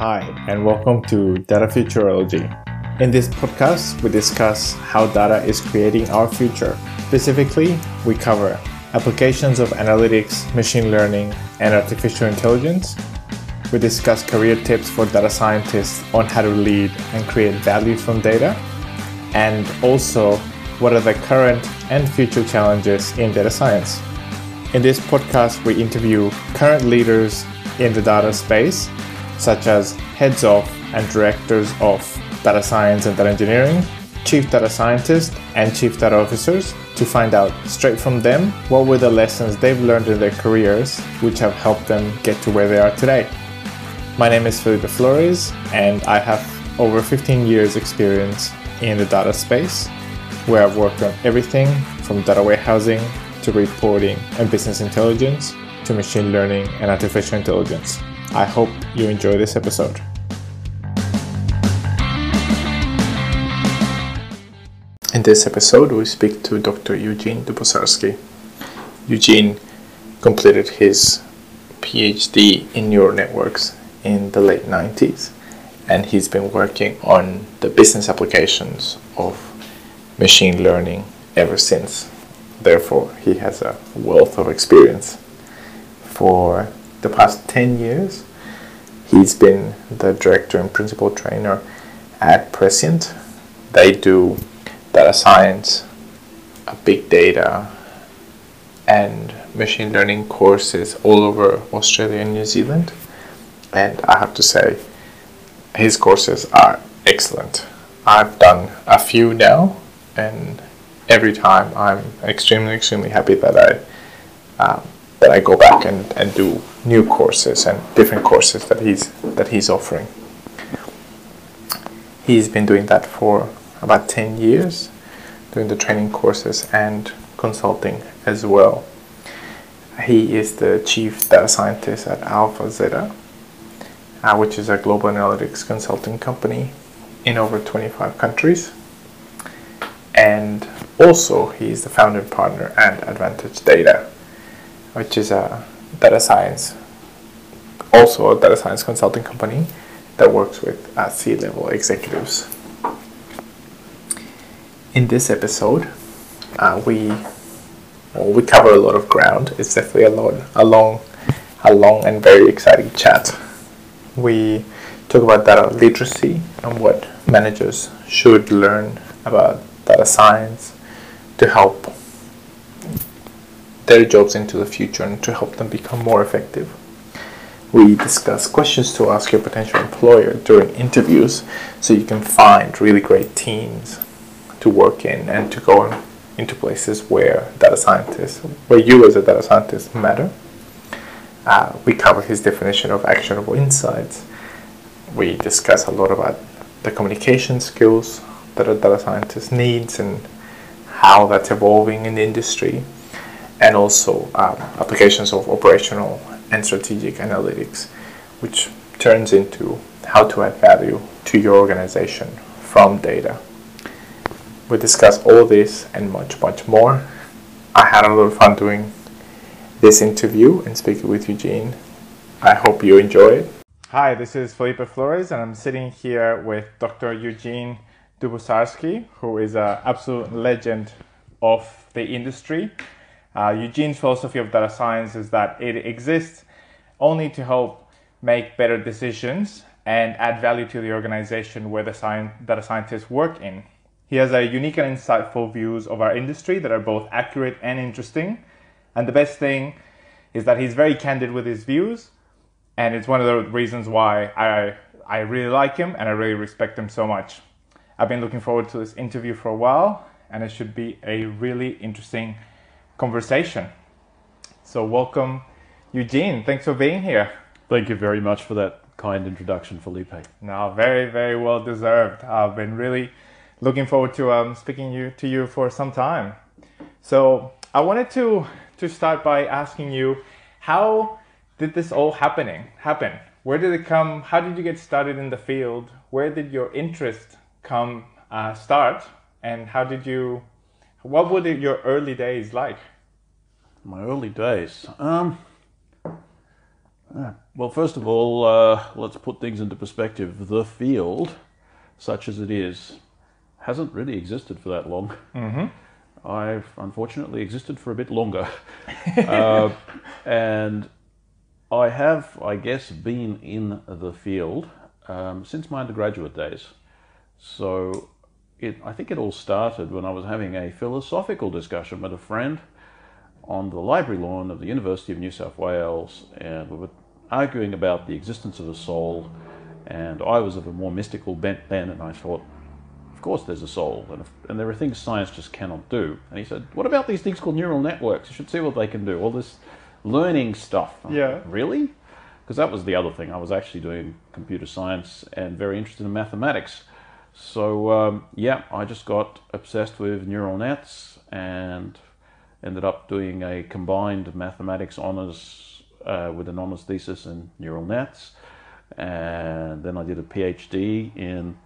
Hi, and welcome to Data Futurology. In this podcast, we discuss how data is creating our future. Specifically, we cover applications of analytics, machine learning, and artificial intelligence. We discuss career tips for data scientists on how to lead and create value from data, and also what are the current and future challenges in data science. In this podcast, we interview current leaders in the data space such as heads of and directors of data science and data engineering, chief data scientists, and chief data officers to find out straight from them what were the lessons they've learned in their careers which have helped them get to where they are today. My name is Felipe Flores, and I have over 15 years' experience in the data space, where I've worked on everything from data warehousing to reporting and business intelligence to machine learning and artificial intelligence. I hope you enjoy this episode. In this episode, we speak to Dr. Eugene Dubossarsky. Eugene completed his PhD in neural networks in the late 90s, and he's been working on the business applications of machine learning ever since. Therefore, he has a wealth of experience. For the past 10 years. He's been the director and principal trainer at Presciient. They do data science, big data, and machine learning courses all over Australia and New Zealand. And I have to say, his courses are excellent. I've done a few now, and every time I'm extremely, extremely happy that I um, that I go back and, and do new courses and different courses that he's that he's offering. He's been doing that for about 10 years, doing the training courses and consulting as well. He is the chief data scientist at AlphaZetta, uh, which is a global analytics consulting company in over 25 countries. And also, he is the founding partner at Advantage Data, which is a data science, also a data science consulting company that works with uh, C-level executives. In this episode, uh, we well, we cover a lot of ground. It's definitely a lot, a long, a long and very exciting chat. We talk about data literacy and what managers should learn about data science to help their jobs into the future and to help them become more effective. We discuss questions to ask your potential employer during interviews so you can find really great teams to work in and to go into places where data scientists, where you as a data scientist matter. Uh, we cover his definition of actionable insights. We discuss a lot about the communication skills that a data scientist needs and how that's evolving in the industry and also um, applications of operational and strategic analytics, which turns into how to add value to your organization from data. We discuss all this and much, much more. I had a lot of fun doing this interview and speaking with Eugene. I hope you enjoy it. Hi, this is Felipe Flores, and I'm sitting here with Dr. Eugene Dubossarsky, who is an absolute legend of the industry. Uh, Eugene's philosophy of data science is that it exists only to help make better decisions and add value to the organization where the science, data scientists work in. He has a unique and insightful views of our industry that are both accurate and interesting. And the best thing is that he's very candid with his views, and it's one of the reasons why I I really like him and I really respect him so much. I've been looking forward to this interview for a while, and it should be a really interesting conversation. So, welcome, Eugene. Thanks for being here. Thank you very much for that kind introduction, Felipe. No, very, very well deserved. I've been really looking forward to um, speaking you, to you for some time. So, I wanted to to start by asking you, how did this all happening happen? Where did it come? How did you get started in the field? Where did your interest come uh, start? And how did you? What were your early days like? My early days. Um, Well, first of all, uh, let's put things into perspective. The field, such as it is, hasn't really existed for that long. Mm-hmm. I've unfortunately existed for a bit longer. uh, and I have, I guess, been in the field um, since my undergraduate days. So it, I think it all started when I was having a philosophical discussion with a friend on the library lawn of the University of New South Wales, and we were arguing about the existence of a soul. And I was of a more mystical bent then, and I thought, of course there's a soul, and, if, and there are things science just cannot do. And he said, what about these things called neural networks? You should see what they can do. All this learning stuff. Yeah. Really? Because that was the other thing. I was actually doing computer science and very interested in mathematics. So um, yeah, I just got obsessed with neural nets and ended up doing a combined mathematics honors uh, with an honors thesis in neural nets. And then I did a PhD in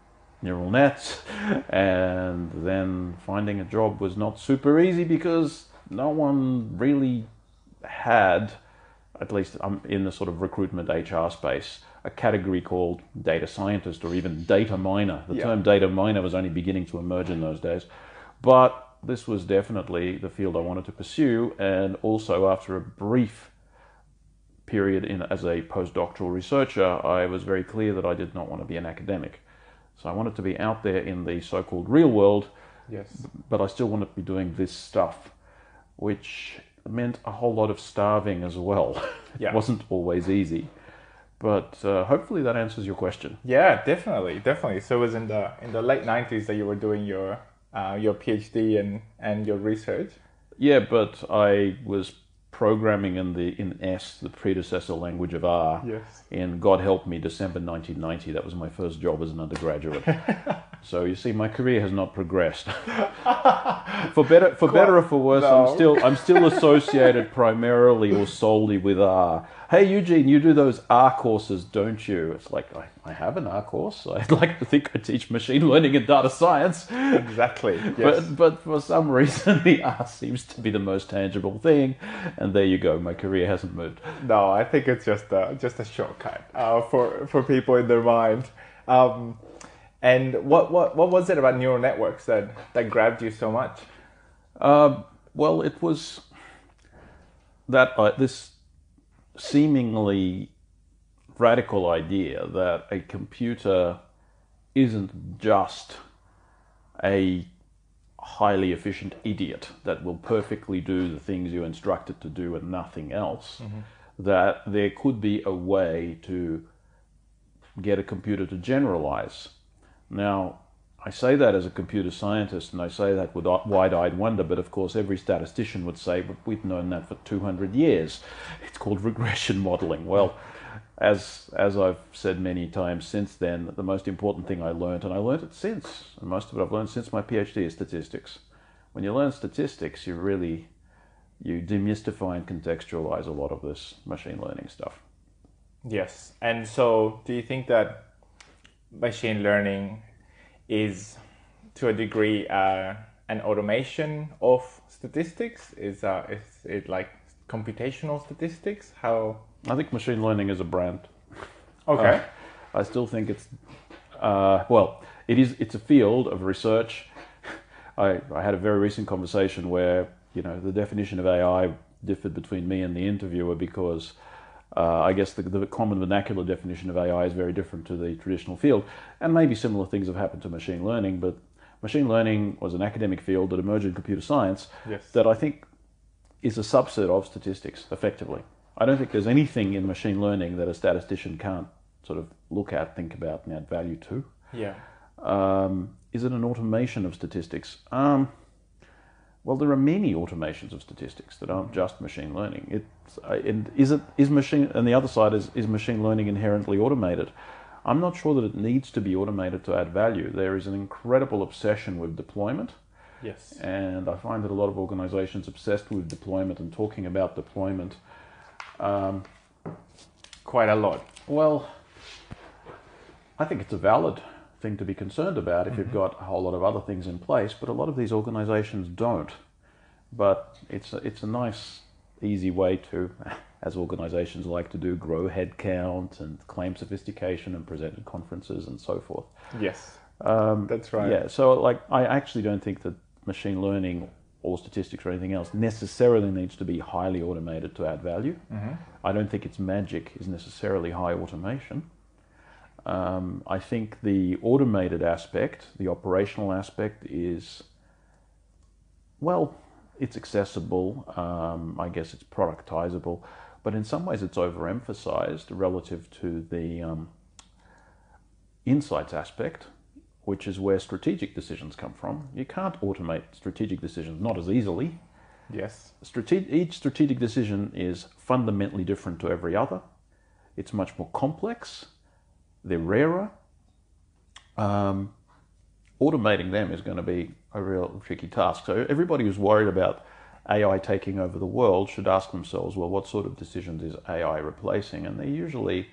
neural nets, and then finding a job was not super easy because no one really had, at least um, in the sort of recruitment HR space, a category called data scientist or even data miner. The Yeah. term data miner was only beginning to emerge in those days. But this was definitely the field I wanted to pursue, and also after a brief period in as a postdoctoral researcher, I was very clear that I did not want to be an academic. So I wanted to be out there in the so-called real world, Yes. but I still wanted to be doing this stuff, which meant a whole lot of starving as well. Yeah. it wasn't always easy, but uh, hopefully that answers your question. Yeah, definitely, definitely. So it was in the in the late nineties that you were doing your uh, your PhD and and your research. Yeah, but I was programming in the in S, the predecessor language of R. Yes. In God help me, December 1990. That was my first job as an undergraduate. so you see, my career has not progressed. for better, for better or for worse, No. I'm still I'm still associated primarily or solely with R. Hey Eugene, you do those R courses, don't you? It's like I, I have an R course. I'd like to think I teach machine learning and data science. Exactly. Yes. But but for some reason the R seems to be the most tangible thing, and there you go. My career hasn't moved. no, I think it's just a, just a shortcut uh, for for people in their mind. Um, and what, what what was it about neural networks that that grabbed you so much? Uh, well, it was that uh, this seemingly radical idea that a computer isn't just a highly efficient idiot that will perfectly do the things you instruct it to do and nothing else. Mm-hmm. That there could be a way to get a computer to generalize. Now, I say that as a computer scientist, and I say that with wide-eyed wonder. But of course, every statistician would say, "But we've known that for 200 years. It's called regression modeling." Well, as as I've said many times since then, the most important thing I learned, and I learned it since, and most of it I've learned since my PhD, is statistics. When you learn statistics, you really you demystify and contextualize a lot of this machine learning stuff. Yes. And so, do you think that machine learning is, to a degree, uh, an automation of statistics? Is uh, is it like computational statistics? How? I think machine learning is a brand. Okay. Uh, I still think it's uh, well, it is. It's a field of research. I, I had a very recent conversation where you know the definition of AI differed between me and the interviewer because uh, I guess the, the common vernacular definition of AI is very different to the traditional field, and maybe similar things have happened to machine learning. But machine learning was an academic field that emerged in computer science Yes. that I think is a subset of statistics, effectively. I don't think there's anything in machine learning that a statistician can't sort of look at, think about, and add value to. Yeah. Um, is it an automation of statistics? Um, well, there are many automations of statistics that aren't just machine learning. It's, uh, and is it is machine and the other side is is machine learning inherently automated? I'm not sure that it needs to be automated to add value. There is an incredible obsession with deployment. Yes. And I find that a lot of organizations obsessed with deployment and talking about deployment. Um, Quite a lot. well, I think it's a valid thing to be concerned about if you've got a whole lot of other things in place, but a lot of these organizations don't. But it's a, it's a nice, easy way to as organizations like to do, grow headcount and claim sophistication and present at conferences and so forth. Yes, Um, that's right. Yeah, so like I actually don't think that machine learning or statistics or anything else necessarily needs to be highly automated to add value. I don't think its magic is necessarily high automation. Um, I think the automated aspect, the operational aspect, is well, it's accessible. Um, I guess it's productizable, but in some ways it's overemphasized relative to the um, insights aspect, which is where strategic decisions come from. You can't automate strategic decisions not as easily. Yes. Strate- each strategic decision is fundamentally different to every other. It's much more complex. They're rarer. Um, automating them is going to be a real tricky task. So everybody who's worried about AI taking over the world should ask themselves, well, what sort of decisions is AI replacing? And they're usually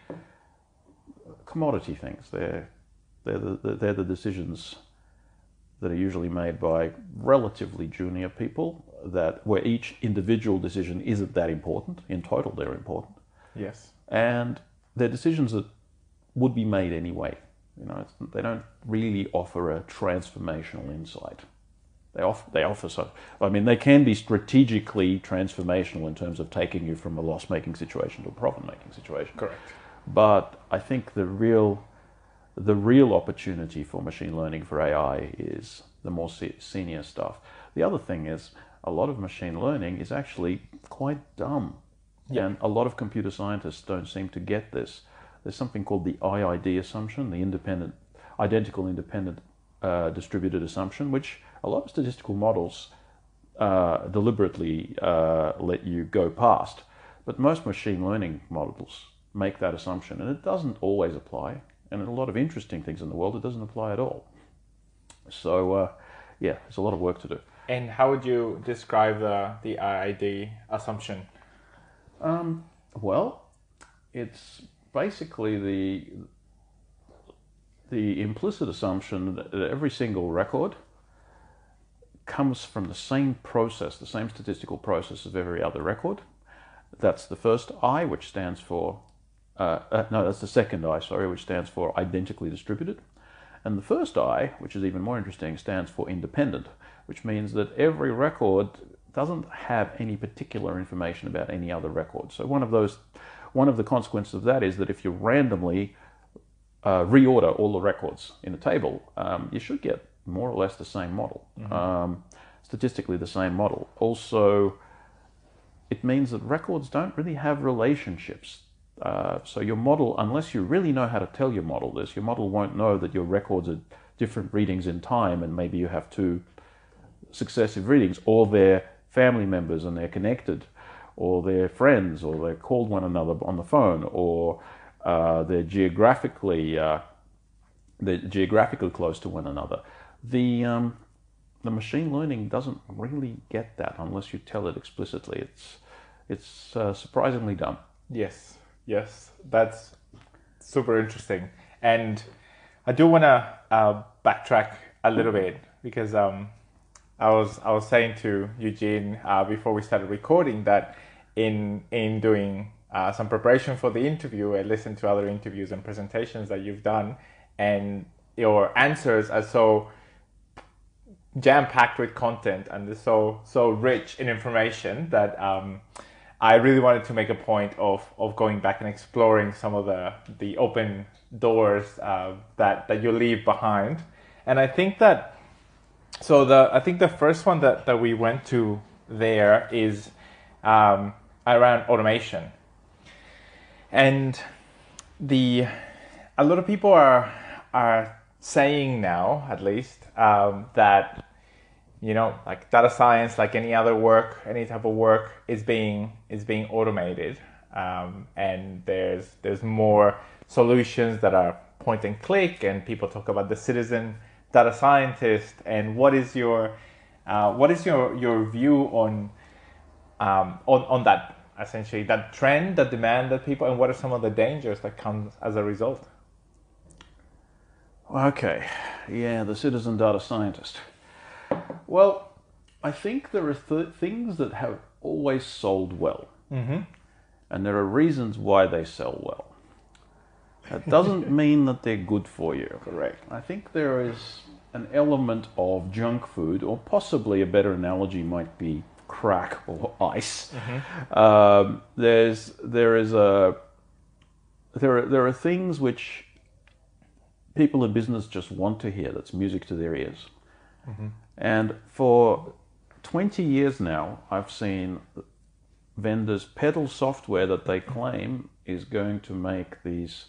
commodity things. They're they're the, they're the decisions that are usually made by relatively junior people that where each individual decision isn't that important. In total, they're important, Yes. and they're decisions that would be made anyway. You know, it's, they don't really offer a transformational insight. They offer, they offer so. I mean, they can be strategically transformational in terms of taking you from a loss-making situation to a profit-making situation. Correct. But I think the real the real opportunity for machine learning for AI is the more se- senior stuff. The other thing is a lot of machine learning is actually quite dumb. And a lot of computer scientists don't seem to get this. There's something called the IID assumption, the independent, identical independent uh, distributed assumption, which a lot of statistical models uh, deliberately uh, let you go past. But most machine learning models make that assumption, and it doesn't always apply. And in a lot of interesting things in the world, it doesn't apply at all. So, uh, yeah, there's a lot of work to do. And how would you describe the the IID assumption? Um, well, it's basically the the implicit assumption that every single record comes from the same process, the same statistical process of every other record. That's the first I, which stands for uh, uh, no, that's the second I, sorry, which stands for identically distributed. And the first I, which is even more interesting, stands for independent, which means that every record doesn't have any particular information about any other record. So one of those, one of the consequences of that is that if you randomly uh, reorder all the records in a table, um, you should get more or less the same model, um, statistically the same model. Also, it means that records don't really have relationships. Uh, so your model, unless you really know how to tell your model this, your model won't know that your records are different readings in time, and maybe you have two successive readings, or they're family members and they're connected, or they're friends, or they called one another on the phone, or uh, they're geographically uh, they're geographically close to one another. The um, the machine learning doesn't really get that unless you tell it explicitly. It's it's uh, surprisingly dumb. Yes, yes, that's super interesting. And I do want to uh, backtrack a little bit because um, I was I was saying to Eugene uh, before we started recording that in in doing uh, some preparation for the interview, I listened to other interviews and presentations that you've done, and your answers are so jam packed with content and they're so so rich in information that um, I really wanted to make a point of of going back and exploring some of the the open doors uh, that that you leave behind, and I think that so the I think the first one that that we went to there is um, around automation, and the a lot of people are are saying now at least um, that you know like data science like any other work any type of work is being is being automated. Um, and there's there's more solutions that are point and click and people talk about the citizen data scientist and what is your uh, what is your your view on um, on on that essentially that trend that demand that people and what are some of the dangers that come as a result Okay, yeah, the citizen data scientist. Well, I think there are th- things that have always sold well. Mm-hmm. and there are reasons why they sell well. That doesn't mean that they're good for you. Correct. I think there is an element of junk food, or possibly a better analogy might be crack or ice. Um, there's there is a there are, there are things which people in business just want to hear. That's music to their ears. And for 20 years now, I've seen vendors peddle software that they claim is going to make these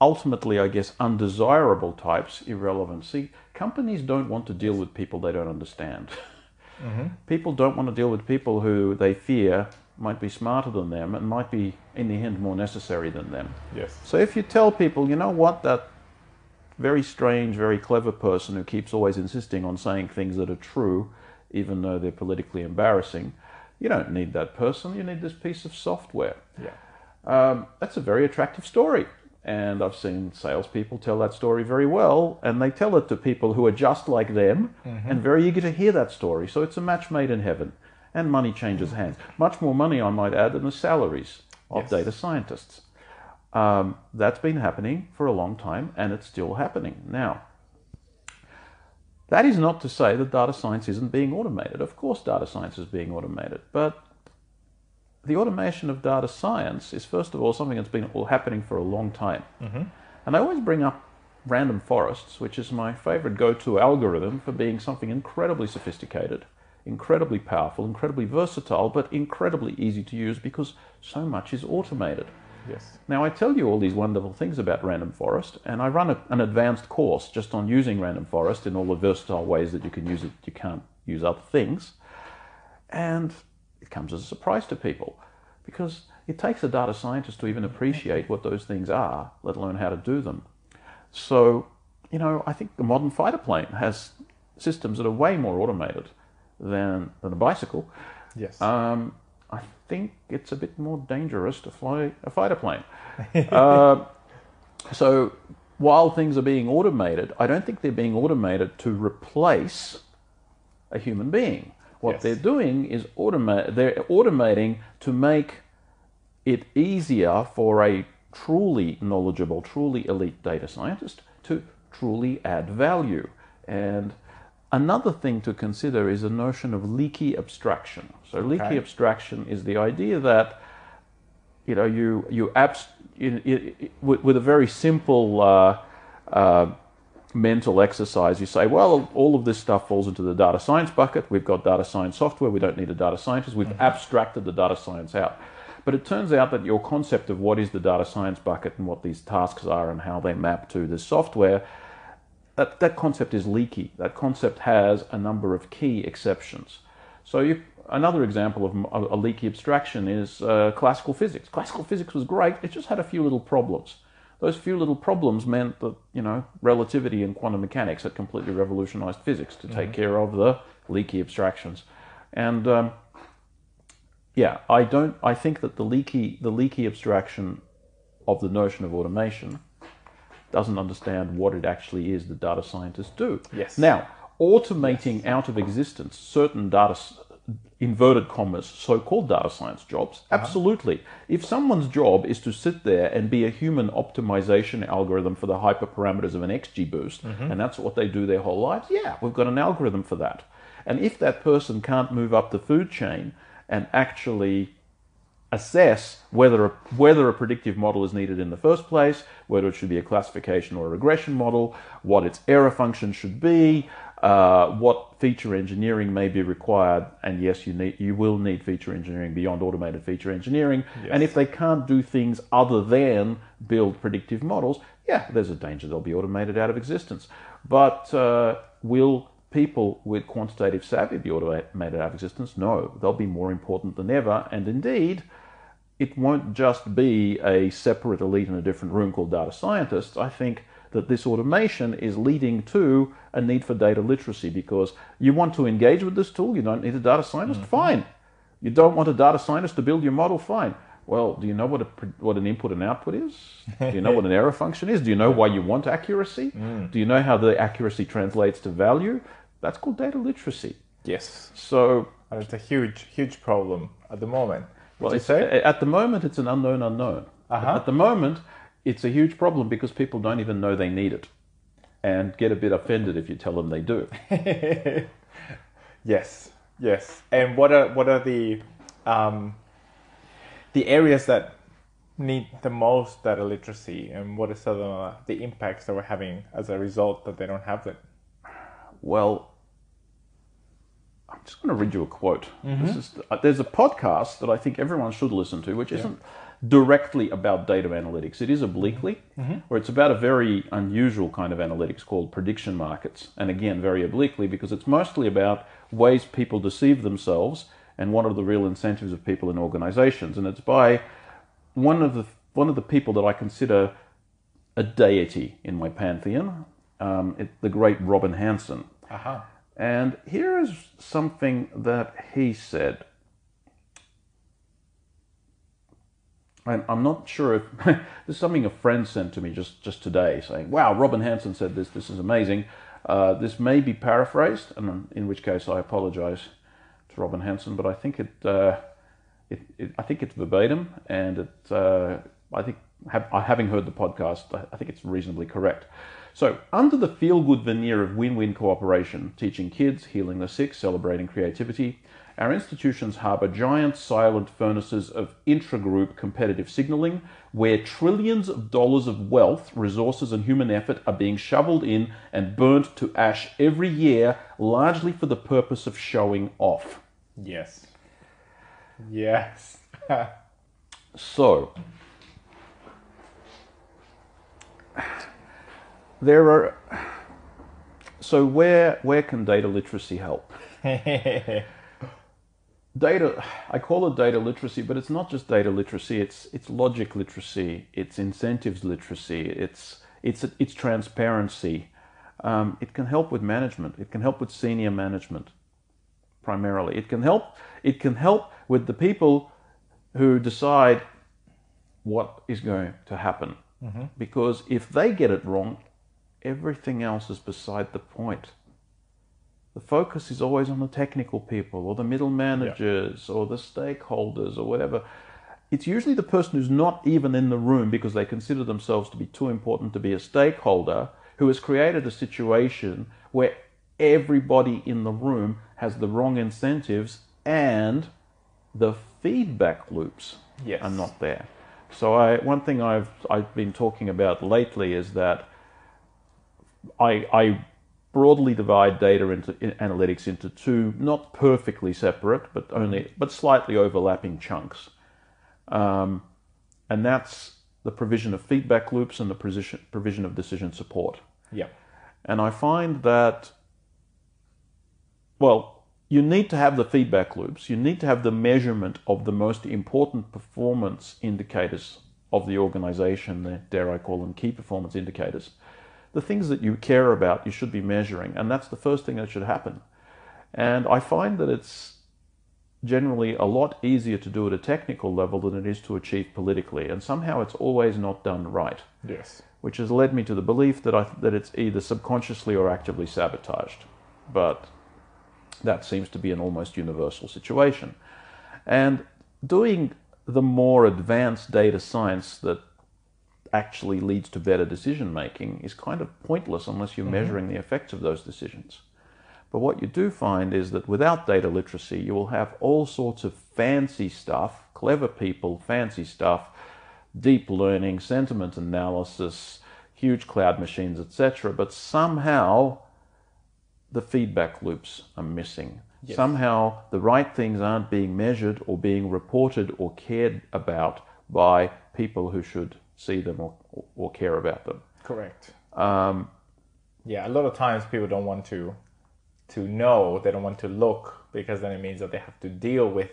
ultimately, I guess, undesirable types irrelevant. See, companies don't want to deal with people they don't understand. People don't want to deal with people who they fear might be smarter than them and might be, in the end, more necessary than them. Yes. So if you tell people, you know what, that very strange, very clever person who keeps always insisting on saying things that are true, even though they're politically embarrassing, you don't need that person. You need this piece of software. Yeah. Um, that's a very attractive story. And I've seen salespeople tell that story very well, and they tell it to people who are just like them and very eager to hear that story. So it's a match made in heaven, and money changes hands. Much more money, I might add, than the salaries of Yes. data scientists. Um, that's been happening for a long time, and it's still happening. Now, that is not to say that data science isn't being automated. Of course, data science is being automated, but the automation of data science is, first of all, something that's been all happening for a long time. Mm-hmm. And I always bring up random forests, which is my favorite go to algorithm for being something incredibly sophisticated, incredibly powerful, incredibly versatile, but incredibly easy to use because so much is automated. Yes. Now, I tell you all these wonderful things about random forest, and I run a, an advanced course just on using random forest in all the versatile ways that you can use it. You can't use other things. And it comes as a surprise to people because it takes a data scientist to even appreciate what those things are, let alone how to do them. So, you know, I think the modern fighter plane has systems that are way more automated than, than a bicycle. Yes. Um, I think it's a bit more dangerous to fly a fighter plane. uh, so while things are being automated, I don't think they're being automated to replace a human being. What Yes. they're doing is automate. They're automating to make it easier for a truly knowledgeable, truly elite data scientist to truly add value. And another thing to consider is the notion of leaky abstraction. So, leaky Okay. abstraction is the idea that you know you you abs- you, you, with, with a very simple uh, uh, mental exercise, you say, well, all of this stuff falls into the data science bucket. We've got data science software. We don't need a data scientist. We've abstracted the data science out. But it turns out that your concept of what is the data science bucket and what these tasks are and how they map to the software, that, that concept is leaky. That concept has a number of key exceptions. So you, another example of a, a leaky abstraction is uh, classical physics. Classical physics was great. It just had a few little problems. Those few little problems meant that you know relativity and quantum mechanics had completely revolutionized physics to take care of the leaky abstractions. And um, yeah, I don't. I think that the leaky the leaky abstraction of the notion of automation doesn't understand what it actually is that data scientists do. Yes. Now, automating out of existence certain data, inverted commas, so-called data science jobs, uh-huh. absolutely. If someone's job is to sit there and be a human optimization algorithm for the hyperparameters of an XGBoost, mm-hmm. and that's what they do their whole lives, yeah, we've got an algorithm for that. And if that person can't move up the food chain and actually assess whether a, whether a predictive model is needed in the first place, whether it should be a classification or a regression model, what its error function should be, uh, what feature engineering may be required, and yes, you need you will need feature engineering beyond automated feature engineering. And if they can't do things other than build predictive models, yeah, there's a danger they'll be automated out of existence. But uh, will people with quantitative savvy be automated out of existence? No, they'll be more important than ever, and indeed it won't just be a separate elite in a different room called data scientists. I think that this automation is leading to a need for data literacy because you want to engage with this tool, you don't need a data scientist, fine. You don't want a data scientist to build your model, fine. Well, do you know what a what an input and output is? Do you know what an error function is? Do you know why you want accuracy? Do you know how the accuracy translates to value? That's called data literacy. yes. So it's a huge, huge problem at the moment Well, you say? at the moment, it's an unknown unknown. Uh-huh. At the moment, it's a huge problem because people don't even know they need it and get a bit offended if you tell them they do. Yes, yes. And what are what are the um, the areas that need the most data literacy, and what are some of the impacts that we're having as a result that they don't have it? Well, I'm just going to read you a quote. This is, uh, there's a podcast that I think everyone should listen to, which isn't directly about data analytics. It is obliquely, or it's about a very unusual kind of analytics called prediction markets. And again, very obliquely because it's mostly about ways people deceive themselves and what are the real incentives of people in organizations. And it's by one of the one of the people that I consider a deity in my pantheon, um, it, the great Robin Hanson. Aha. And here is something that he said. I'm, I'm not sure if this is something a friend sent to me just, just today saying, wow, Robin Hanson said this, this is amazing. Uh, this may be paraphrased, and in which case I apologize to Robin Hanson, but I think it, uh, it, it I think it's verbatim, and it, uh, I think have, having heard the podcast, I, I think it's reasonably correct. So, under the feel good veneer of win win cooperation, teaching kids, healing the sick, celebrating creativity, our institutions harbour giant silent furnaces of intra-group competitive signalling where trillions of dollars of wealth, resources, and human effort are being shoveled in and burnt to ash every year, largely for the purpose of showing off. Yes. Yes. So, there are. So, where where can data literacy help? Data, I call it data literacy, but it's not just data literacy. It's it's logic literacy. It's incentives literacy. It's it's it's transparency. Um, it can help with management. It can help with senior management, primarily. It can help. It can help with the people who decide what is going to happen. Because if they get it wrong, everything else is beside the point. The focus is always on the technical people or the middle managers or the stakeholders or whatever. It's usually the person who's not even in the room because they consider themselves to be too important to be a stakeholder who has created a situation where everybody in the room has the wrong incentives and the feedback loops Yes. are not there. So I, one thing I've I've been talking about lately is that I, I broadly divide data into in- analytics into two not perfectly separate but only but slightly overlapping chunks, um, and that's the provision of feedback loops and the provision provision of decision support. yeah. And I find that, well, you need to have the feedback loops. You need to have the measurement of the most important performance indicators of the organization, dare I call them key performance indicators. The things that you care about, you should be measuring. And that's the first thing that should happen. And I find that it's generally a lot easier to do at a technical level than it is to achieve politically. And somehow it's always not done right Yes. which has led me to the belief that I, that it's either subconsciously or actively sabotaged. But that seems to be an almost universal situation. And doing the more advanced data science that actually leads to better decision making is kind of pointless unless you're mm-hmm. measuring the effects of those decisions. But what you do find is that without data literacy, you will have all sorts of fancy stuff, clever people, fancy stuff, deep learning, sentiment analysis, huge cloud machines, etc. But somehow the feedback loops are missing. Yes. Somehow the right things aren't being measured or being reported or cared about by people who should see them or, or care about them. Correct. Um, Yeah, a lot of times people don't want to to know, they don't want to look because then it means that they have to deal with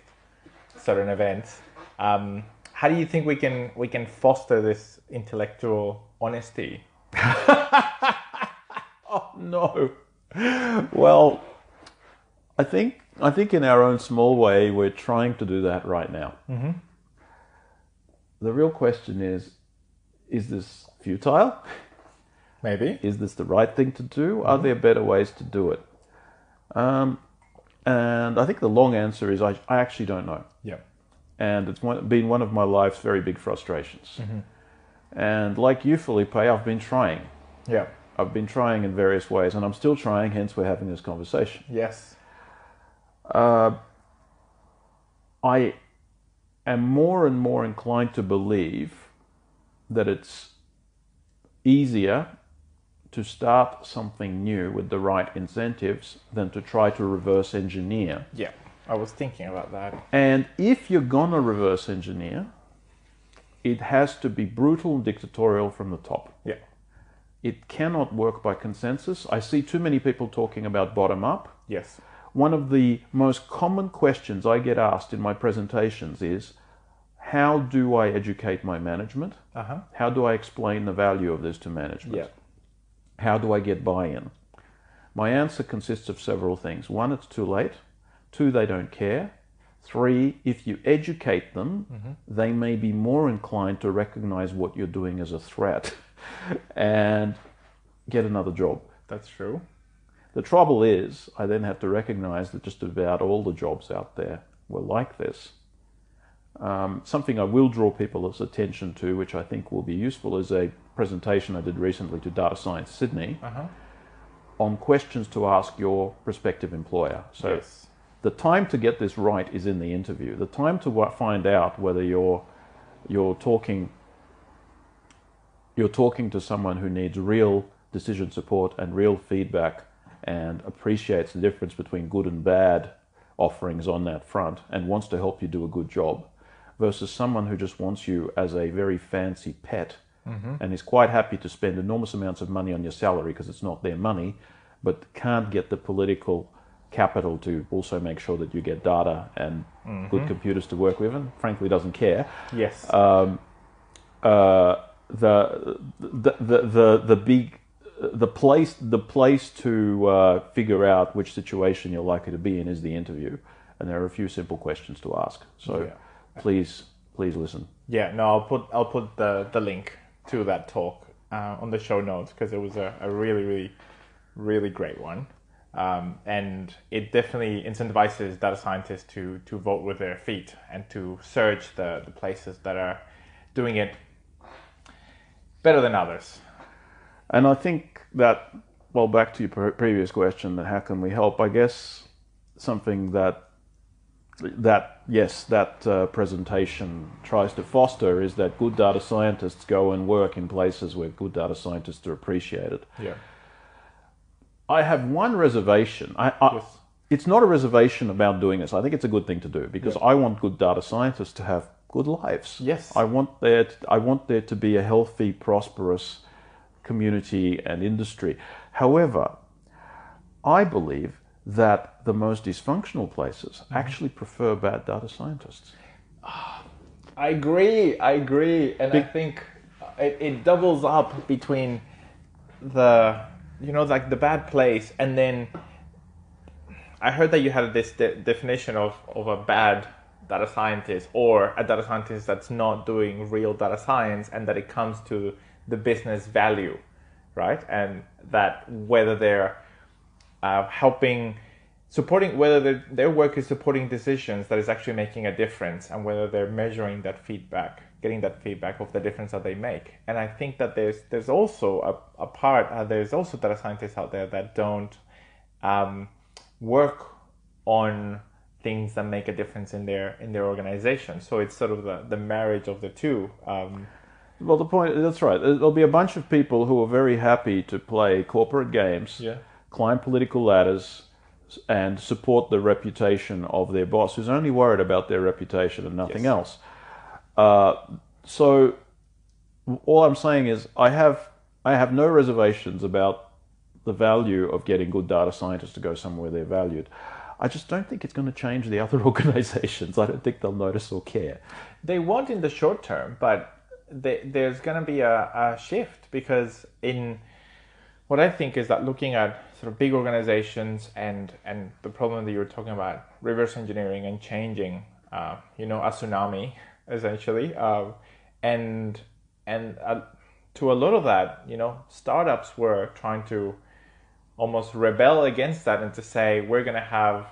certain events. Um, how do you think we can we can foster this intellectual honesty? Oh no. Well, I think I think in our own small way we're trying to do that right now. Mm-hmm. The real question is: Is this futile? Maybe. Is this the right thing to do? Are there better ways to do it? Um, and I think the long answer is I, I actually don't know. Yeah. and it's one, been one of my life's very big frustrations. And like you, Felipe, I've been trying. Yeah. I've been trying in various ways, and I'm still trying. Hence, we're having this conversation. Yes. Uh, I am more and more inclined to believe that it's easier to start something new with the right incentives than to try to reverse engineer. Yeah. I was thinking about that. And if you're gonna reverse engineer, it has to be brutal and dictatorial from the top. Yeah. It cannot work by consensus. I see too many people talking about bottom up. Yes. One of the most common questions I get asked in my presentations is how do I educate my management? Uh huh. How do I explain the value of this to management? Yeah. How do I get buy in? My answer consists of several things. One, it's too late. Two, they don't care. Three, if you educate them, they may be more inclined to recognize what you're doing as a threat and get another job. That's true. The trouble is, I then have to recognize that just about all the jobs out there were like this. Um, something I will draw people's attention to, which I think will be useful, is a presentation I did recently to Data Science Sydney Uh huh. on questions to ask your prospective employer. So yes. the time to get this right is in the interview. The time to find out whether you're you're talking you're talking to someone who needs real decision support and real feedback and appreciates the difference between good and bad offerings on that front and wants to help you do a good job versus someone who just wants you as a very fancy pet and is quite happy to spend enormous amounts of money on your salary because it's not their money but can't get the political capital to also make sure that you get data and good computers to work with and frankly doesn't care Yes. uh, the, the the the the big the place the place to uh, figure out which situation you're likely to be in is the interview, and there are a few simple questions to ask. So Yeah. Please please listen. Yeah, no, I'll put I'll put the the link to that talk uh, on the show notes because it was a, a really really really great one, um, and it definitely incentivizes data scientists to to vote with their feet and to search the the places that are doing it better than others. And I think that well, back to your pre- previous question, that how can we help? I guess something that that yes, that uh, presentation tries to foster is that good data scientists go and work in places where good data scientists are appreciated. Yeah. I have one reservation. I, I, Yes. It's not a reservation about doing this. I think it's a good thing to do because I want good data scientists to have good lives. Yes. I want there. To, I want there to be a healthy, prosperous community and industry. However, I believe that the most dysfunctional places actually prefer bad data scientists. I agree. I agree, and I think it, it doubles up between the you know like the bad place, and then I heard that you had this de- definition of of a bad data scientist or a data scientist that's not doing real data science, and that it comes to the business value, right? And that whether they're uh, helping supporting whether their, their work is supporting decisions that is actually making a difference and whether they're measuring that feedback getting that feedback of the difference that they make and i think that there's there's also a, a part uh, there's also data scientists out there that don't um, work on things that make a difference in their in their organization so it's sort of the, the marriage of the two um, Well, the point that's right. There'll be a bunch of people who are very happy to play corporate games, Yeah. climb political ladders, and support the reputation of their boss, who's only worried about their reputation and nothing Yes. else. Uh, so, all I'm saying is, I have I have no reservations about the value of getting good data scientists to go somewhere they're valued. I just don't think it's going to change the other organizations. I don't think they'll notice or care. they won't in the short term, but they, there's going to be a, a shift because in what I think is that looking at sort of big organizations and and the problem that you were talking about, reverse engineering and changing, uh, you know, a tsunami essentially, uh, and and uh, to a lot of that, you know, startups were trying to almost rebel against that and to say we're going to have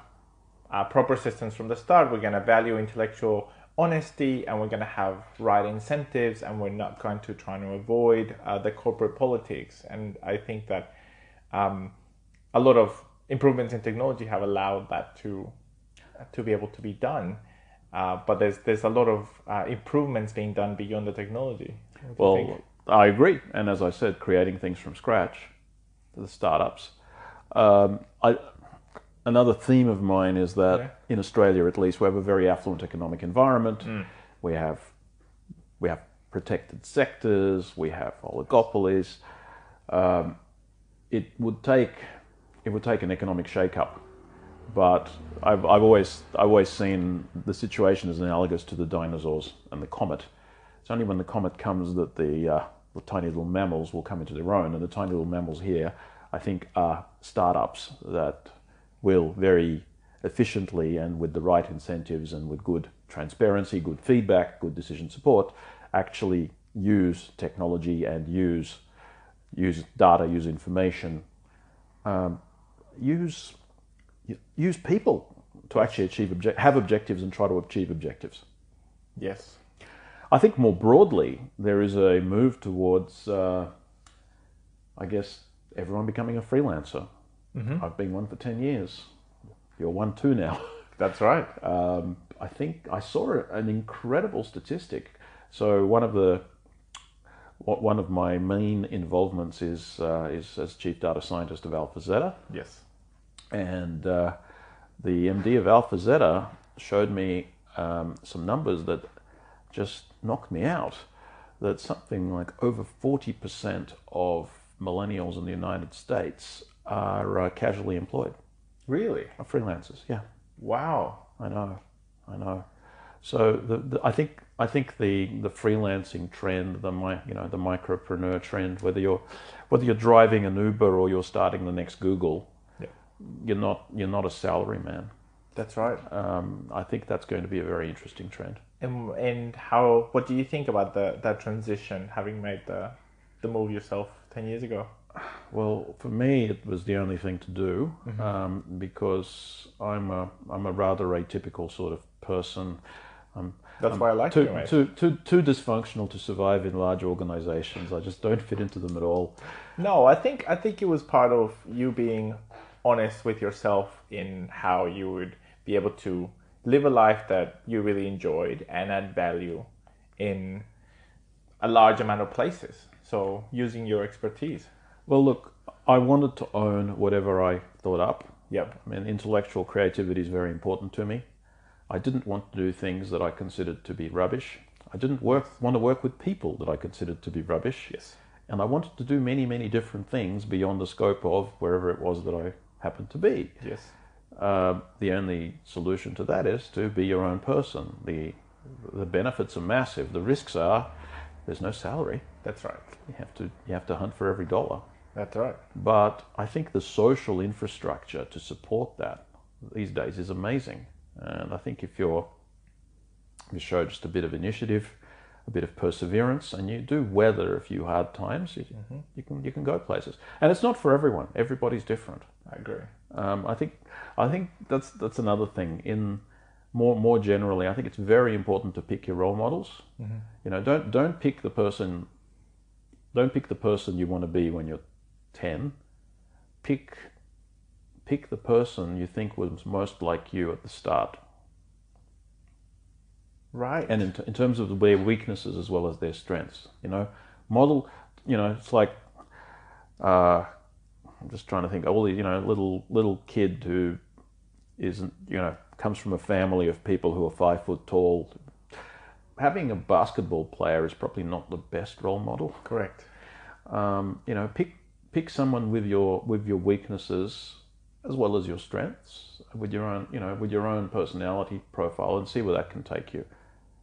uh, proper systems from the start. We're going to value intellectual honesty and we're going to have right incentives and we're not going to try to avoid uh, the corporate politics. And I think that um, a lot of improvements in technology have allowed that to to be able to be done. Uh, but there's there's a lot of uh, improvements being done beyond the technology. Well, I agree, and as I said, creating things from scratch, the startups. Um, I, another theme of mine is that yeah. in Australia, at least, we have a very affluent economic environment. Mm. We have we have protected sectors. We have oligopolies. Um, it would take it would take an economic shake-up, but I've, I've always I've always seen the situation as analogous to the dinosaurs and the comet. It's only when the comet comes that the uh, the tiny little mammals will come into their own, and the tiny little mammals here, I think, are startups that will very efficiently and with the right incentives and with good transparency, good feedback, good decision support, actually use technology and use use data, use information, um, use use people to actually achieve have objectives and try to achieve objectives. Yes. I think more broadly, there is a move towards, uh, I guess, everyone becoming a freelancer. Mm-hmm. I've been one for 10 years. You're one too now. That's right. Um, I think I saw an incredible statistic. So one of the one of my main involvements is uh, is as chief data scientist of AlphaZetta. Yes. And uh, the MD of AlphaZetta showed me um, some numbers that just knocked me out. That something like over forty percent of millennials in the United States are uh, casually employed. Really? Are freelancers, yeah. Wow. I know, I know. So the, the, I think I think the, the freelancing trend, the my, you know the micropreneur trend, whether you're whether you're driving an Uber or you're starting the next Google, yeah. you're not you're not a salary man. That's right. Um, I think that's going to be a very interesting trend. And, and how? What do you think about the that transition, having made the the move yourself ten years ago? Well, for me, it was the only thing to do mm-hmm. um, because I'm a I'm a rather atypical sort of person. I'm, That's why I like too, too, too, too dysfunctional to survive in large organizations. I just don't fit into them at all. No, I think I think it was part of you being honest with yourself in how you would be able to live a life that you really enjoyed and add value in a large amount of places. So using your expertise. Well, look, I wanted to own whatever I thought up. Yep. I mean, intellectual creativity is very important to me. I didn't want to do things that I considered to be rubbish. I didn't work, want to work with people that I considered to be rubbish. Yes. And I wanted to do many, many different things beyond the scope of wherever it was that I happened to be. Yes. Uh, the only solution to that is to be your own person. The the benefits are massive. The risks are there's no salary. That's right. You have to you have to hunt for every dollar. That's right. But I think the social infrastructure to support that these days is amazing. And I think if you're you show just a bit of initiative, a bit of perseverance, and you do weather a few hard times, you, mm-hmm. you can you can go places. And it's not for everyone. Everybody's different. I agree. Um, I think I think that's that's another thing in more more generally. I think it's very important to pick your role models. Mm-hmm. You know, don't don't pick the person. Don't pick the person you want to be when you're 10, pick pick the person you think was most like you at the start. Right. And in, t- in terms of their weaknesses as well as their strengths, you know, model, you know, it's like, uh, I'm just trying to think, all the, you know, little little kid who isn't, you know, comes from a family of people who are five foot tall. Having a basketball player is probably not the best role model. Correct. Um, you know, pick pick someone with your with your weaknesses as well as your strengths, with your own you know with your own personality profile, and see where that can take you.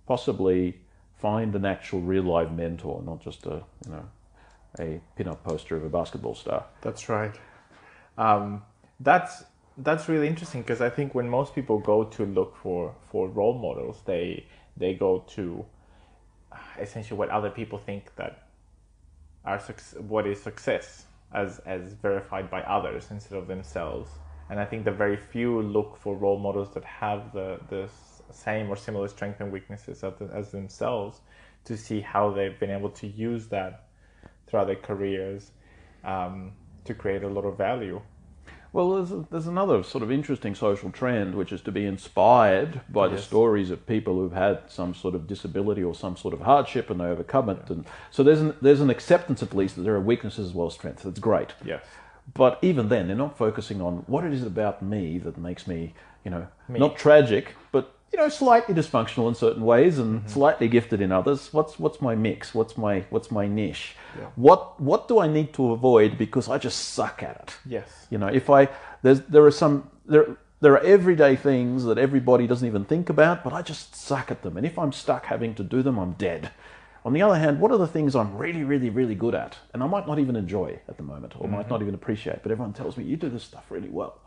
Possibly find an actual real life mentor, not just a you know a pin-up poster of a basketball star. That's right. Um, that's that's really interesting because I think when most people go to look for for role models, they they go to essentially what other people think that are what is success as as verified by others instead of themselves. And I think the very few look for role models that have the this same or similar strengths and weaknesses as, as themselves to see how they've been able to use that throughout their careers um, to create a lot of value. Well, there's, there's another sort of interesting social trend, which is to be inspired by yes. the stories of people who've had some sort of disability or some sort of hardship and they overcome it. Yeah. And so there's an, there's an acceptance, at least, that there are weaknesses as well as strengths. That's great. Yes. But even then, they're not focusing on what it is about me that makes me, you know, me. not tragic, but you know, slightly dysfunctional in certain ways and mm-hmm. slightly gifted in others. What's what's my mix? What's my what's my niche? Yeah. What what do I need to avoid because I just suck at it? Yes. You know, if I there's there are some there there are everyday things that everybody doesn't even think about, but I just suck at them. And if I'm stuck having to do them, I'm dead. On the other hand, what are the things I'm really, really, really good at, and I might not even enjoy at the moment, or mm-hmm. might not even appreciate, but everyone tells me you do this stuff really well.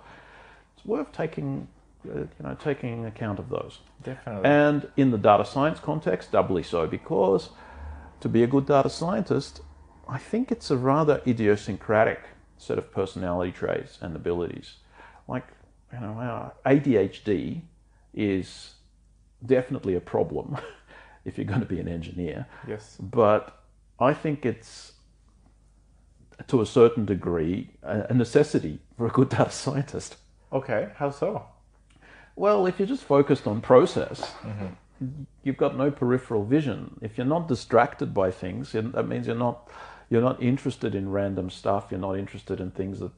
It's worth taking Uh, you know, taking account of those. Definitely. And in the data science context, doubly so, because to be a good data scientist, I think it's a rather idiosyncratic set of personality traits and abilities. Like, you know, ADHD is definitely a problem if you're going to be an engineer. Yes. But I think it's to a certain degree a necessity for a good data scientist. Okay, how so? Well, if you're just focused on process, mm-hmm. you've got no peripheral vision. If you're not distracted by things, that means you're not you're not interested in random stuff. You're not interested in things that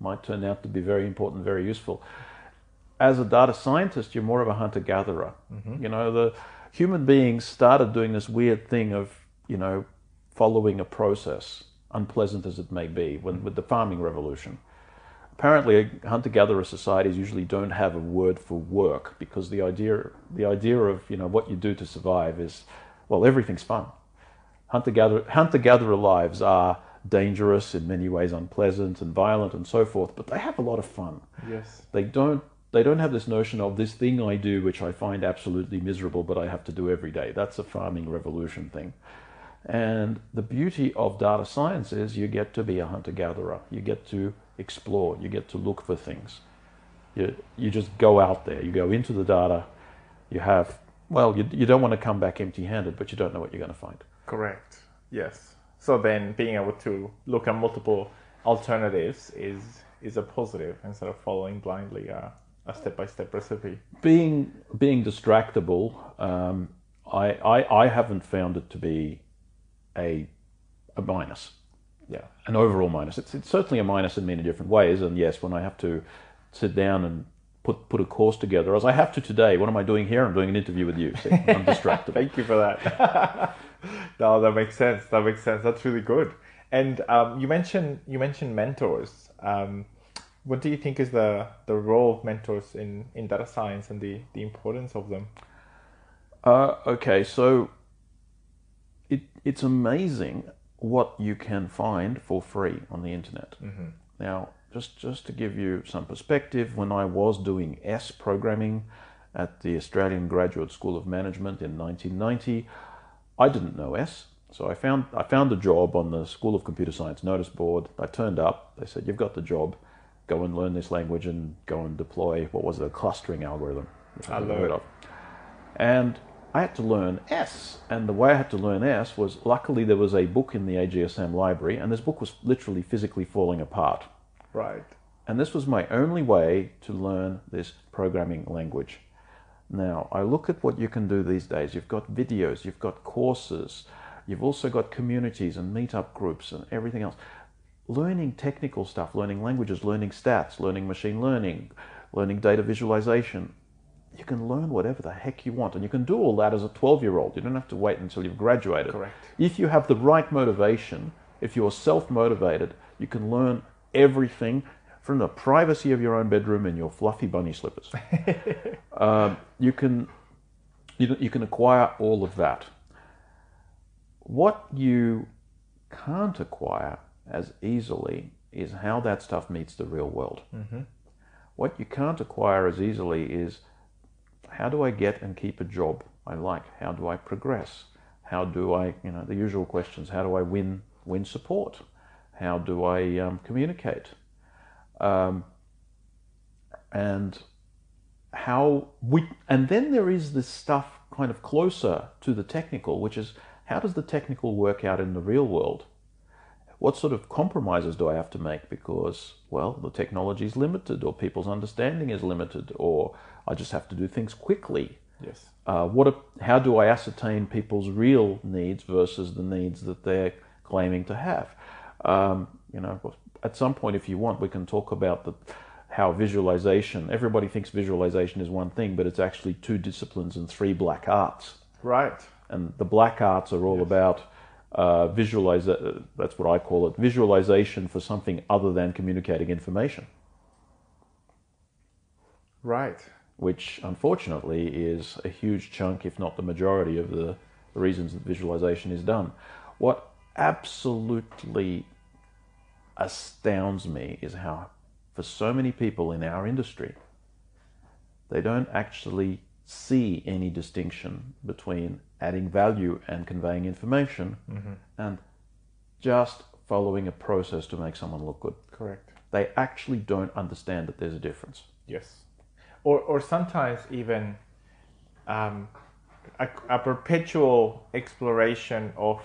might turn out to be very important, very useful. As a data scientist, you're more of a hunter gatherer. Mm-hmm. You know, the human beings started doing this weird thing of you know following a process, unpleasant as it may be, when, with the farming revolution apparently hunter-gatherer societies usually don't have a word for work because the idea the idea of you know what you do to survive is well everything's fun. Hunter-gatherer hunter-gatherer lives are dangerous in many ways unpleasant and violent and so forth but they have a lot of fun. Yes. They don't they don't have this notion of this thing I do which I find absolutely miserable but I have to do every day. That's a farming revolution thing. And the beauty of data science is you get to be a hunter gatherer. You get to explore. You get to look for things. You, you just go out there. You go into the data. You have, well, you, you don't want to come back empty handed, but you don't know what you're going to find. Correct. Yes. So then being able to look at multiple alternatives is, is a positive instead of following blindly a, a step-by-step recipe. Being, being distractible, um, I, I, I haven't found it to be a, a minus. Yeah. An overall minus. It's, it's certainly a minus in many different ways. And yes, when I have to sit down and put put a course together, as I have to today, what am I doing here? I'm doing an interview with you. So I'm distracted. Thank you for that. no, that makes sense. That makes sense. That's really good. And um, you mentioned you mentioned mentors. Um, what do you think is the, the role of mentors in, in data science and the, the importance of them? Uh, okay, so it, it's amazing what you can find for free on the internet. Mm-hmm. Now, just, just to give you some perspective, when I was doing S programming at the Australian Graduate School of Management in 1990, I didn't know S. So I found I found a job on the School of Computer Science notice board. I turned up. They said, "You've got the job. Go and learn this language and go and deploy what was it, a clustering algorithm." I heard of. And I had to learn S. And the way I had to learn S was luckily there was a book in the AGSM library, and this book was literally physically falling apart. Right. And this was my only way to learn this programming language. Now, I look at what you can do these days. You've got videos, you've got courses, you've also got communities and meetup groups and everything else. Learning technical stuff, learning languages, learning stats, learning machine learning, learning data visualization, you can learn whatever the heck you want. And you can do all that as a 12 year old. You don't have to wait until you've graduated. Correct. If you have the right motivation, if you're self motivated, you can learn everything from the privacy of your own bedroom in your fluffy bunny slippers. um, you, can, you, you can acquire all of that. What you can't acquire as easily is how that stuff meets the real world. Mm-hmm. What you can't acquire as easily is how do I get and keep a job I like? How do I progress? How do I, you know, the usual questions. How do I win win support? How do I um, communicate? Um, and how we and then there is this stuff kind of closer to the technical, which is how does the technical work out in the real world? What sort of compromises do I have to make because, well, the technology is limited, or people's understanding is limited, or I just have to do things quickly? Yes. Uh, what? A, how do I ascertain people's real needs versus the needs that they're claiming to have? Um, you know, at some point, if you want, we can talk about the how visualization. Everybody thinks visualization is one thing, but it's actually two disciplines and three black arts. Right. And the black arts are all yes. about uh, visualize. Uh, that's what I call it. Visualization for something other than communicating information. Right. Which unfortunately is a huge chunk, if not the majority, of the reasons that visualization is done. What absolutely astounds me is how, for so many people in our industry, they don't actually see any distinction between adding value and conveying information mm-hmm. and just following a process to make someone look good. Correct. They actually don't understand that there's a difference. Yes. Or, or sometimes even um, a, a perpetual exploration of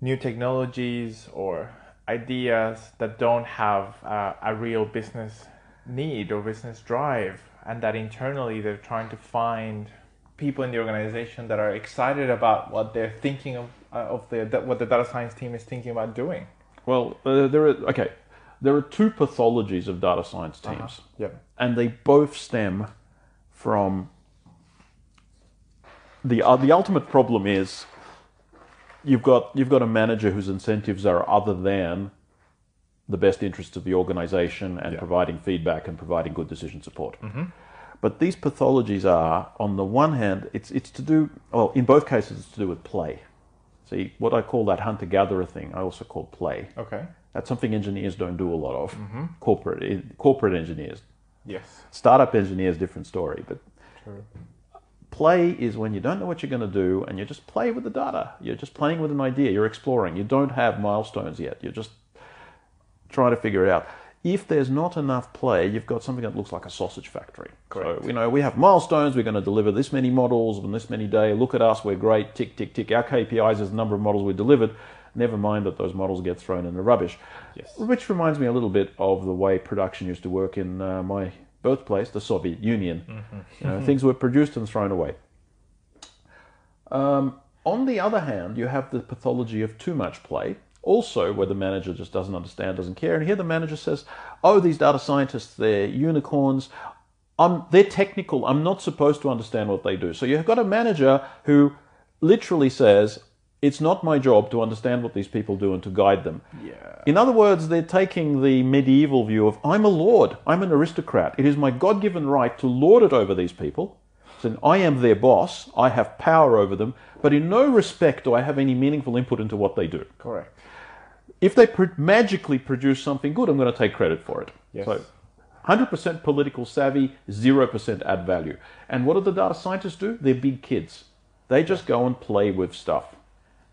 new technologies or ideas that don't have uh, a real business need or business drive and that internally they're trying to find people in the organization that are excited about what they're thinking of, uh, of the what the data science team is thinking about doing. Well, uh, there are okay. There are two pathologies of data science uh-huh. teams. Uh-huh. Yeah. And they both stem from the uh, the ultimate problem is you've got you've got a manager whose incentives are other than the best interests of the organization and yeah. providing feedback and providing good decision support. Mm-hmm. But these pathologies are, on the one hand, it's it's to do well. In both cases, it's to do with play. See, what I call that hunter-gatherer thing, I also call play. Okay. That's something engineers don't do a lot of. Mm-hmm. Corporate corporate engineers. Yes. Startup engineers, different story, but. True. Play is when you don't know what you're going to do and you just play with the data. You're just playing with an idea. You're exploring. You don't have milestones yet. You're just trying to figure it out. If there's not enough play, you've got something that looks like a sausage factory. Correct. So, you know, we have milestones. We're going to deliver this many models on this many day. Look at us. We're great. Tick, tick, tick. Our KPIs is the number of models we delivered. Never mind that those models get thrown in the rubbish. Yes. Which reminds me a little bit of the way production used to work in uh, my birthplace, the Soviet Union. Mm-hmm. You know, things were produced and thrown away. Um, on the other hand, you have the pathology of too much play, also where the manager just doesn't understand, doesn't care. And here the manager says, "Oh, these data scientists, they're unicorns. I'm, they're technical. I'm not supposed to understand what they do." So you've got a manager who literally says, "It's not my job to understand what these people do and to guide them." Yeah. In other words, they're taking the medieval view of, "I'm a lord. I'm an aristocrat. It is my God-given right to lord it over these people." And I am their boss, I have power over them, but in no respect do I have any meaningful input into what they do. Correct. If they pr- magically produce something good, I'm going to take credit for it. Yes. So 100% political savvy, 0% add value. And what do the data scientists do? They're big kids. They just go and play with stuff.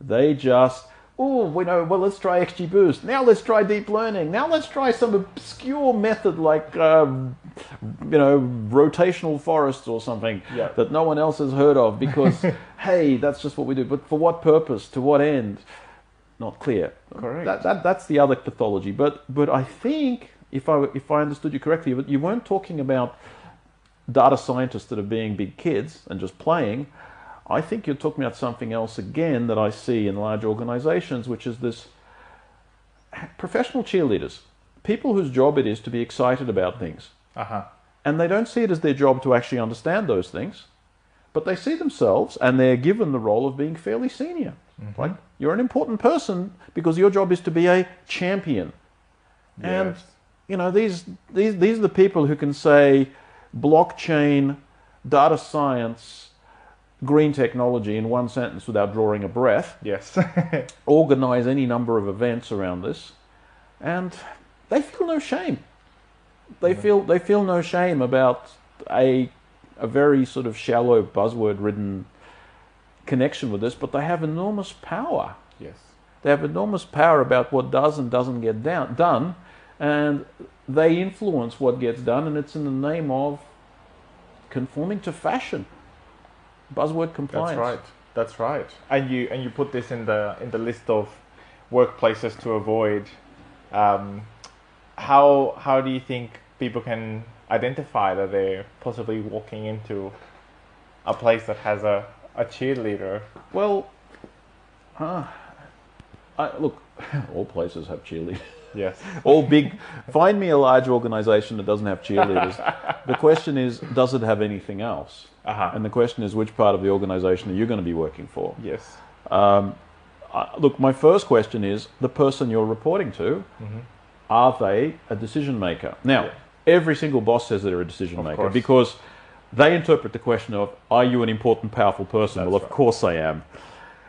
They just oh, we know, well, let's try XGBoost. Now let's try deep learning. Now let's try some obscure method like, um, you know, rotational forests or something yeah. that no one else has heard of because, hey, that's just what we do. But for what purpose? To what end? Not clear. Correct. That, that, that's the other pathology. But, but I think, if I, if I understood you correctly, you weren't talking about data scientists that are being big kids and just playing I think you're talking about something else again that I see in large organizations, which is this professional cheerleaders, people whose job it is to be excited about things. Uh-huh. And they don't see it as their job to actually understand those things, but they see themselves and they're given the role of being fairly senior. Mm-hmm. Like you're an important person because your job is to be a champion. Yes. And you know, these these these are the people who can say blockchain, data science, green technology in one sentence without drawing a breath. Yes. organize any number of events around this, and they feel no shame. They feel they feel no shame about a a very sort of shallow buzzword ridden connection with this, but they have enormous power. Yes. They have enormous power about what does and doesn't get down, done, and they influence what gets done, and it's in the name of conforming to fashion. Buzzword compliance. That's right. That's right. And you and you put this in the in the list of workplaces to avoid. Um, how how do you think people can identify that they're possibly walking into a place that has a, a cheerleader? Well, uh, I, look, all places have cheerleaders. Yes. all big. Find me a large organization that doesn't have cheerleaders. the question is, does it have anything else? Uh-huh. And the question is, which part of the organization are you going to be working for? Yes. Um, look, my first question is the person you're reporting to, Mm-hmm. are they a decision maker? Now, Yeah. every single boss says they're a decision Of maker course. because they interpret the question of, are you an important, powerful person? That's well, of right. course I am.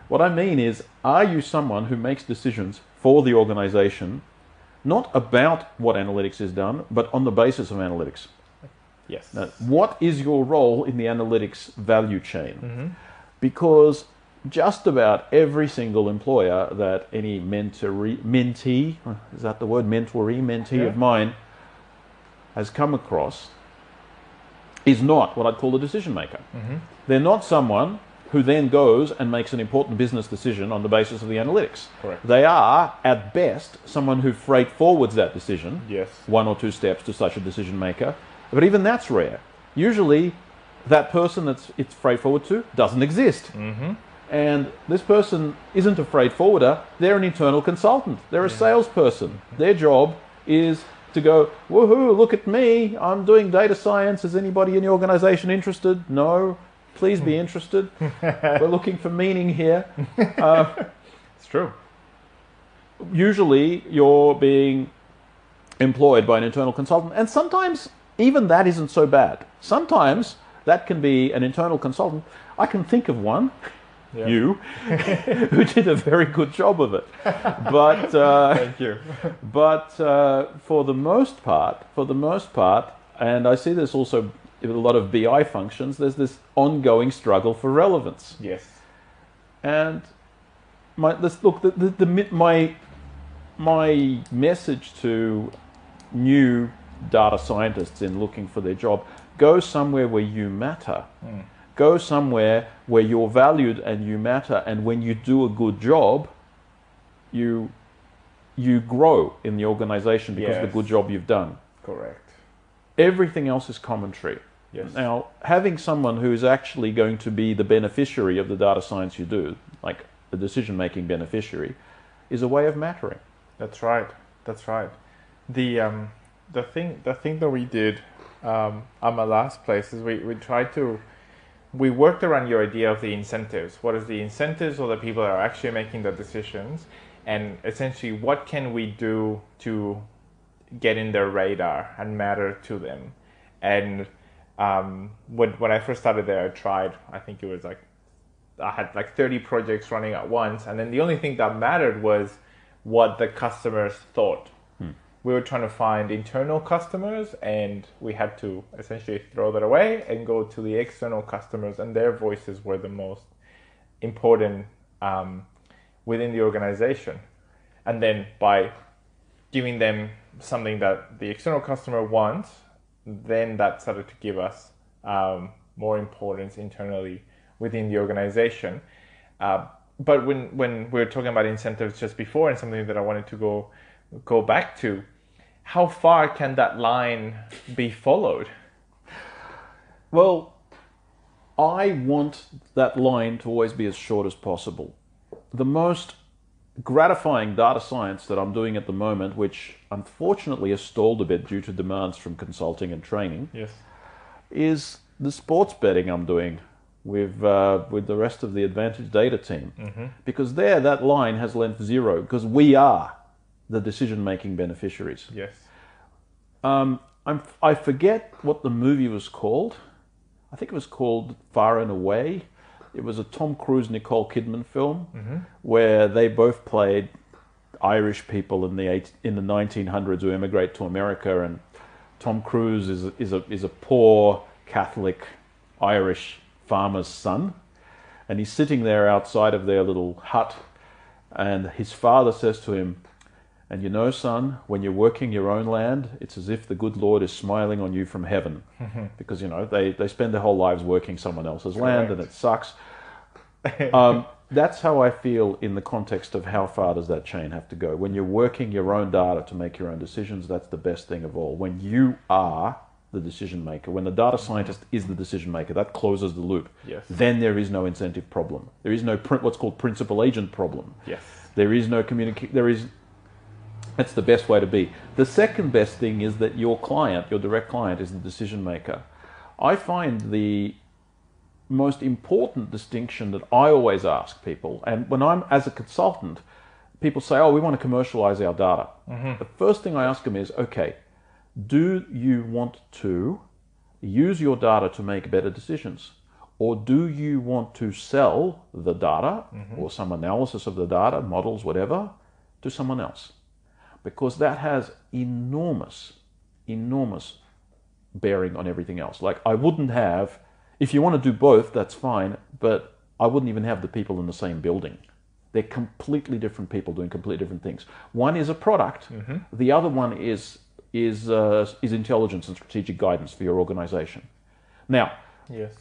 What I mean is, are you someone who makes decisions for the organization, not about what analytics is done, but on the basis of analytics? Yes. Now, what is your role in the analytics value chain? Mm-hmm. Because just about every single employer that any mentoree, mentee, is that the word, mentoree, mentee Yeah. of mine, has come across is not what I'd call a decision maker. Mm-hmm. They're not someone who then goes and makes an important business decision on the basis of the analytics. Correct. They are, at best, someone who freight forwards that decision Yes. one or two steps to such a decision maker. But even that's rare. Usually, that person that's it's freight forward to doesn't exist. Mm-hmm. And this person isn't a freight forwarder, they're an internal consultant. They're a salesperson. Their job is to go, woohoo, look at me, I'm doing data science. Is anybody in the organization interested? No. Please be interested. We're looking for meaning here. Uh, It's true. usually you're being employed by an internal consultant, and sometimes even that isn't so bad. Sometimes that can be an internal consultant. I can think of one, Yeah. you, who did a very good job of it. But uh, Thank you. but uh, for the most part, for the most part, and I see this also a lot of BI functions. There's this ongoing struggle for relevance. yes. And my this, look, the, the, the my my message to new data scientists in looking for their job: go somewhere where you matter. Mm. Go somewhere where you're valued and you matter. And when you do a good job, you you grow in the organization because of the good job you've done. Correct. Everything else is commentary. Yes. Now, having someone who's actually going to be the beneficiary of the data science you do, like the decision making beneficiary, is a way of mattering. That's right. That's right. The um, the thing the thing that we did um, at my last place is we, we tried to we worked around your idea of the incentives. What is the incentives of the people that are actually making the decisions, and essentially what can we do to get in their radar and matter to them. And um, when when I first started there, I tried. I think it was like I had like 30 projects running at once, and then the only thing that mattered was what the customers thought. We were trying to find internal customers, and we had to essentially throw that away and go to the external customers, and their voices were the most important um, within the organization. And then by giving them something that the external customer wants, then that started to give us um, more importance internally within the organization. Uh, but when, when we were talking about incentives just before, and something that I wanted to go go back to, how far can that line be followed? Well, I want that line to always be as short as possible. The most gratifying data science that I'm doing at the moment, which unfortunately has stalled a bit due to demands from consulting and training, Yes. is the sports betting I'm doing with uh, with the rest of the Advantage Data team. Because there, that line has length zero because we are the decision-making beneficiaries. Yes. Um, I'm, I forget what the movie was called. I think it was called Far and Away. It was a Tom Cruise Nicole Kidman film mm-hmm. where they both played Irish people in the eight, in the 1900s who immigrate to America, and Tom Cruise is is a is a poor Catholic Irish farmer's son, and he's sitting there outside of their little hut, and his father says to him, And you know, son, when you're working your own land, it's as if the good Lord is smiling on you from heaven. because, you know, they, they spend their whole lives working someone else's land and it sucks. Um, that's how I feel in the context of how far does that chain have to go. When you're working your own data to make your own decisions, that's the best thing of all. When you are the decision maker, when the data scientist is the decision maker, that closes the loop. Yes. Then there is no incentive problem. There is no prin- what's called principal agent problem. Yes. There is no communicate. There is. That's the best way to be. The second best thing is that your client, your direct client, is the decision maker. I find the most important distinction that I always ask people, and when I'm as a consultant, people say, "Oh, we want to commercialize our data." Mm-hmm. The first thing I ask them is, "Okay, do you want to use your data to make better decisions?" Or do you want to sell the data mm-hmm. or some analysis of the data, models, whatever, to someone else? Because that has enormous, enormous bearing on everything else. Like, I wouldn't have, if you want to do both, that's fine, but I wouldn't even have the people in the same building. They're completely different people doing completely different things. One is a product, the other one is, is, uh, is intelligence and strategic guidance for your organization. Now, Yes.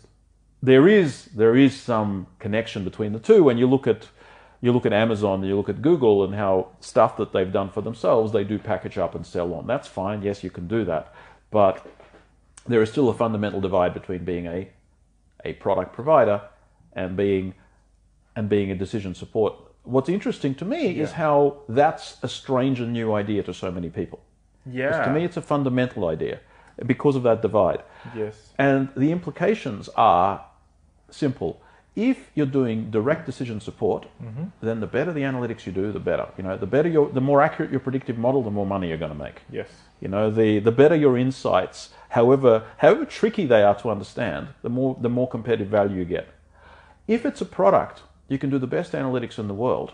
there is there is some connection between the two when you look at you look at Amazon, you look at Google and how stuff that they've done for themselves they do package up and sell on. That's fine. Yes, you can do that. But there is still a fundamental divide between being a a product provider and being and being a decision support. What's interesting to me is how that's a strange and new idea to so many people. Yeah. To me, it's a fundamental idea because of that divide. Yes. And the implications are simple. If you're doing direct decision support, mm-hmm. then the better the analytics you do, the better. You know, the better your, the more accurate your predictive model, the more money you're going to make. Yes. You know, the, the better your insights, however however tricky they are to understand, the more the more competitive value you get. If it's a product, you can do the best analytics in the world,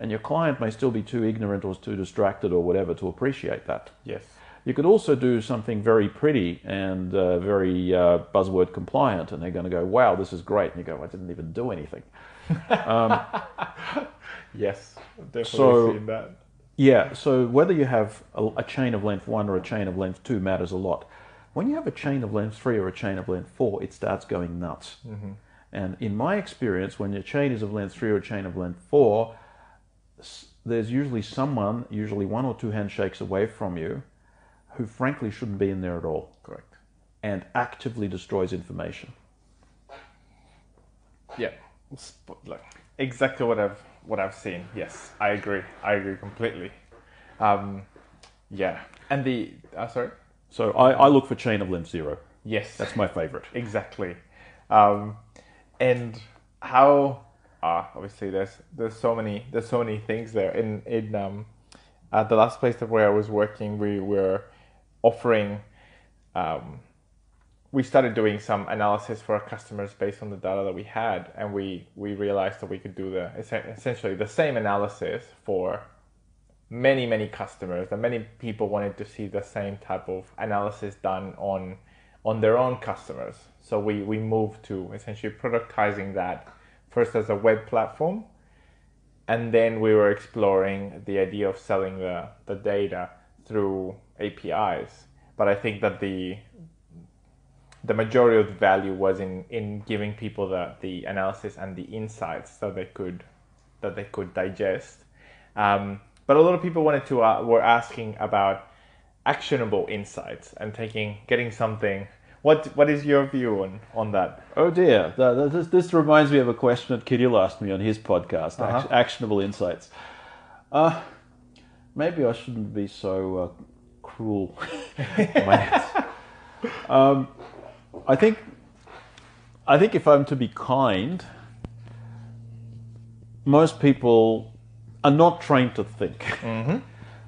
and your client may still be too ignorant or too distracted or whatever to appreciate that. Yes. You could also do something very pretty and uh, very uh, buzzword compliant, and they're going to go, "Wow, this is great!" And you go, "I didn't even do anything." Yes. Definitely So- seen that. Yeah. So whether you have a, a chain of length one or a chain of length two matters a lot. When you have a chain of length three or a chain of length four, it starts going nuts. And in my experience, when your chain is of length three or a chain of length four, there's usually someone, usually one or two handshakes away from you, who frankly shouldn't be in there at all. Correct. and actively destroys information. Yeah. Like exactly what I've what I've seen. Yes, I agree. I agree completely. Um, yeah. And the uh, sorry. So I, I look for chain of length zero. Yes. That's my favorite. exactly. Um, and how? Uh, obviously, there's there's so many there's so many things there. In in um, at the last place that where I was working, we were offering. Um, we started doing some analysis for our customers based on the data that we had, and we we realized that we could do the essentially the same analysis for many many customers and many people wanted to see the same type of analysis done on on their own customers so we we moved to essentially productizing that first as a web platform and then we were exploring the idea of selling the the data through APIs but I think that the the majority of the value was in in giving people the the analysis and the insights that they could that they could digest um, but a lot of people wanted to uh, were asking about actionable insights and taking getting something what what is your view on on that Oh dear, Th- th- this, this reminds me of a question that Kirill asked me on his podcast, Uh-huh. Act- Actionable Insights. Uh, maybe I shouldn't be so cruel. in my answer. um, I think, I think if I'm to be kind, most people are not trained to think.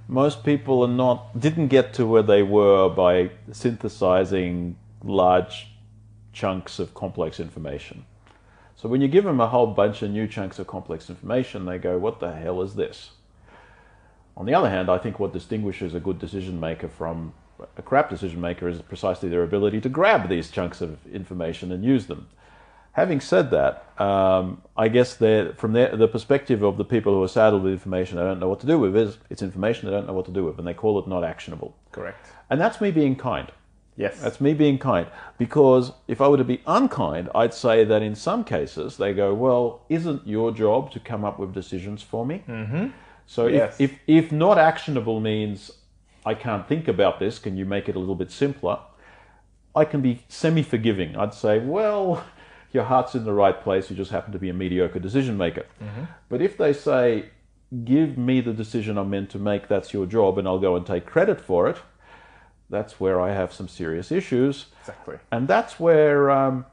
Most people are not didn't get to where they were by synthesizing large chunks of complex information. So when you give them a whole bunch of new chunks of complex information, they go, "What the hell is this?" On the other hand, I think what distinguishes a good decision maker from a crap decision maker is precisely their ability to grab these chunks of information and use them. having said that, um, I guess from their, the perspective of the people who are saddled with information they don't know what to do with, is it's information they don't know what to do with, and they call it not actionable. Correct. And that's me being kind. Yes. That's me being kind. Because if I were to be unkind, I'd say that in some cases they go, well, isn't your job to come up with decisions for me? Mm-hmm. So Yes. if, if, if not actionable means I can't think about this, can you make it a little bit simpler? I can be semi forgiving. I'd say, well, your heart's in the right place, you just happen to be a mediocre decision maker. But if they say, give me the decision I'm meant to make, that's your job, and I'll go and take credit for it, that's where I have some serious issues. Exactly. And that's where um,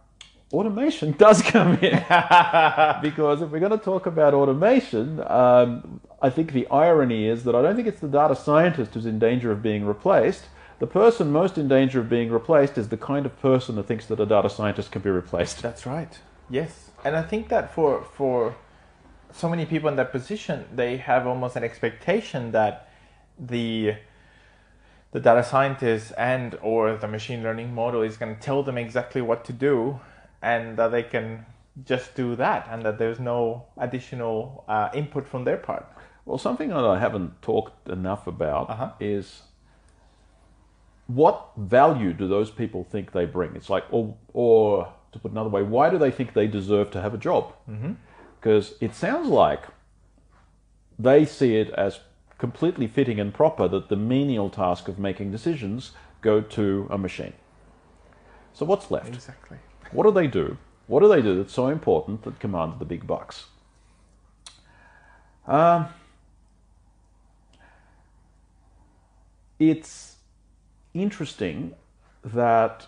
automation does come in. because if we're going to talk about automation, um, I think the irony is that I don't think it's the data scientist who's in danger of being replaced. The person most in danger of being replaced is the kind of person that thinks that a data scientist can be replaced. That's right. Yes, and I think that for for so many people in that position, they have almost an expectation that the the data scientist and or the machine learning model is going to tell them exactly what to do, and that they can just do that, and that there's no additional uh, input from their part. Well, something that I haven't talked enough about Uh-huh. is what value do those people think they bring? It's like, or, or to put another way, why do they think they deserve to have a job? Because it sounds like they see it as completely fitting and proper that the menial task of making decisions go to a machine. So what's left? Exactly. What do they do? What do they do that's so important that commanded the big bucks? Um, it's interesting that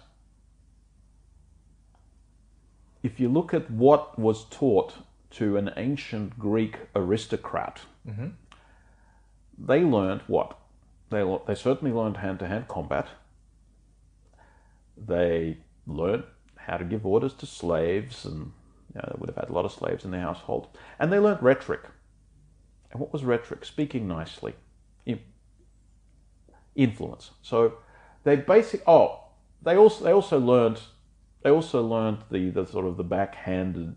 if you look at what was taught to an ancient Greek aristocrat, mm-hmm. they learned what? They, they certainly learned hand to hand combat. They learned how to give orders to slaves, and you know, they would have had a lot of slaves in their household. And they learned rhetoric. And what was rhetoric? Speaking nicely, influence. So they basic. Oh, they also they also learned they also learned the, the sort of the backhanded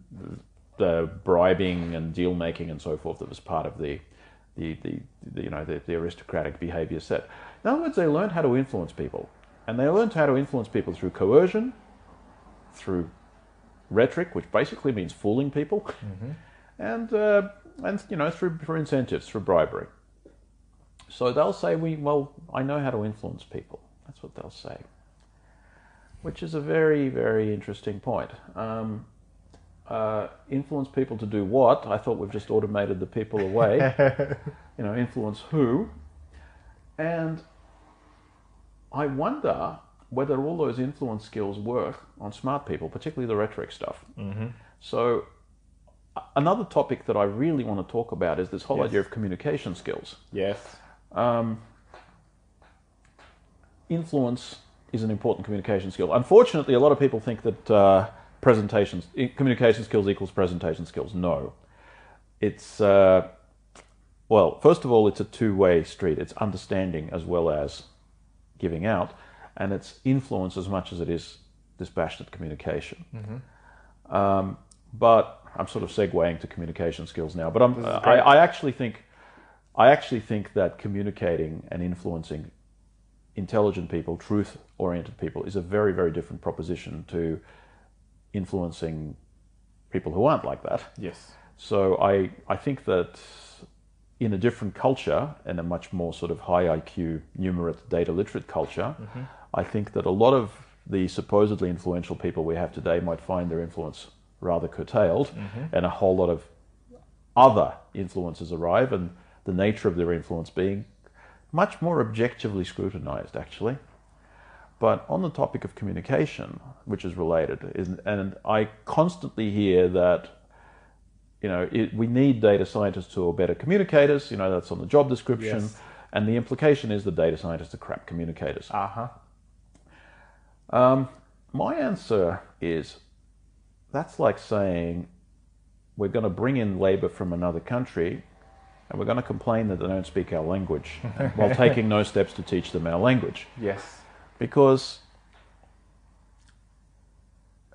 the bribing and deal making and so forth that was part of the the, the, the you know the, the aristocratic behavior set. In other words, they learned how to influence people, and they learned how to influence people through coercion, through rhetoric, which basically means fooling people, and uh, and you know through through incentives, through bribery. So they'll say, "We well, I know how to influence people." That's what they'll say, which is a very very interesting point. Um, uh, influence people to do what? I thought we've just automated the people away. you know, influence who? And I wonder whether all those influence skills work on smart people, particularly the rhetoric stuff. Mm-hmm. So, another topic that I really want to talk about is this whole Yes. idea of communication skills. Yes. Influence is an important communication skill. Unfortunately, a lot of people think that uh, presentations, communication skills equals presentation skills. No, it's uh, well, first of all, it's a two-way street. It's understanding as well as giving out, and it's influence as much as it is dispassionate communication. Um, but I'm sort of segueing to communication skills now. But I'm, I. I actually think, I actually think that communicating and influencing intelligent people, truth-oriented people, is a very, very different proposition to influencing people who aren't like that. Yes. So I, I think that in a different culture and a much more sort of high IQ, numerate, data literate culture, mm-hmm. I think that a lot of the supposedly influential people we have today might find their influence rather curtailed, mm-hmm. and a whole lot of other influences arrive, and the nature of their influence being much more objectively scrutinized, actually. But on the topic of communication, which is related, is, and I constantly hear that you know it, we need data scientists who are better communicators. You know that's on the job description, Yes. and the implication is the data scientists are crap communicators. Uh huh. Um, my answer is that's like saying we're going to bring in labor from another country and we're going to complain that they don't speak our language while taking no steps to teach them our language. Yes. Because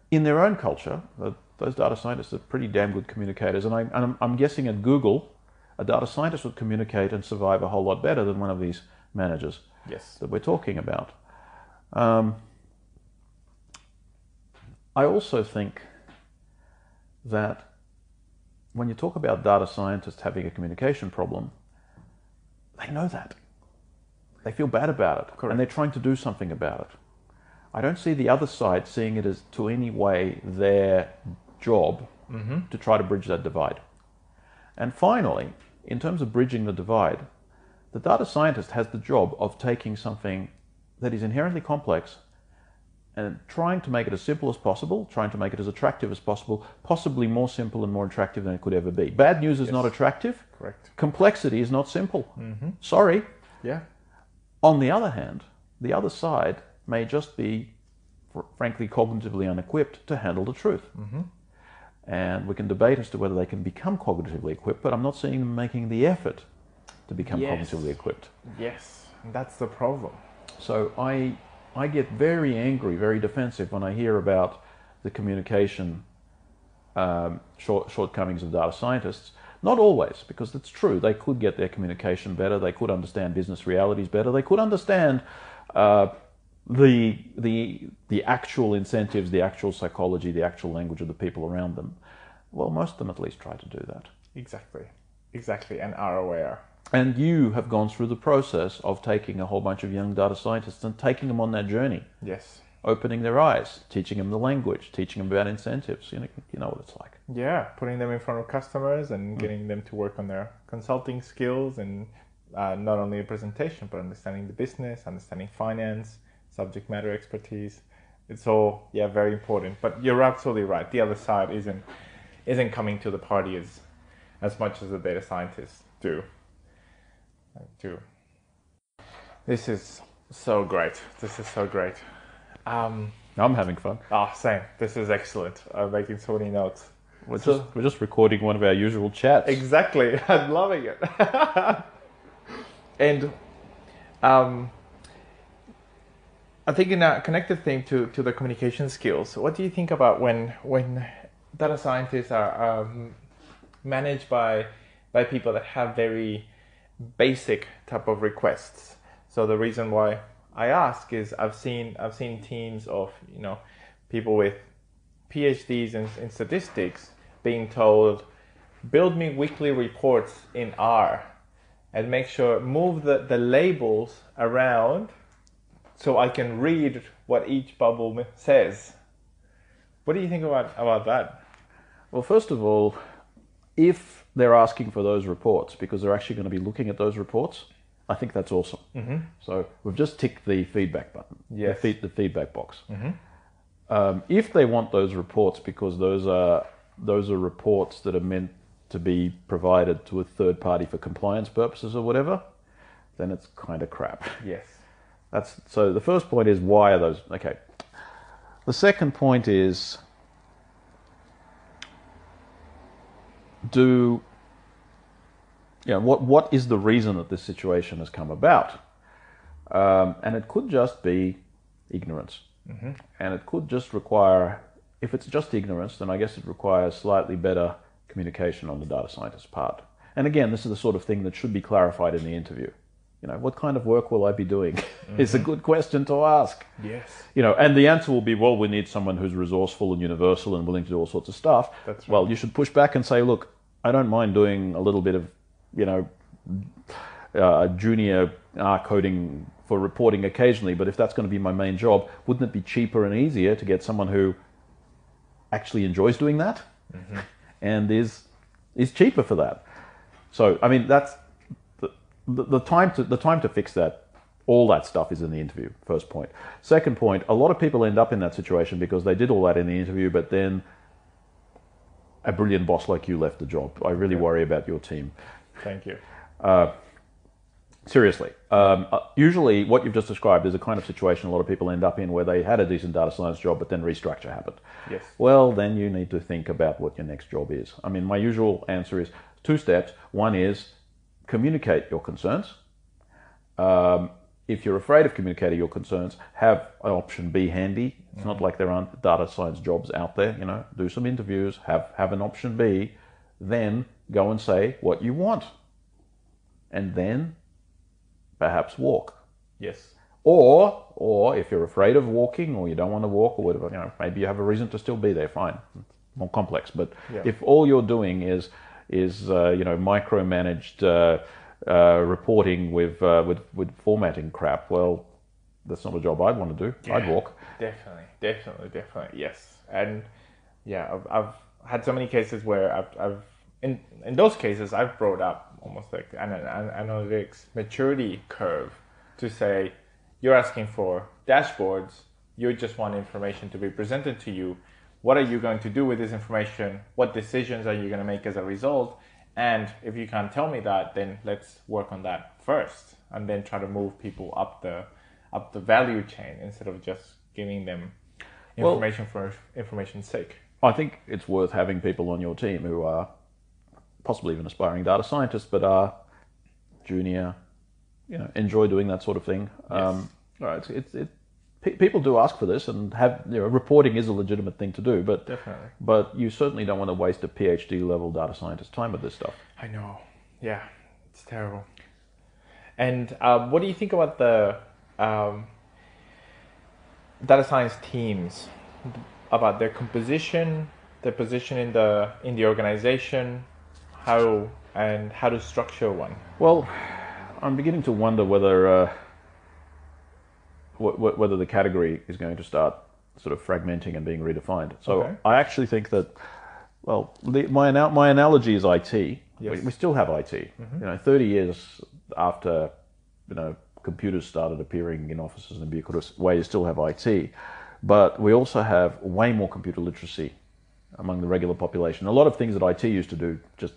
in their own culture, the, those data scientists are pretty damn good communicators. And, I, and I'm, I'm guessing at Google, a data scientist would communicate and survive a whole lot better than one of these managers Yes. that we're talking about. Um, I also think that when you talk about data scientists having a communication problem, they know that. They feel bad about it. Correct. And they're trying to do something about it. I don't see the other side seeing it as to any way their job mm-hmm. to try to bridge that divide. And finally, in terms of bridging the divide, the data scientist has the job of taking something that is inherently complex and trying to make it as simple as possible, trying to make it as attractive as possible, possibly more simple and more attractive than it could ever be. Bad news is not attractive. Correct. Complexity is not simple. Mm-hmm. Sorry. Yeah. On the other hand, the other side may just be, fr- frankly, cognitively unequipped to handle the truth. Mm-hmm. And we can debate as to whether they can become cognitively equipped, but I'm not seeing them making the effort to become Yes. cognitively equipped. Yes. That's the problem. So I, I get very angry, very defensive when I hear about the communication um, short, shortcomings of data scientists. Not always, because it's true. They could get their communication better. They could understand business realities better. They could understand uh, the the the actual incentives, the actual psychology, the actual language of the people around them. Well, most of them at least try to do that. Exactly. Exactly. And are aware. And you have gone through the process of taking a whole bunch of young data scientists and taking them on that journey, Yes. opening their eyes, teaching them the language, teaching them about incentives. You know, you know what it's like. Yeah, putting them in front of customers and getting them to work on their consulting skills and uh, not only a presentation, but understanding the business, understanding finance, subject matter expertise. It's all yeah very important. But you're absolutely right. The other side isn't isn't coming to the party as as much as the data scientists do. Do. This is so great. This is so great. Um, I'm having fun. ah, same. This is excellent. I'm making so many notes. We're So- just we're just recording one of our usual chats. Exactly. I'm loving it. and um, I think in a connected thing to, to the communication skills, what do you think about when when data scientists are um, managed by by people that have very basic type of requests? So the reason why I ask is I've seen I've seen teams of you know people with PhDs in, in statistics being told build me weekly reports in R and make sure move the, the labels around so I can read what each bubble says. What do you think about about that? Well, first of all, if they're asking for those reports because they're actually going to be looking at those reports, I think that's awesome. Mm-hmm. So we've just ticked the feedback button, Yes. the, feed, the feedback box. Um, if they want those reports because those are those are reports that are meant to be provided to a third party for compliance purposes or whatever, then it's kind of crap. Yes. That's so. The first point is why are those okay? The second point is do you know what what is the reason that this situation has come about? Um, and it could just be ignorance, and it could just require. If it's just ignorance, then I guess it requires slightly better communication on the data scientist's part. And again, this is the sort of thing that should be clarified in the interview. You know, what kind of work will I be doing? Is a good question to ask Yes. you know, and the answer will be, well, we need someone who's resourceful and universal and willing to do all sorts of stuff. That's right. Well, you should push back and say, look, I don't mind doing a little bit of, you know, uh, junior R coding for reporting occasionally, but if that's going to be my main job, wouldn't it be cheaper and easier to get someone who actually enjoys doing that Mm-hmm. and is is cheaper for that? So, I mean, that's the, the, the time to the time to fix that all that stuff is in the interview first point. second point a lot of people end up in that situation because they did all that in the interview but then a brilliant boss like you left the job. I really worry about your team. Thank you. seriously um, uh, usually what you've just described is a kind of situation a lot of people end up in where they had a decent data science job but then restructure happened. Yes. well then you need to think about what your next job is. I mean my usual answer is two steps. One is communicate your concerns. Um, if you're afraid of communicating your concerns, have option B handy. It's not like there aren't data science jobs out there. You know, do some interviews, have have an option B, then go and say what you want, and then perhaps walk. Yes. Or, or if you're afraid of walking, or you don't want to walk, or whatever, you know, maybe you have a reason to still be there. Fine, more complex. But Yeah. if all you're doing is is uh, you know micromanaged uh, uh, reporting with uh, with with formatting crap, well, that's not a job I'd want to do. I'd walk. Definitely, definitely, definitely. Yes, and yeah, I've, I've had so many cases where I've, I've in in those cases I've brought up almost like an, an analytics maturity curve to say you're asking for dashboards, you just want information to be presented to you. What are you going to do with this information? What decisions are you going to make as a result? And if you can't tell me that, then let's work on that first, and then try to move people up the up the value chain instead of just giving them Well- information for information's sake. I think it's worth having people on your team who are possibly even aspiring data scientists, but are junior, you know, enjoy doing that sort of thing. Um, all right, it's, it's, it, pe- people do ask for this, and have you know, reporting is a legitimate thing to do, but Definitely. but you certainly don't want to waste a PhD level data scientist time with this stuff. I know. Yeah, it's terrible. And uh, what do you think about the um, data science teams? About their composition, their position in the in the organization, how and how to structure one. Well, I'm beginning to wonder whether uh, wh- whether the category is going to start sort of fragmenting and being redefined. So Okay. I actually think that, well, the, my my analogy is IT. We, Yes. we still have IT. Mm-hmm. You know, 30 years after you know computers started appearing in offices in a ubiquitous way, you still have IT, but we also have way more computer literacy among the regular population. A lot of things that IT used to do, just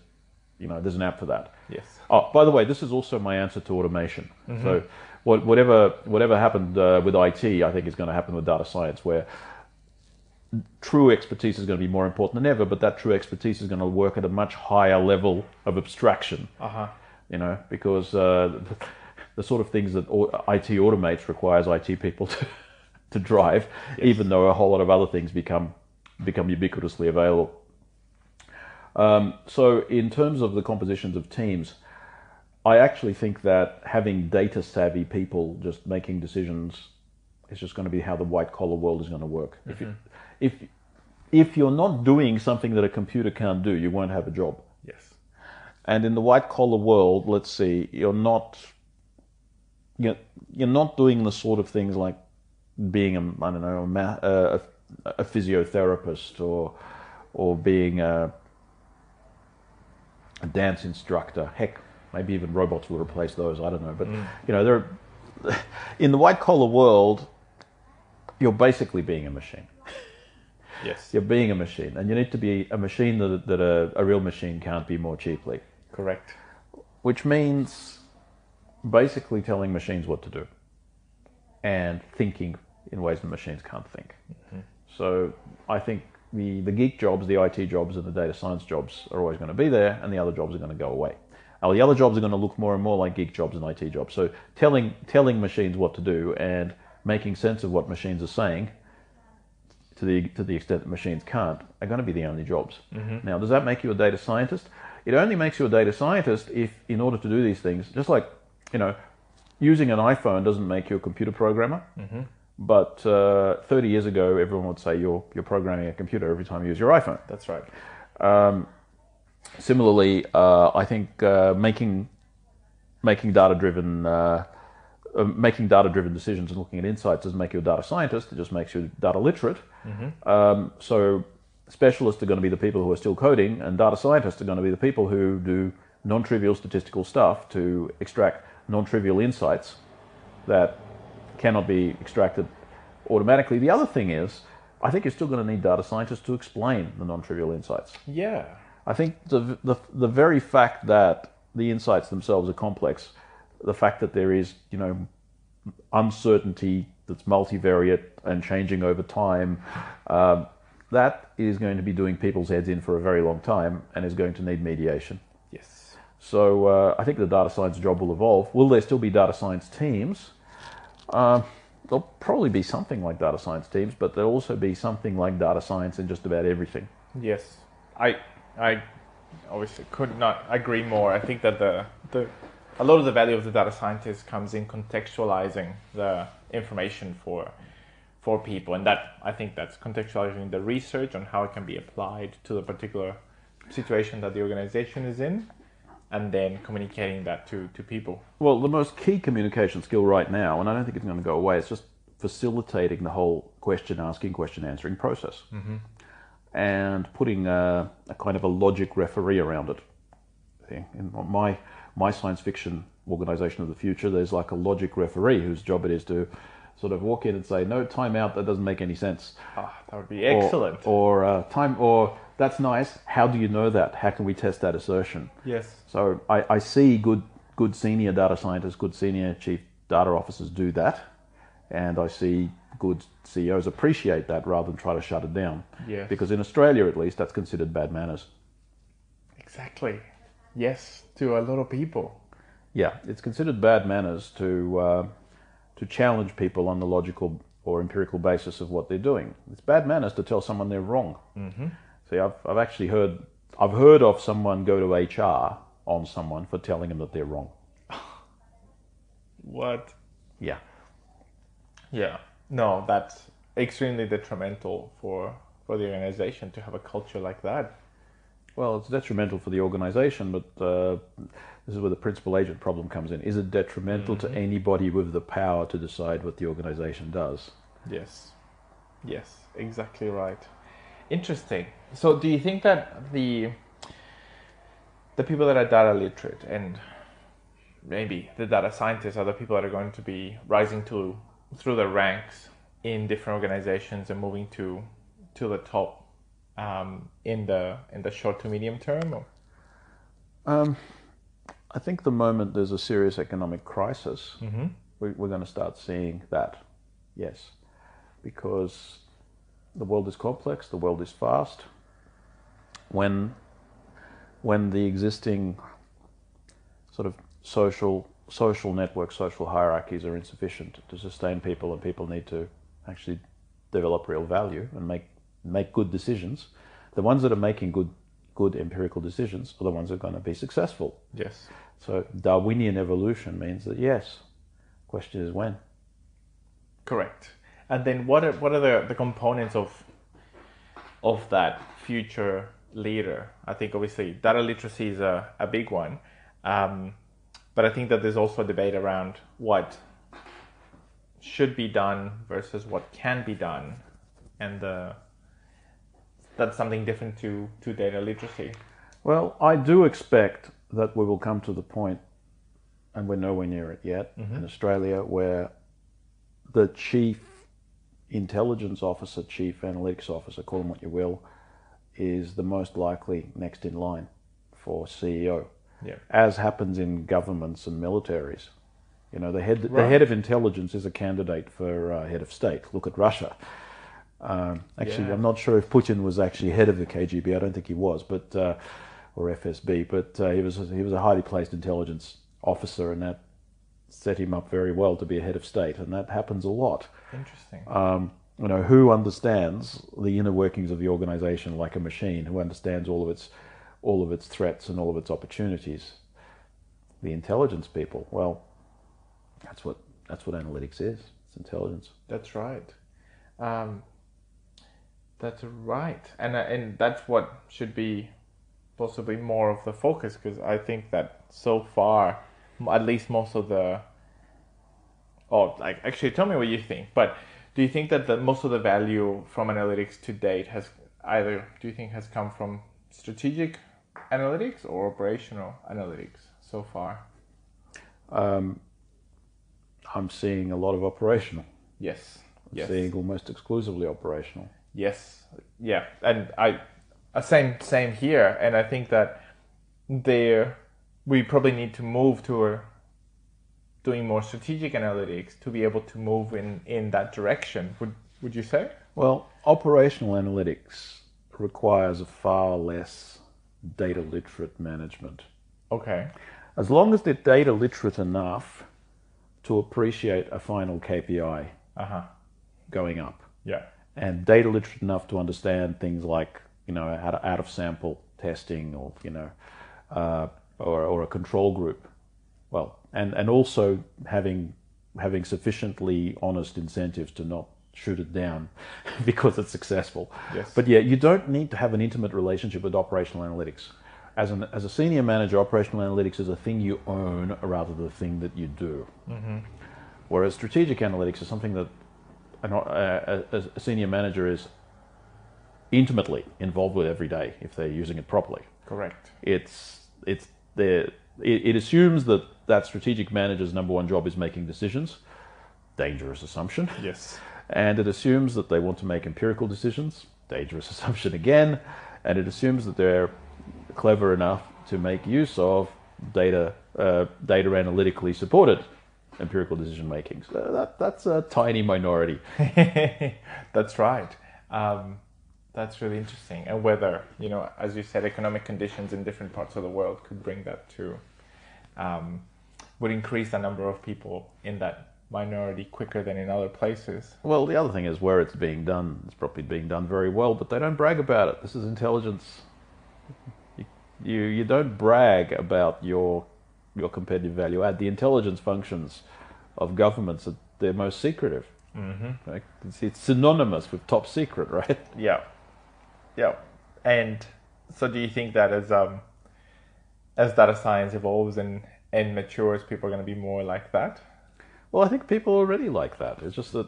you know, there's an app for that. Yes. Oh, by the way, this is also my answer to automation. Mm-hmm. So, what, whatever whatever happened uh, with IT, I think is going to happen with data science, where true expertise is going to be more important than ever. But that true expertise is going to work at a much higher level of abstraction. Uh huh. You know, because uh, the, the sort of things that IT automates requires IT people to to drive, even though a whole lot of other things become become ubiquitously available. Um, so, in terms of the compositions of teams, I actually think that having data savvy people just making decisions is just going to be how the white collar world is going to work. If, you, mm-hmm. if if you're not doing something that a computer can't do, you won't have a job. Yes. And in the white collar world, let's see, you're not you're, you're not doing the sort of things like being a I don't know a, ma- a, a physiotherapist or or being a, a dance instructor. Heck, maybe even robots will replace those. I don't know, but mm. you know, they're in the white collar world. You're basically being a machine. Yes. You're being a machine, and you need to be a machine that, that a, a real machine can't be more cheaply Correct. which means basically telling machines what to do and thinking in ways that machines can't think. Mm-hmm. So I think the, the geek jobs, the IT jobs, and the data science jobs are always going to be there, and the other jobs are going to go away. The other jobs are going to look more and more like geek jobs and IT jobs. So telling telling machines what to do and making sense of what machines are saying to the to the extent that machines can't are going to be the only jobs. Mm-hmm. Now, does that make you a data scientist? It only makes you a data scientist if, in order to do these things, just like you know, using an iPhone doesn't make you a computer programmer. Mm-hmm. But uh, 30 years ago, everyone would say you're you're programming a computer every time you use your iPhone. That's right. Um, Similarly, uh, I think uh, making making data driven uh, uh, making data driven decisions and looking at insights doesn't make you a data scientist. It just makes you data literate. Um, so specialists are going to be the people who are still coding, and data scientists are going to be the people who do non-trivial statistical stuff to extract non-trivial insights that cannot be extracted automatically. The other thing is, I think you're still going to need data scientists to explain the non-trivial insights. Yeah. I think the, the the very fact that the insights themselves are complex, the fact that there is you know uncertainty that's multivariate and changing over time, um, that is going to be doing people's heads in for a very long time and is going to need mediation. Yes. So uh, I think the data science job will evolve. Will there still be data science teams? Uh, there'll probably be something like data science teams, but there'll also be something like data science in just about everything. Yes, I I obviously could not agree more. I think that the the a lot of the value of the data scientist comes in contextualizing the information for for people, and that I think that's contextualizing the research on how it can be applied to the particular situation that the organization is in, and then communicating that to to people. Well, the most key communication skill right now, and I don't think it's going to go away, is just facilitating the whole question asking, question answering process. Mm-hmm and putting a, a, kind of a logic referee around it. In my my science fiction organization of the future, there's like a logic referee whose job it is to sort of walk in and say, "No, time out. That doesn't make any sense." Oh, that would be excellent. Or, or uh, time, or that's nice. How do you know that? How can we test that assertion? Yes. So I, I see good good senior data scientists, good senior chief data officers do that, and I see good CEOs appreciate that rather than try to shut it down. Yeah. Because in Australia, at least, that's considered bad manners. Exactly. Yes, to a lot of people. Yeah, it's considered bad manners to uh, to challenge people on the logical or empirical basis of what they're doing. It's bad manners to tell someone they're wrong. Mm-hmm. See, I've I've actually heard I've heard of someone go to HR on someone for telling them that they're wrong. what? Yeah. Yeah no, that's extremely detrimental for for the organization to have a culture like that. Well, it's detrimental for the organization, but uh, this is where the principal agent problem comes in. Is it detrimental mm-hmm. to anybody with the power to decide what the organization does? Yes. Yes, exactly right. Interesting. So, do you think that the the people that are data literate and maybe the data scientists are the people that are going to be rising to through the ranks in different organizations and moving to to the top um, in the in the short to medium term? Um, I think the moment there's a serious economic crisis, mm-hmm. we, we're going to start seeing that. Yes, because the world is complex, the world is fast. When when the existing sort of social social networks, social hierarchies are insufficient to sustain people, and people need to actually develop real value and make make good decisions. The ones that are making good good empirical decisions are the ones that are going to be successful. Yes. So Darwinian evolution means that yes. Question is when. Correct. And then what are what are the, the components of of that future leader? I think obviously data literacy is a, a big one. Um, but I think that there's also a debate around what should be done versus what can be done, and uh, that's something different to to data literacy. Well, I do expect that we will come to the point, and we're nowhere near it yet mm-hmm. in Australia, where the chief intelligence officer, chief analytics officer, call them what you will, is the most likely next in line for CEO yeah. as happens in governments and militaries. You know, the head right. the head of intelligence is a candidate for uh, head of state. Look at Russia. Um, actually, yeah. I'm not sure if Putin was actually head of the KGB. I don't think he was, but uh, or FSB. But uh, he was he was a highly placed intelligence officer, and that set him up very well to be a head of state. And that happens a lot. Interesting. Um, you know, who understands the inner workings of the organization like a machine? Who understands all of its all of its threats and all of its opportunities. The intelligence people, well, that's what that's what analytics is. It's intelligence. That's right. Um, that's right, and uh, and that's what should be possibly more of the focus because I think that so far, at least most of the. Oh, like actually, tell me what you think. But do you think that the most of the value from analytics to date has either do you think has come from strategic analytics or operational analytics so far? Um, I'm seeing a lot of operational. Yes. I'm yes. seeing almost exclusively operational. Yes. Yeah. And I, uh, same same here. And I think that there we probably need to move to doing more strategic analytics to be able to move in in that direction. Would would you say? Well, operational analytics requires a far less data literate management. Okay. As long as they're data literate enough to appreciate a final KPI Uh huh. going up Yeah. and data literate enough to understand things like you know out of, out of sample testing or you know uh, or, or a control group well and and also having having sufficiently honest incentives to not shoot it down because it's successful Yes. but yeah you don't need to have an intimate relationship with operational analytics as an as a senior manager operational analytics is a thing you own rather than a thing that you do whereas strategic analytics is something that an, uh, a, a senior manager is intimately involved with every day if they're using it properly. Correct. It's it's the it, it assumes that that strategic manager's number one job is making decisions. Dangerous assumption. Yes. And it assumes that they want to make empirical decisions. Dangerous assumption again. And it assumes that they're clever enough to make use of data uh, data analytically supported empirical decision making. So that that's a tiny minority. That's right. Um, that's really interesting. And whether, you know, as you said, economic conditions in different parts of the world could bring that to, um, would increase the number of people in that minority quicker than in other places. Well, the other thing is where it's being done, it's probably being done very well, but they don't brag about it. This is intelligence. You, you, you don't brag about your your competitive value add. The intelligence functions of governments are they're most secretive. Mm-hmm. Like, it's, it's synonymous with top secret, right? Yeah. Yeah. And so do you think that as, um, as data science evolves and, and matures, people are going to be more like that? Well, I think people already like that. It's just that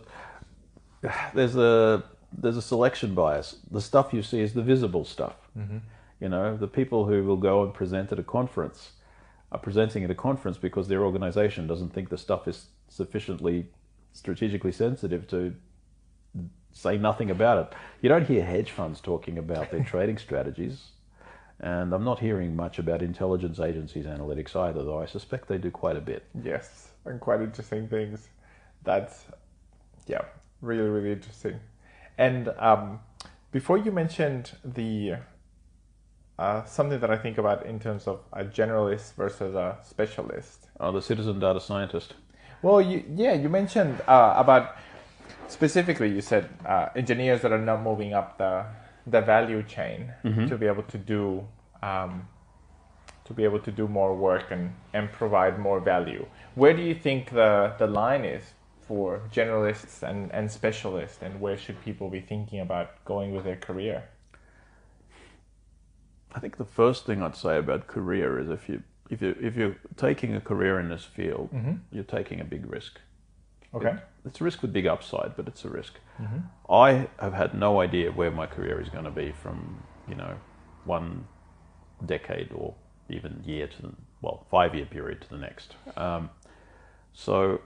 there's a there's a selection bias. The stuff you see is the visible stuff. Mm-hmm. You know, the people who will go and present at a conference are presenting at a conference because their organization doesn't think the stuff is sufficiently strategically sensitive to say nothing about it. You don't hear hedge funds talking about their trading strategies. And I'm not hearing much about intelligence agencies analytics either, though I suspect they do quite a bit. Yes, and quite interesting things. That's yeah, really really interesting. And um, before you mentioned the uh, something that I think about in terms of a generalist versus a specialist. Oh, the citizen data scientist. Well, you, yeah, you mentioned uh, about specifically. You said uh, engineers that are not moving up the the value chain to be able to do um, to be able to do more work and, and provide more value. Where do you think the, the line is for generalists and, and specialists, and where should people be thinking about going with their career? I think the first thing I'd say about career is if you if you if you're taking a career in this field, mm-hmm. you're taking a big risk. Okay. It- it's a risk with big upside, but it's a risk. Mm-hmm. I have had no idea where my career is going to be from you know one decade or even year to the well five year period to the next. Um, so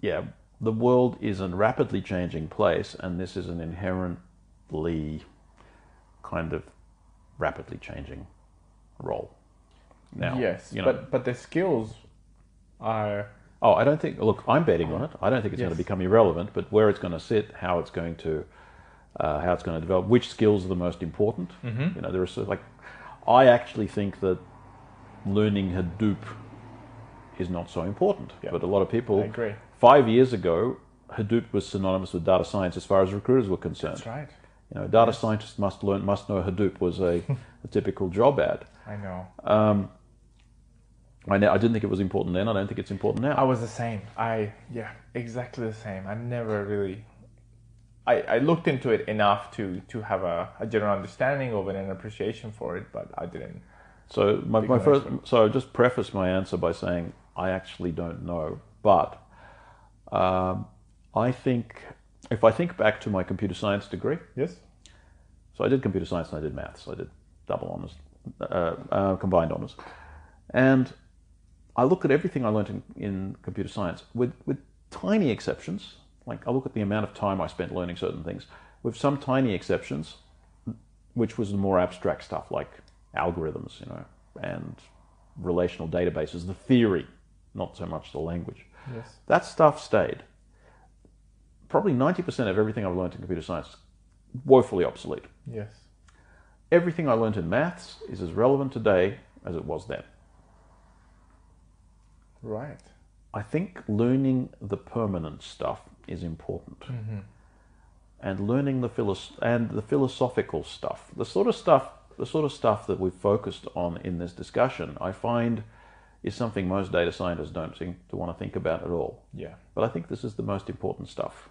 yeah, the world is a rapidly changing place, and this is an inherently kind of rapidly changing role. Now, yes, you know, but but the skills are oh, I don't think. Look, I'm betting on it. I don't think it's going to become irrelevant, but where it's going to sit, how it's going to, uh, how it's going to develop, which skills are the most important. Mm-hmm. You know, there are sort of like, I actually think that learning Hadoop is not so important, Yeah. but a lot of people. I agree. Five years ago, Hadoop was synonymous with data science as far as recruiters were concerned. that's right. You know, data scientists must learn, must know Hadoop was a, a typical job ad. I know. Um, I, ne- I didn't think it was important then. I don't think it's important now. I was the same. I yeah, exactly the same. I never really. I, I looked into it enough to to have a, a general understanding of it and appreciation for it, but I didn't. So my, my first, so just preface my answer by saying I actually don't know, but um, I think if I think back to my computer science degree, Yes. so I did computer science and I did maths. So I did double honors, uh, uh, combined honors, and I look at everything I learned in, in computer science with with tiny exceptions. Like I look at the amount of time I spent learning certain things, with some tiny exceptions, which was the more abstract stuff like algorithms, you know, and relational databases, the theory, not so much the language. Yes. That stuff stayed. Probably 90% of everything I've learned in computer science is woefully obsolete. Yes. Everything I learned in maths is as relevant today as it was then. Right. I think learning the permanent stuff is important, mm-hmm. and learning the philos- and the philosophical stuff, the sort of stuff, the sort of stuff that we've focused on in this discussion, I find is something most data scientists don't seem to want to think about at all. Yeah. But I think this is the most important stuff.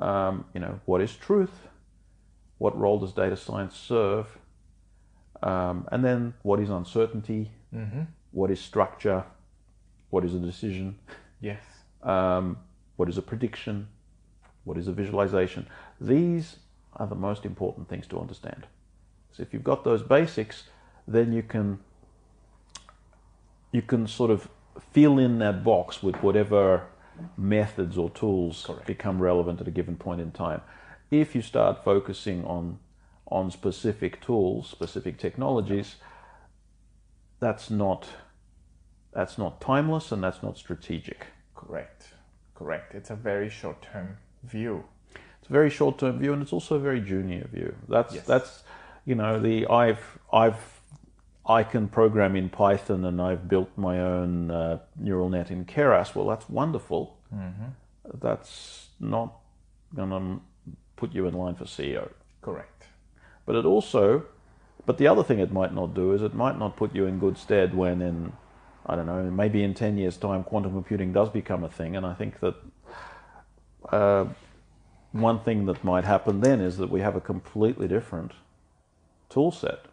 Um, you know, what is truth? What role does data science serve? Um, and then what is uncertainty? What is structure? What is a decision? Yes. Um, what is a prediction? What is a visualization? These are the most important things to understand. So if you've got those basics, then you can you can sort of fill in that box with whatever methods or tools Correct. become relevant at a given point in time. If you start focusing on on specific tools, specific technologies, that's not that's not timeless and that's not strategic. Correct. Correct. It's a very short term view. It's a very short term view and it's also a very junior view. That's Yes. that's you know the I've I've I can program in Python and I've built my own uh, neural net in Keras. Well, that's wonderful. That's not going to put you in line for CEO. Correct. But it also, but the other thing it might not do is it might not put you in good stead when in, I don't know, maybe in 10 years' time, quantum computing does become a thing. And I think that uh, one thing that might happen then is that we have a completely different tool set.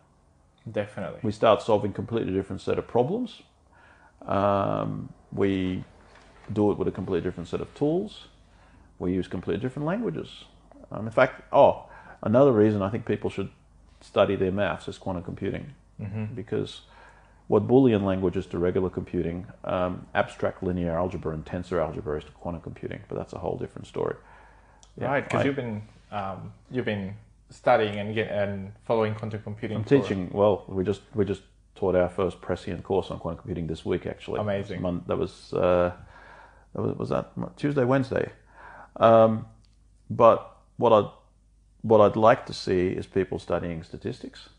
Definitely. We start solving completely different set of problems. Um, we do it with a completely different set of tools. We use completely different languages. Um, in fact, oh, another reason I think people should study their maths is quantum computing, because what Boolean language is to regular computing, um, abstract linear algebra and tensor algebra is to quantum computing. But that's a whole different story. Yeah, right, because you've been um, you've been studying and get, and following quantum computing. I'm teaching. Well, we just we just taught our first Presciient course on quantum computing this week. Actually, Amazing. That was uh, that was, was that Tuesday, Wednesday. Um, but what I what I'd like to see is people studying statistics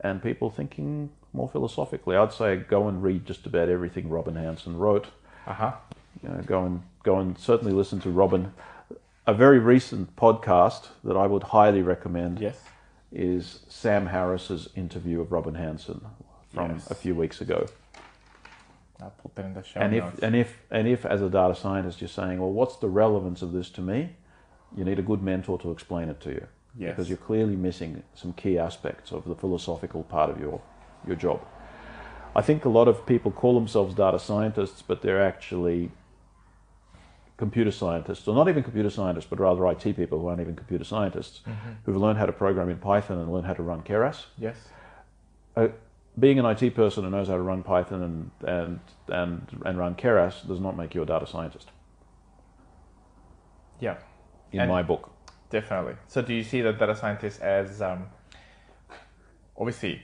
and people thinking more philosophically. I'd say go and read just about everything Robin Hanson wrote. Uh-huh. You know, go and go and certainly listen to Robin. A very recent podcast that I would highly recommend Yes. is Sam Harris's interview of Robin Hanson from Yes. a few weeks ago. I'll put that in the show And notes. if and if and if as a data scientist you're saying, well, what's the relevance of this to me? You need a good mentor to explain it to you. Yes. Because you're clearly missing some key aspects of the philosophical part of your your job. I think a lot of people call themselves data scientists, but they're actually computer scientists, or not even computer scientists, but rather IT people who aren't even computer scientists, who've learned how to program in Python and learn how to run Keras. yes. Uh, being an IT person who knows how to run Python and, and, and, and run Keras does not make you a data scientist, Yeah. in And- my book. Definitely. So, do you see the data scientist as um, obviously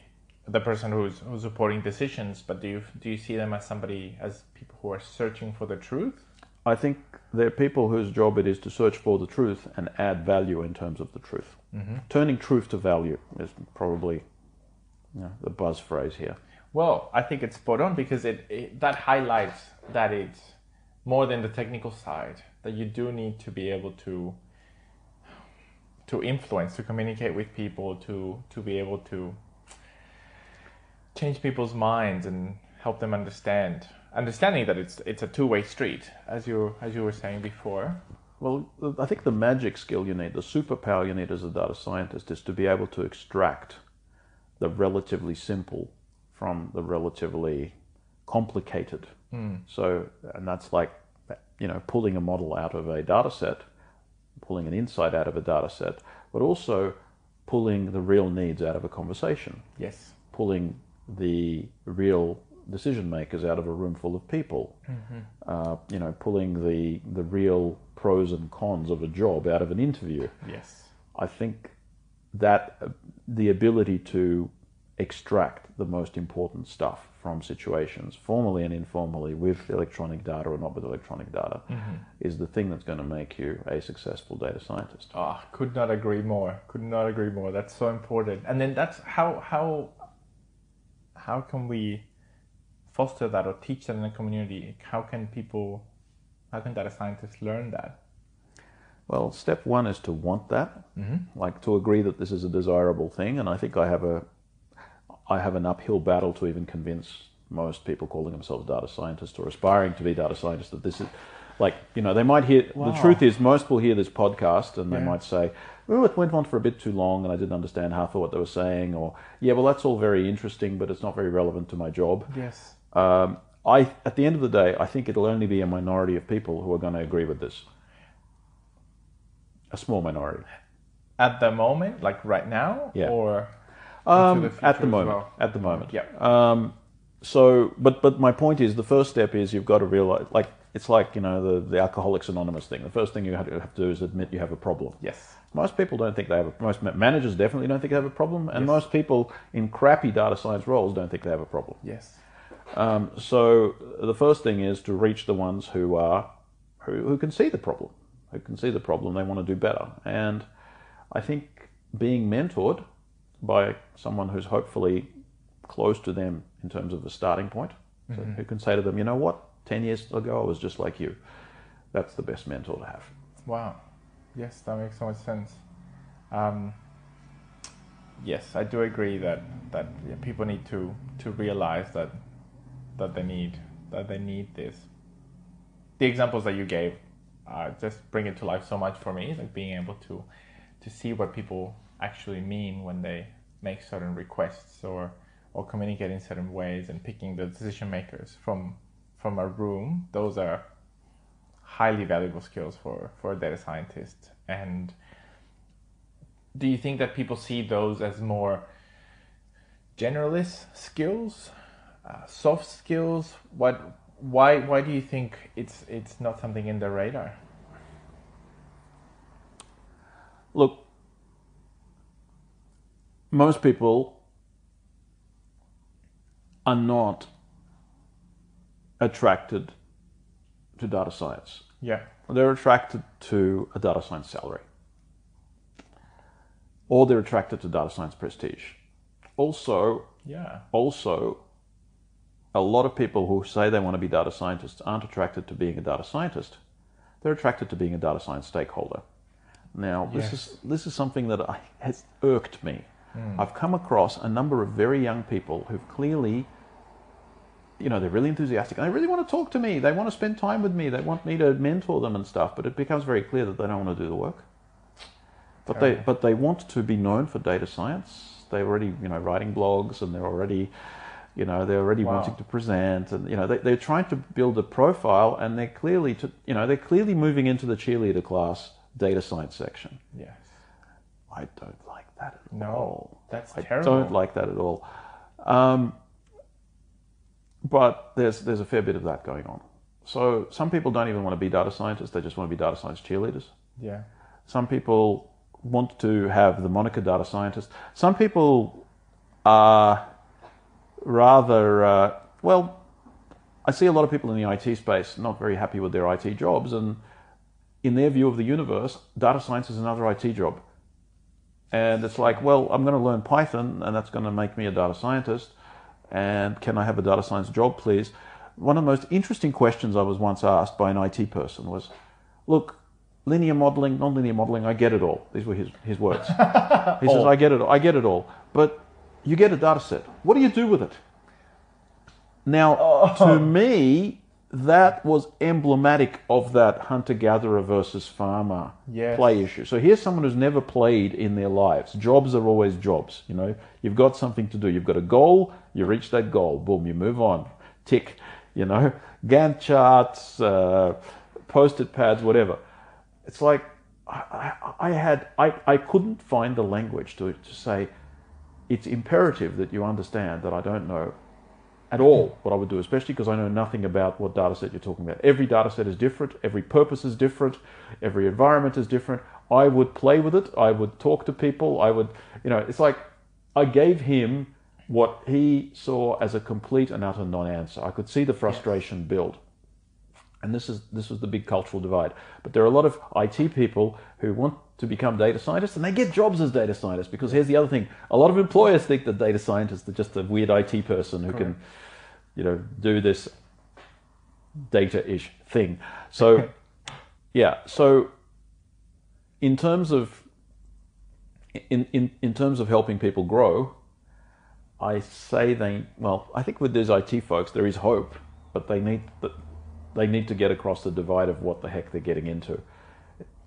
the person who's who's supporting decisions, but do you do you see them as somebody as people who are searching for the truth? I think they're people whose job it is to search for the truth and add value in terms of the truth. Mm-hmm. Turning truth to value is probably you know, the buzz phrase here. Well, I think it's spot on because it, it that highlights that it's more than the technical side that you do need to be able to to influence, to communicate with people, to to be able to change people's minds and help them understand. Understanding that it's it's a two way street, as you as you were saying before. Well, I think the magic skill you need, the superpower you need as a data scientist, is to be able to extract the relatively simple from the relatively complicated. Hmm. So, and that's like, you know, pulling a model out of a data set, pulling an insight out of a data set, but also pulling the real needs out of a conversation, Yes. pulling the real decision makers out of a room full of people, uh, you know, pulling the the real pros and cons of a job out of an interview. Yes. I think that uh, the ability to extract the most important stuff from situations, formally and informally, with electronic data or not with electronic data, is the thing that's going to make you a successful data scientist. Ah, could not agree more. Could not agree more. That's so important. And then that's how how how can we foster that or teach that in the community? How can people, how can data scientists learn that? Well, step one is to want that, mm-hmm. like to agree that this is a desirable thing, and I think I have a, I have an uphill battle to even convince most people calling themselves data scientists or aspiring to be data scientists that this is, like you know, they might hear. Wow. The truth is, most will hear this podcast and yeah. they might say, "Oh, it went on for a bit too long, and I didn't understand half of what they were saying," or "Yeah, well, that's all very interesting, but it's not very relevant to my job." Yes. Um, I, at the end of the day, I think it'll only be a minority of people who are going to agree with this a small minority. At the moment, like right now, yeah. or um, the at the moment, well? at the moment, yeah. Um, so, but but my point is, the first step is you've got to realize, like it's like you know the the Alcoholics Anonymous thing. The first thing you have to, have to do is admit you have a problem. Yes. Most people don't think they have a. Most managers definitely don't think they have a problem, and yes. most people in crappy data science roles don't think they have a problem. Yes. Um, so the first thing is to reach the ones who are who, who can see the problem who can see the problem, they want to do better. And I think being mentored by someone who's hopefully close to them in terms of the starting point, mm-hmm. so who can say to them, you know what, 10 years ago I was just like you. That's the best mentor to have. Wow. Yes, that makes so much sense. Um, yes, I do agree that that yeah, people need to to realize that that they need that they need this. The examples that you gave uh, just bring it to life so much for me, like being able to to see what people actually mean when they make certain requests or or communicate in certain ways and picking the decision makers from from a room. Those are highly valuable skills for for a data scientist. And do you think that people see those as more generalist skills, uh, soft skills? What why why do you think it's it's not something in the radar? Look, most people are not attracted to data science. Yeah. They're attracted to a data science salary. Or they're attracted to data science prestige. Also, yeah. Also, a lot of people who say they want to be data scientists aren't attracted to being a data scientist. They're attracted to being a data science stakeholder. Now, yes. this is this is something that I, has irked me. Mm. I've come across a number of very young people who've clearly, you know, they're really enthusiastic and they really want to talk to me. They want to spend time with me. They want me to mentor them and stuff. But it becomes very clear that they don't want to do the work. But they but they want to be known for data science. They're already you know writing blogs and they're already you know, they're already wow. wanting to present, and you know, they, they're trying to build a profile, and they're clearly, to, you know, they're clearly moving into the cheerleader class data science section. Yes. I don't like that at all. no, all. That's I terrible. don't like that at all. Um, but there's there's a fair bit of that going on. So some people don't even want to be data scientists; they just want to be data science cheerleaders. Yeah. Some people want to have the moniker data scientist. Some people are rather, uh, well, I see a lot of people in the IT space not very happy with their IT jobs, and in their view of the universe, data science is another IT job. And it's like, well, I'm going to learn Python, and that's going to make me a data scientist. And can I have a data science job, please? One of the most interesting questions I was once asked by an IT person was, look, linear modeling, non-linear modeling, I get it all. These were his, his words. He says, I get it, I get it all. But you get a data set. What do you do with it? Now, oh. to me, that was emblematic of that hunter gatherer versus farmer yes. play issue. So here's someone who's never played in their lives. Jobs are always jobs. You know, you've got something to do. You've got a goal. You reach that goal. Boom, you move on. Tick. You know, Gantt charts, uh, post-it pads, whatever. It's like I, I, I had I, I couldn't find the language to to say it's imperative that you understand that I don't know at all what I would do, especially because I know nothing about what data set you're talking about. Every data set is different, every purpose is different, every environment is different. I would play with it, I would talk to people, I would, you know, it's like I gave him what he saw as a complete and utter non answer. I could see the frustration build. And this is this was the big cultural divide. But there are a lot of IT people who want to become data scientists and they get jobs as data scientists because here's the other thing. A lot of employers think that data scientists are just a weird IT person who Correct. can you know, do this data-ish thing. So, yeah. So, in terms of in, in, in terms of helping people grow, I say they well, I think with these IT folks there is hope, but they need they need to get across the divide of what the heck they're getting into.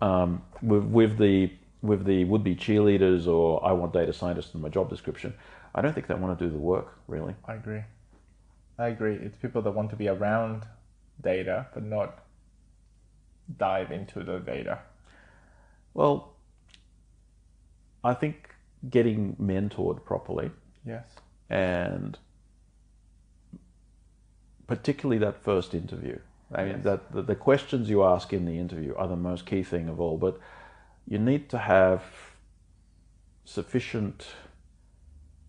Um, with, with the with the would-be cheerleaders or I want data scientists in my job description, I don't think they want to do the work really. I agree. I agree. It's people that want to be around data but not dive into the data. Well, I think getting mentored properly. Yes. And particularly that first interview. I mean, yes. that the, the questions you ask in the interview are the most key thing of all. But you need to have sufficient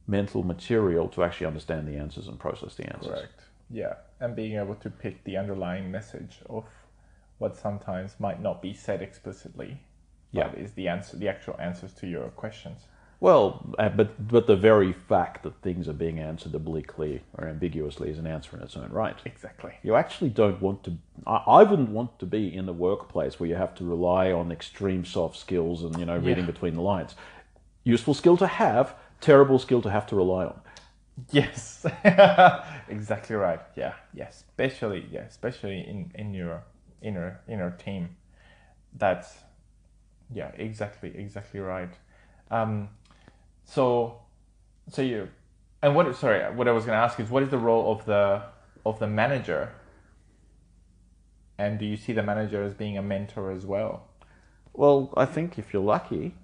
mental material to actually understand the answers and process the answers. Correct. Yeah, and being able to pick the underlying message of what sometimes might not be said explicitly yeah. is the answer, the actual answers to your questions. Well, uh, but but the very fact that things are being answered obliquely or ambiguously is an answer in its own right. Exactly. You actually don't want to. I, I wouldn't want to be in a workplace where you have to rely on extreme soft skills and you know reading yeah. between the lines. Useful skill to have, terrible skill to have to rely on. Yes, exactly right. Yeah, yeah, especially yeah, especially in in your inner inner team. That's yeah, exactly, exactly right. Um, so, so you, and what? Sorry, what I was going to ask is, what is the role of the of the manager? And do you see the manager as being a mentor as well? Well, I think if you're lucky,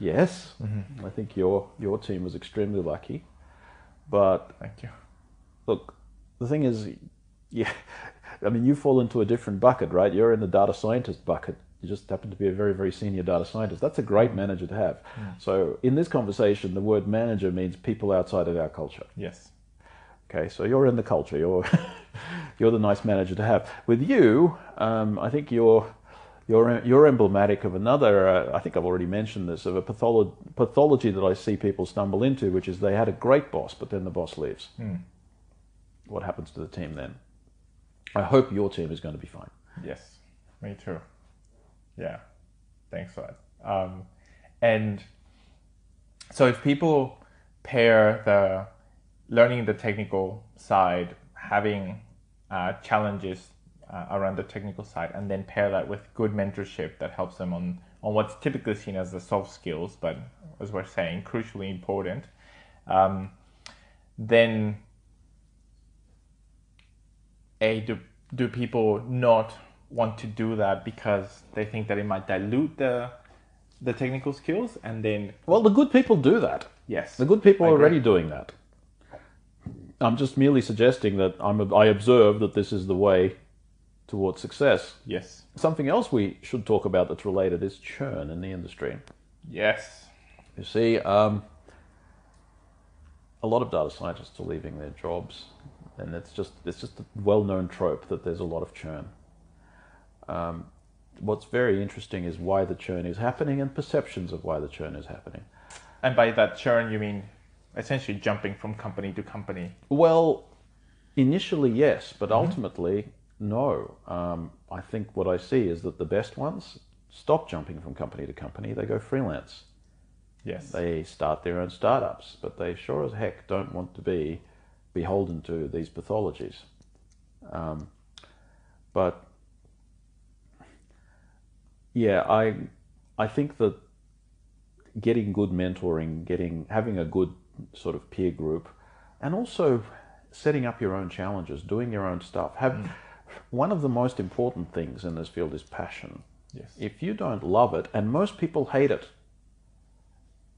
yes. Mm-hmm. I think your your team was extremely lucky. But thank you. Look, the thing is, yeah, I mean, you fall into a different bucket, right? You're in the data scientist bucket you just happen to be a very, very senior data scientist. That's a great manager to have. Mm. So in this conversation, the word manager means people outside of our culture. Yes. Okay, so you're in the culture. You're you're the nice manager to have. With you, um, I think you're you're you're emblematic of another. Uh, I think I've already mentioned this of a patholo- pathology that I see people stumble into, which is they had a great boss, but then the boss leaves. Mm. What happens to the team then? I hope your team is going to be fine. Yes, me too. Yeah, thanks for that. Um, and so if people pair the learning the technical side, having uh, challenges uh, around the technical side, and then pair that with good mentorship that helps them on on what's typically seen as the soft skills, but as we're saying, crucially important, um, then a do do people not want to do that because they think that it might dilute the the technical skills and then well the good people do that. Yes. The good people are already doing that. I'm just merely suggesting that i'm i observe that this is the way towards success. Yes. Something else we should talk about that's related is churn in the industry. Yes. You see um, a lot of data scientists are leaving their jobs and it's just it's just a well-known trope that there's a lot of churn um, what's very interesting is why the churn is happening and perceptions of why the churn is happening. And by that churn, you mean essentially jumping from company to company? Well, initially, yes, but mm-hmm. ultimately, no. Um, I think what I see is that the best ones stop jumping from company to company, they go freelance. Yes. They start their own startups, but they sure as heck don't want to be beholden to these pathologies. Um, but yeah, I I think that getting good mentoring, getting having a good sort of peer group, and also setting up your own challenges, doing your own stuff. Have mm. one of the most important things in this field is passion. Yes. If you don't love it, and most people hate it,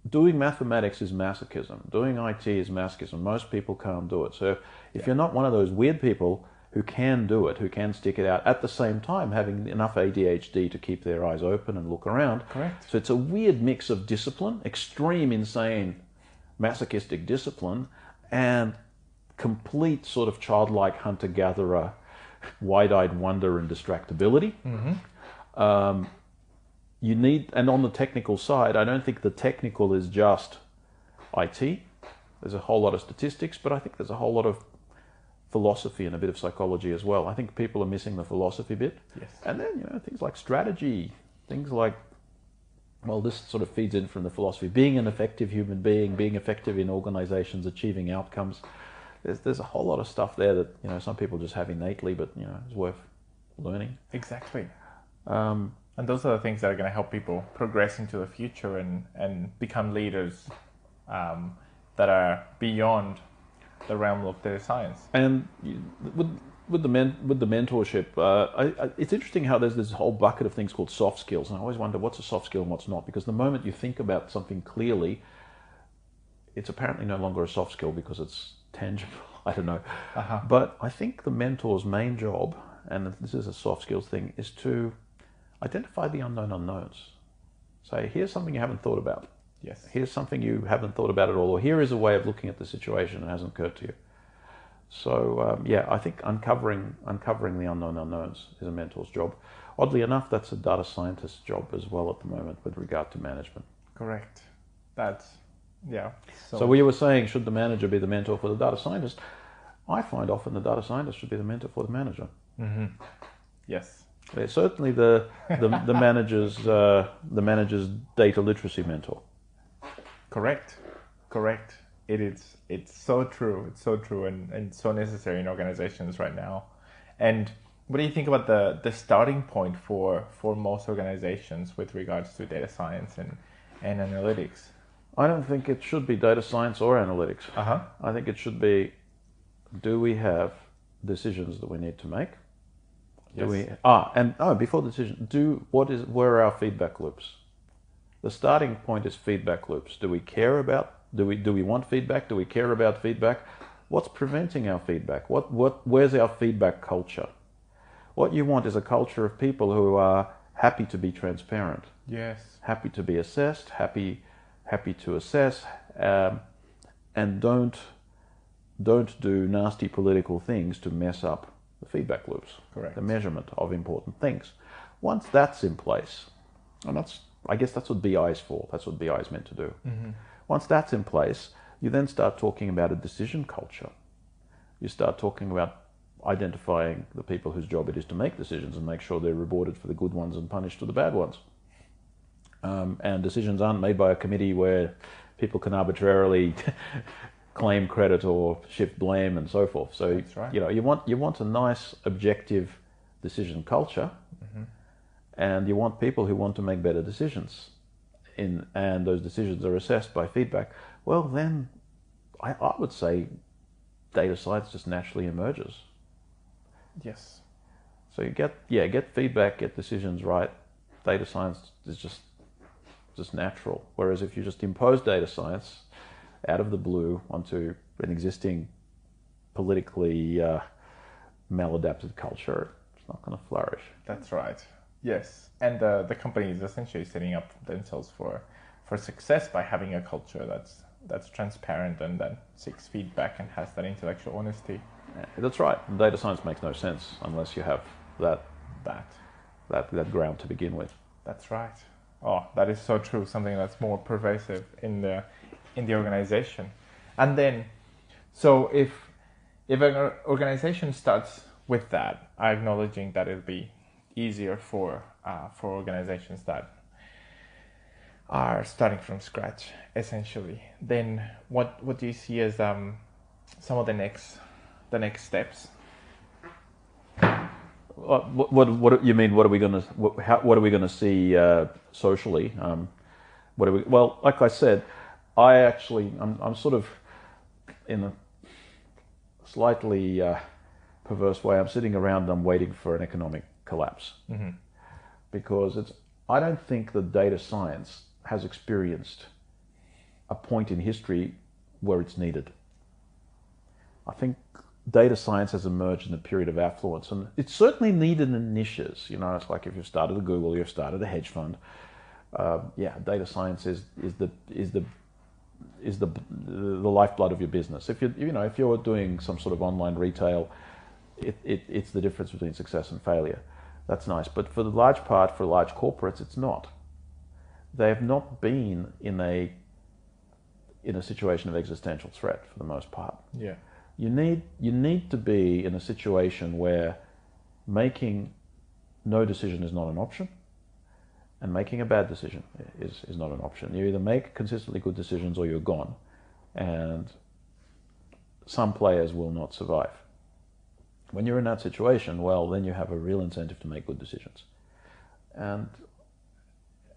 doing mathematics is masochism. Doing IT is masochism. Most people can't do it. So if yeah. you're not one of those weird people who can do it, who can stick it out, at the same time having enough ADHD to keep their eyes open and look around. Correct. So it's a weird mix of discipline, extreme, insane, masochistic discipline, and complete sort of childlike hunter gatherer, wide eyed wonder and distractibility. Mm-hmm. Um, you need, and on the technical side, I don't think the technical is just IT. There's a whole lot of statistics, but I think there's a whole lot of philosophy and a bit of psychology as well. I think people are missing the philosophy bit. Yes. And then, you know, things like strategy, things like, well, this sort of feeds in from the philosophy. Being an effective human being, being effective in organizations, achieving outcomes. There's, there's a whole lot of stuff there that, you know, some people just have innately, but, you know, it's worth learning. Exactly. Um, And those are the things that are going to help people progress into the future and, and become leaders um, that are beyond the realm of data science. And with with the men, with the mentorship, uh, I, I, it's interesting how there's this whole bucket of things called soft skills, and I always wonder what's a soft skill and what's not. Because the moment you think about something clearly, it's apparently no longer a soft skill because it's tangible. I don't know, Uh-huh. but I think the mentor's main job, and this is a soft skills thing, is to identify the unknown unknowns. Say, here's something you haven't thought about Yes. here's something you haven't thought about at all, or here is a way of looking at the situation that hasn't occurred to you. So um, yeah, I think uncovering uncovering the unknown unknowns is a mentor's job. Oddly enough, that's a data scientist's job as well at the moment with regard to management. Correct. That's, yeah. So, we were saying, should the manager be the mentor for the data scientist? I find often the data scientist should be the mentor for the manager. yes. They're certainly the the, the manager's uh, the manager's data literacy mentor. Correct. Correct. It is. It's so true. It's so true, and, and so necessary in organizations right now. And what do you think about the the starting point for for most organizations with regards to data science and and analytics? I don't think it should be data science or analytics. Uh huh. I think it should be do we have decisions that we need to make? Do Yes. we ah and oh before the decision, do what is where are our feedback loops? The starting point is feedback loops. Do we care about do we do we want feedback? Do we care about feedback? What's preventing our feedback? What what where's our feedback culture? What you want is a culture of people who are happy to be transparent Yes. happy to be assessed, happy happy to assess, um, and don't don't do nasty political things to mess up the feedback loops, Correct. the measurement of important things. Once that's in place, and that's I guess that's what BI is for. That's what BI is meant to do. Once that's in place, you then start talking about a decision culture. You start talking about identifying the people whose job it is to make decisions and make sure they're rewarded for the good ones and punished for the bad ones um, and decisions aren't made by a committee where people can arbitrarily claim credit or shift blame and so forth. So right. you know you want you want a nice objective decision culture, and you want people who want to make better decisions, in and those decisions are assessed by feedback. Well, then I, I would say data science just naturally emerges. Yes. So you get yeah, get feedback, get decisions right. Data science is just just natural. Whereas if you just impose data science out of the blue onto an existing politically uh, maladapted culture, it's not going to flourish. That's right. Yes, and the the company is essentially setting up themselves for for success by having a culture that's that's transparent and that seeks feedback and has that intellectual honesty. Yeah, That's right. Data science makes no sense unless you have that That that that ground to begin with. that's right. Oh, that is so true. Something that's more pervasive in the in the organization, and then so if if an organization starts with that, acknowledging that it'll be easier for uh, for organizations that are starting from scratch, essentially. Then what what do you see as um, some of the next the next steps? What, what, what, you mean? What are we going to? What, how, what are we going to see uh, socially? Um, what are we? Well, like I said, I actually, I'm, I'm sort of in a slightly uh, perverse way. I'm sitting around and I'm waiting for an economic collapse because it's. I don't think that data science has experienced a point in history where it's needed. I think data science has emerged in a period of affluence, and it's certainly needed in niches. You know, it's like if you've started a Google, you've started a hedge fund. Uh, yeah, data science is is the is the is the the lifeblood of your business. If you you know if you're doing some sort of online retail, it, it it's the difference between success and failure. That's nice, but for the large part, for large corporates, it's not. They have not been in a in a situation of existential threat for the most part Yeah. You need you need to be in a situation where making no decision is not an option, and making a bad decision is, is not an option. You either make consistently good decisions or you're gone, and some players will not survive. When you're in that situation, well, then you have a real incentive to make good decisions, and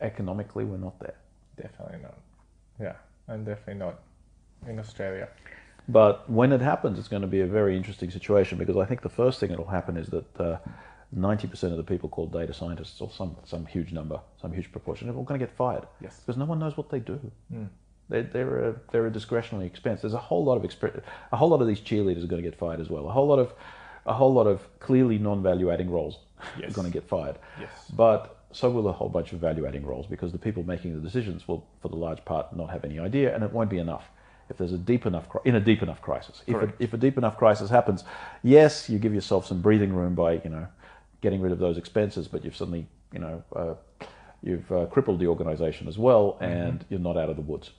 economically, we're not there. Definitely not. Yeah, and definitely not in Australia. But when it happens, it's going to be a very interesting situation because I think the first thing that will happen is that uh, 90% of the people called data scientists, or some, some huge number, some huge proportion, are all going to get fired. Yes. Because no one knows what they do. Mm. They're, they're, a, they're a discretionary expense. There's a whole lot of exp- a whole lot of these cheerleaders are going to get fired as well. A whole lot of a whole lot of clearly non-value adding roles yes. are going to get fired. Yes. But so will a whole bunch of value adding roles because the people making the decisions will, for the large part, not have any idea, and it won't be enough if there's a deep enough in a deep enough crisis. If a, if a, deep enough crisis happens, yes, you give yourself some breathing room by you know getting rid of those expenses, but you've suddenly you know uh, you've uh, crippled the organisation as well, mm-hmm. and mm-hmm. you're not out of the woods.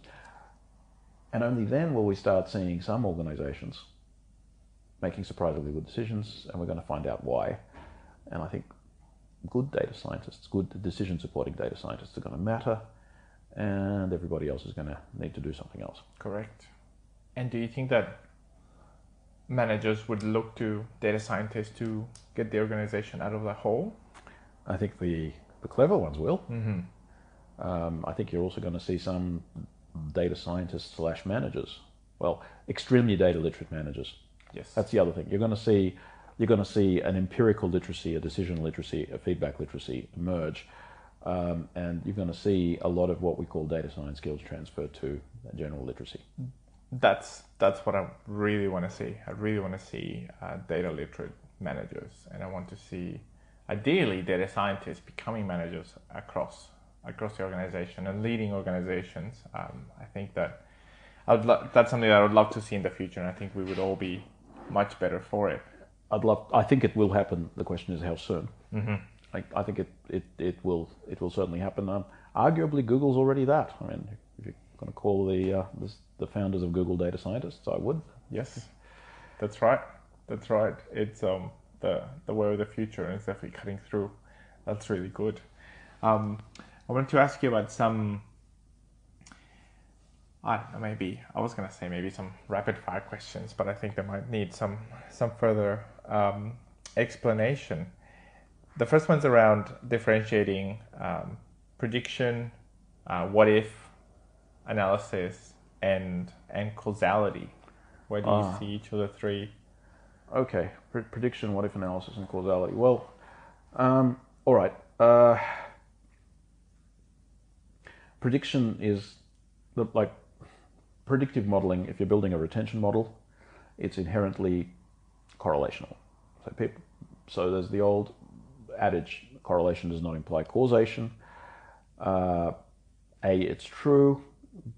And only then will we start seeing some organisations making surprisingly good decisions, and we're going to find out why. And I think good data scientists, good decision supporting data scientists are going to matter and everybody else is going to need to do something else. Correct. And do you think that managers would look to data scientists to get the organization out of the hole? I think the, the clever ones will. Mm-hmm. Um, I think you're also going to see some data scientists slash managers. Well, extremely data literate managers. Yes. That's the other thing. You're going to see you're going to see an empirical literacy, a decision literacy, a feedback literacy emerge um, and you're going to see a lot of what we call data science skills transfer to general literacy. That's that's what I really want to see. I really want to see uh, data literate managers, and I want to see, ideally, data scientists becoming managers across across the organization and leading organizations. Um, I think that I would lo- that's something that I would love to see in the future, and I think we would all be much better for it. I'd love. I think it will happen. The question is how soon. Mm-hmm. I, I think it, it, it will it will certainly happen. Um, arguably, Google's already that. I mean, if you're going to call the, uh, the, the founders of Google data scientists, I would. Yes, that's right. That's right. It's um, the the way of the future, and it's definitely cutting through. That's really good. Um, I wanted to ask you about some. I don't know, maybe I was gonna say maybe some rapid fire questions, but I think they might need some some further um, explanation the first one's around differentiating um, prediction, uh, what if analysis, and and causality. Where do you uh, see each of the three? Okay, prediction, what if analysis, and causality. Well, um, all right. Uh, prediction is the, like predictive modeling. If you're building a retention model, it's inherently correlational. So people, so there's the old adage correlation does not imply causation. Uh, A, it's true.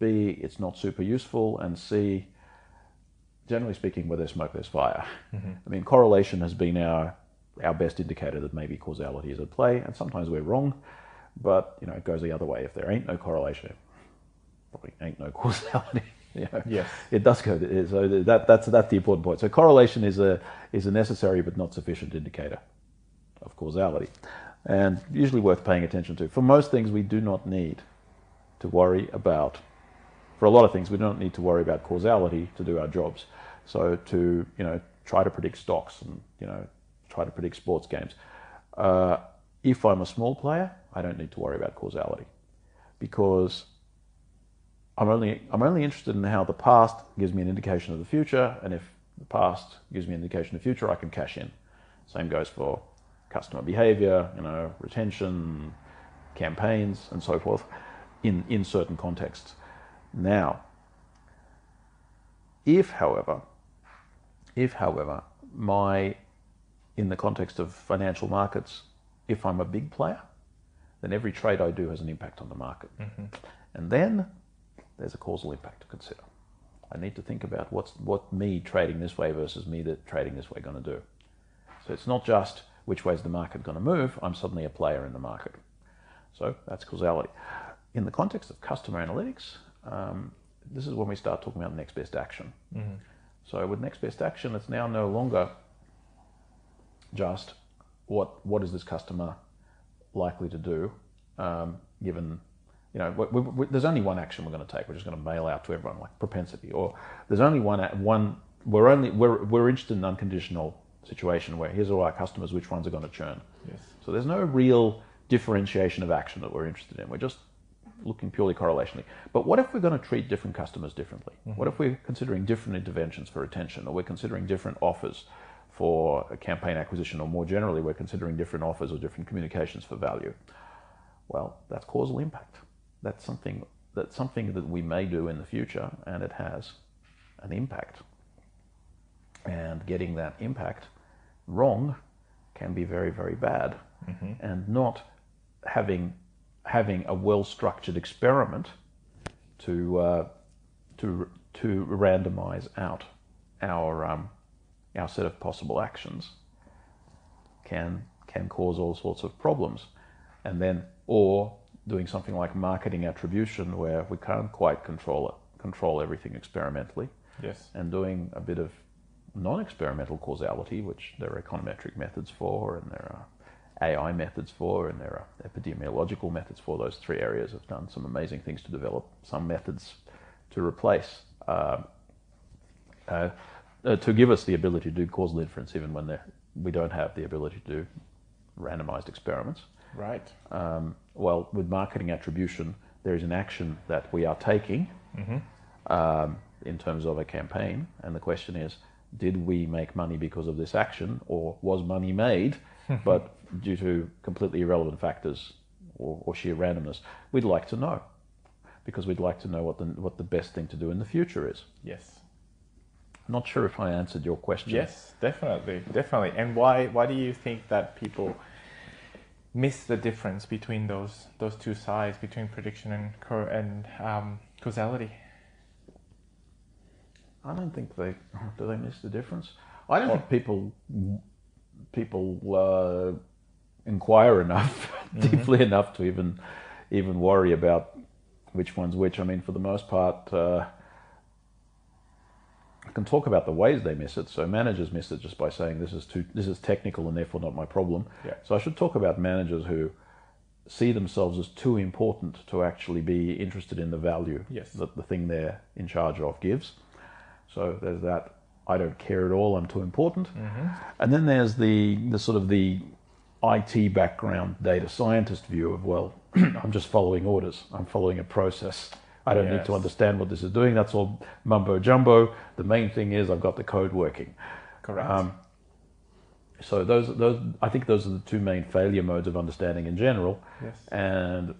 B, it's not super useful. And C, generally speaking, where there's smoke, there's fire. Mm-hmm. I mean, correlation has been our our best indicator that maybe causality is at play, and sometimes we're wrong. But you know, it goes the other way. If there ain't no correlation, probably ain't no causality. Know, yes, it does go. So that that's that's the important point. So correlation is a is a necessary but not sufficient indicator of causality, and usually worth paying attention to. For most things, we do not need to worry about. For a lot of things, we don't need to worry about causality to do our jobs. So to you know try to predict stocks and you know try to predict sports games. Uh, if I'm a small player, I don't need to worry about causality because I'm only I'm only interested in how the past gives me an indication of the future, and if the past gives me an indication of the future, I can cash in. Same goes for customer behavior, you know, retention, campaigns, and so forth in, in certain contexts. Now, if, however, if, however, my, in the context of financial markets, if I'm a big player, then every trade I do has an impact on the market. Mm-hmm. And then there's a causal impact to consider. I need to think about what's what me trading this way versus me that trading this way going to do. So it's not just which way is the market going to move, I'm suddenly a player in the market. So that's causality. In the context of customer analytics, um, this is when we start talking about next best action. Mm-hmm. So with next best action, it's now no longer just what what is this customer likely to do, um, given you know we, we, there's only one action we're going to take. We're just going to mail out to everyone like propensity, or there's only one one. We're only we're we're interested in an unconditional situation where here's all our customers, which ones are going to churn. Yes. So there's no real differentiation of action that we're interested in. We're just looking purely correlationally. But what if we're going to treat different customers differently? Mm-hmm. What if we're considering different interventions for retention, or we're considering different offers for a campaign acquisition, or more generally, we're considering different offers or different communications for value? Well, that's causal impact. That's something that's something that we may do in the future, and it has an impact. And getting that impact wrong can be very, very bad. Mm-hmm. And not having having a well structured experiment to uh, to to randomize out our um, our set of possible actions can can cause all sorts of problems, and then or doing something like marketing attribution where we can't quite control it, control everything experimentally. Yes. And doing a bit of non-experimental causality, which there are econometric methods for, and there are AI methods for, and there are epidemiological methods for. Those three areas have done some amazing things to develop some methods to replace, uh, uh, uh, to give us the ability to do causal inference even when we don't have the ability to do randomized experiments. Right. Um, well, with marketing attribution, there is an action that we are taking mm-hmm. um, in terms of a campaign, and the question is, did we make money because of this action, or was money made, but due to completely irrelevant factors or, or, sheer randomness? We'd like to know, because we'd like to know what the what the best thing to do in the future is. Yes. Not sure if I answered your question. Yes, definitely, definitely. And why why do you think that people miss the difference between those those two sides between prediction and and um, causality? I don't think they do. They miss the difference. I don't think people people uh, inquire enough mm-hmm. deeply enough to even even worry about which one's which. I mean, for the most part, uh, I can talk about the ways they miss it. So managers miss it just by saying this is too this is technical and therefore not my problem. Yeah. So I should talk about managers who see themselves as too important to actually be interested in the value yes. that the thing they're in charge of gives. So there's that. I don't care at all. I'm too important. Mm-hmm. And then there's the the sort of the IT background data scientist view of well, I'm just following orders. I'm following a process. I don't yes. need to understand what this is doing. That's all mumbo jumbo. The main thing is I've got the code working. Correct. Um, so those those I think those are the two main failure modes of understanding in general. Yes. And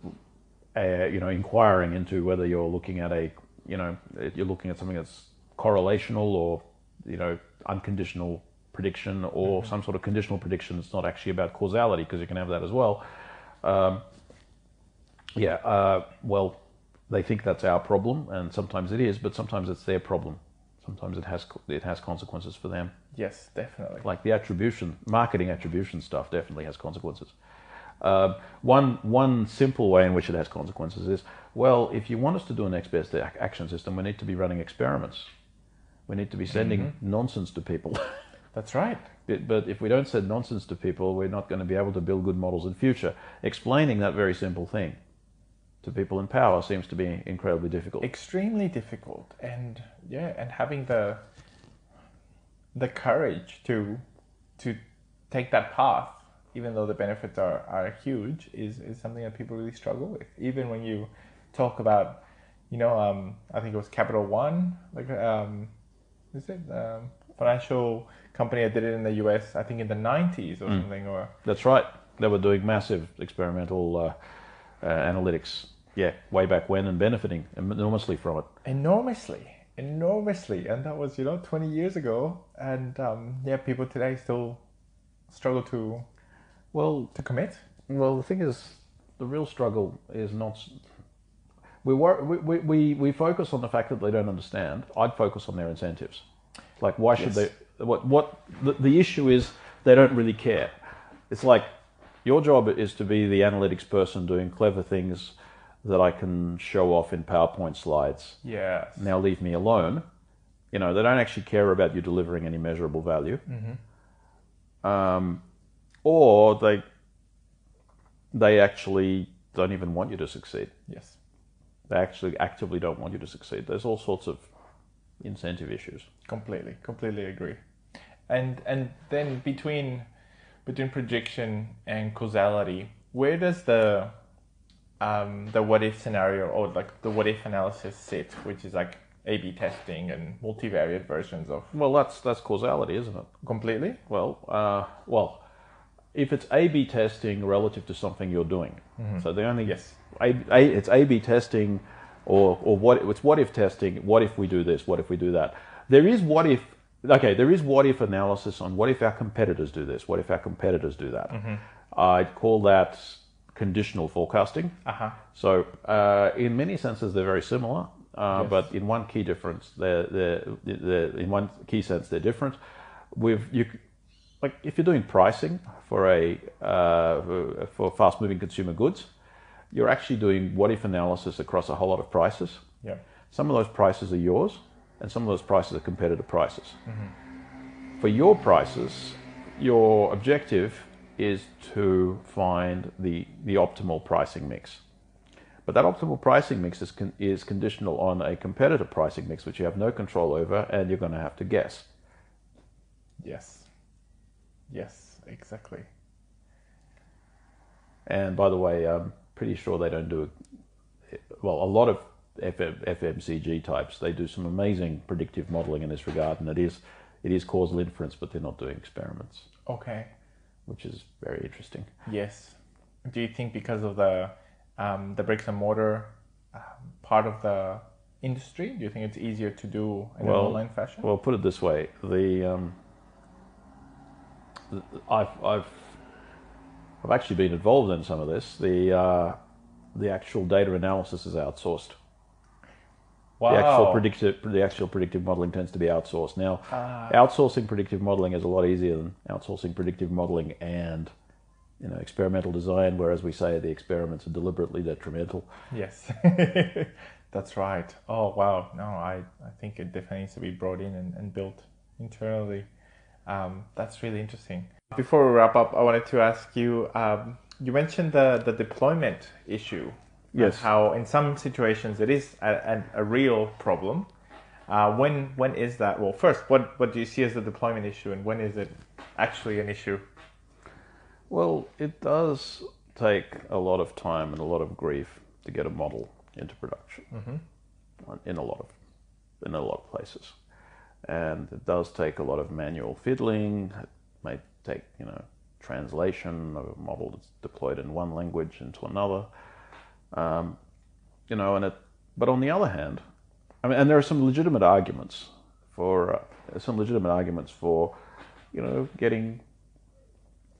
uh, you know, inquiring into whether you're looking at a you know you're looking at something that's correlational or you know unconditional prediction or mm-hmm. some sort of conditional prediction. It's not actually about causality because you can have that as well. Um, yeah. Uh, well, they think that's our problem, and sometimes it is, but sometimes it's their problem. Sometimes it has it has consequences for them. Yes, definitely. Like the attribution, marketing attribution stuff definitely has consequences. Uh, one one simple way in which it has consequences is well, if you want us to do an next best action system, we need to be running experiments. We need to be sending mm-hmm. nonsense to people. That's right. But, but if we don't send nonsense to people, we're not going to be able to build good models in future. Explaining that very simple thing to people in power seems to be incredibly difficult. Extremely difficult, and yeah, and having the the courage to to take that path, even though the benefits are, are huge, is, is something that people really struggle with. Even when you talk about, you know, um, I think it was Capital One, like um, is it um, financial company that did it in the U.S. I think in the '90s or mm. something. Or that's right. They were doing massive experimental uh, uh, analytics, yeah, way back when, and benefiting enormously from it. Enormously, enormously, and that was you know 20 years ago. And um, yeah, people today still struggle to well to commit. Well, the thing is, the real struggle is not we, wor- we, we, we focus on the fact that they don't understand. I'd focus on their incentives. Like, why should yes. they? What, what the, the issue is, they don't really care. It's like your job is to be the analytics person doing clever things that I can show off in PowerPoint slides. Yes. Now leave me alone. You know, they don't actually care about you delivering any measurable value. Hmm. Um, or they they actually don't even want you to succeed. Yes. They actually actively don't want you to succeed. There's all sorts of incentive issues. Completely, completely agree. And and then between between prediction and causality, where does the um, the what if scenario or like the what if analysis sit, which is like A/B testing and multivariate versions of Well, that's that's causality, isn't it? completely? Well, uh, well, if it's A/B testing relative to something you're doing, so the only Yes. A, A, it's A/B testing, or or what it's what if testing. What if we do this? What if we do that? There is what if. Okay, there is what if analysis on what if our competitors do this. What if our competitors do that? I'd call that conditional forecasting. Uh huh. So, uh, in many senses, they're very similar, uh, Yes. but in one key difference, they're, they're, they're, in one key sense, they're different. With you, like if you're doing pricing for a uh, for fast-moving consumer goods, you're actually doing what-if analysis across a whole lot of prices. Yeah. Some of those prices are yours, and some of those prices are competitor prices. For your prices, your objective is to find the, the optimal pricing mix. But that optimal pricing mix is, con- is conditional on a competitor pricing mix, which you have no control over, and you're going to have to guess. Yes. Yes. Exactly. And by the way, I'm pretty sure they don't do it. Well, a lot of FM, FMCG types they do some amazing predictive modeling in this regard, and it is it is causal inference, but they're not doing experiments, Okay. Which is very interesting. Yes. Do you think because of the um, the bricks and mortar um, part of the industry, do you think it's easier to do in Well, an online fashion? Well, put it this way: the um, th- I've I've I've actually been involved in some of this. The uh, the actual data analysis is outsourced. Wow. The actual predictive the actual predictive modeling tends to be outsourced. Now, outsourcing predictive modeling is a lot easier than outsourcing predictive modeling and you know experimental design. Whereas we say the experiments are deliberately detrimental. Yes. That's right. Oh wow. No, I, I think it definitely needs to be brought in and, and built internally. Um, that's really interesting. Before we wrap up, I wanted to ask you. Um, you mentioned the the deployment issue. Yes. How in some situations it is a, a, a real problem. Uh, when when is that? Well, first, what what do you see as the deployment issue, and when is it actually an issue? Well, it does take a lot of time and a lot of grief to get a model into production in a lot of in a lot of places, and it does take a lot of manual fiddling. It may take you know translation of a model that's deployed in one language into another, um, you know, and it. But on the other hand, I mean, and there are some legitimate arguments for uh, some legitimate arguments for, you know, getting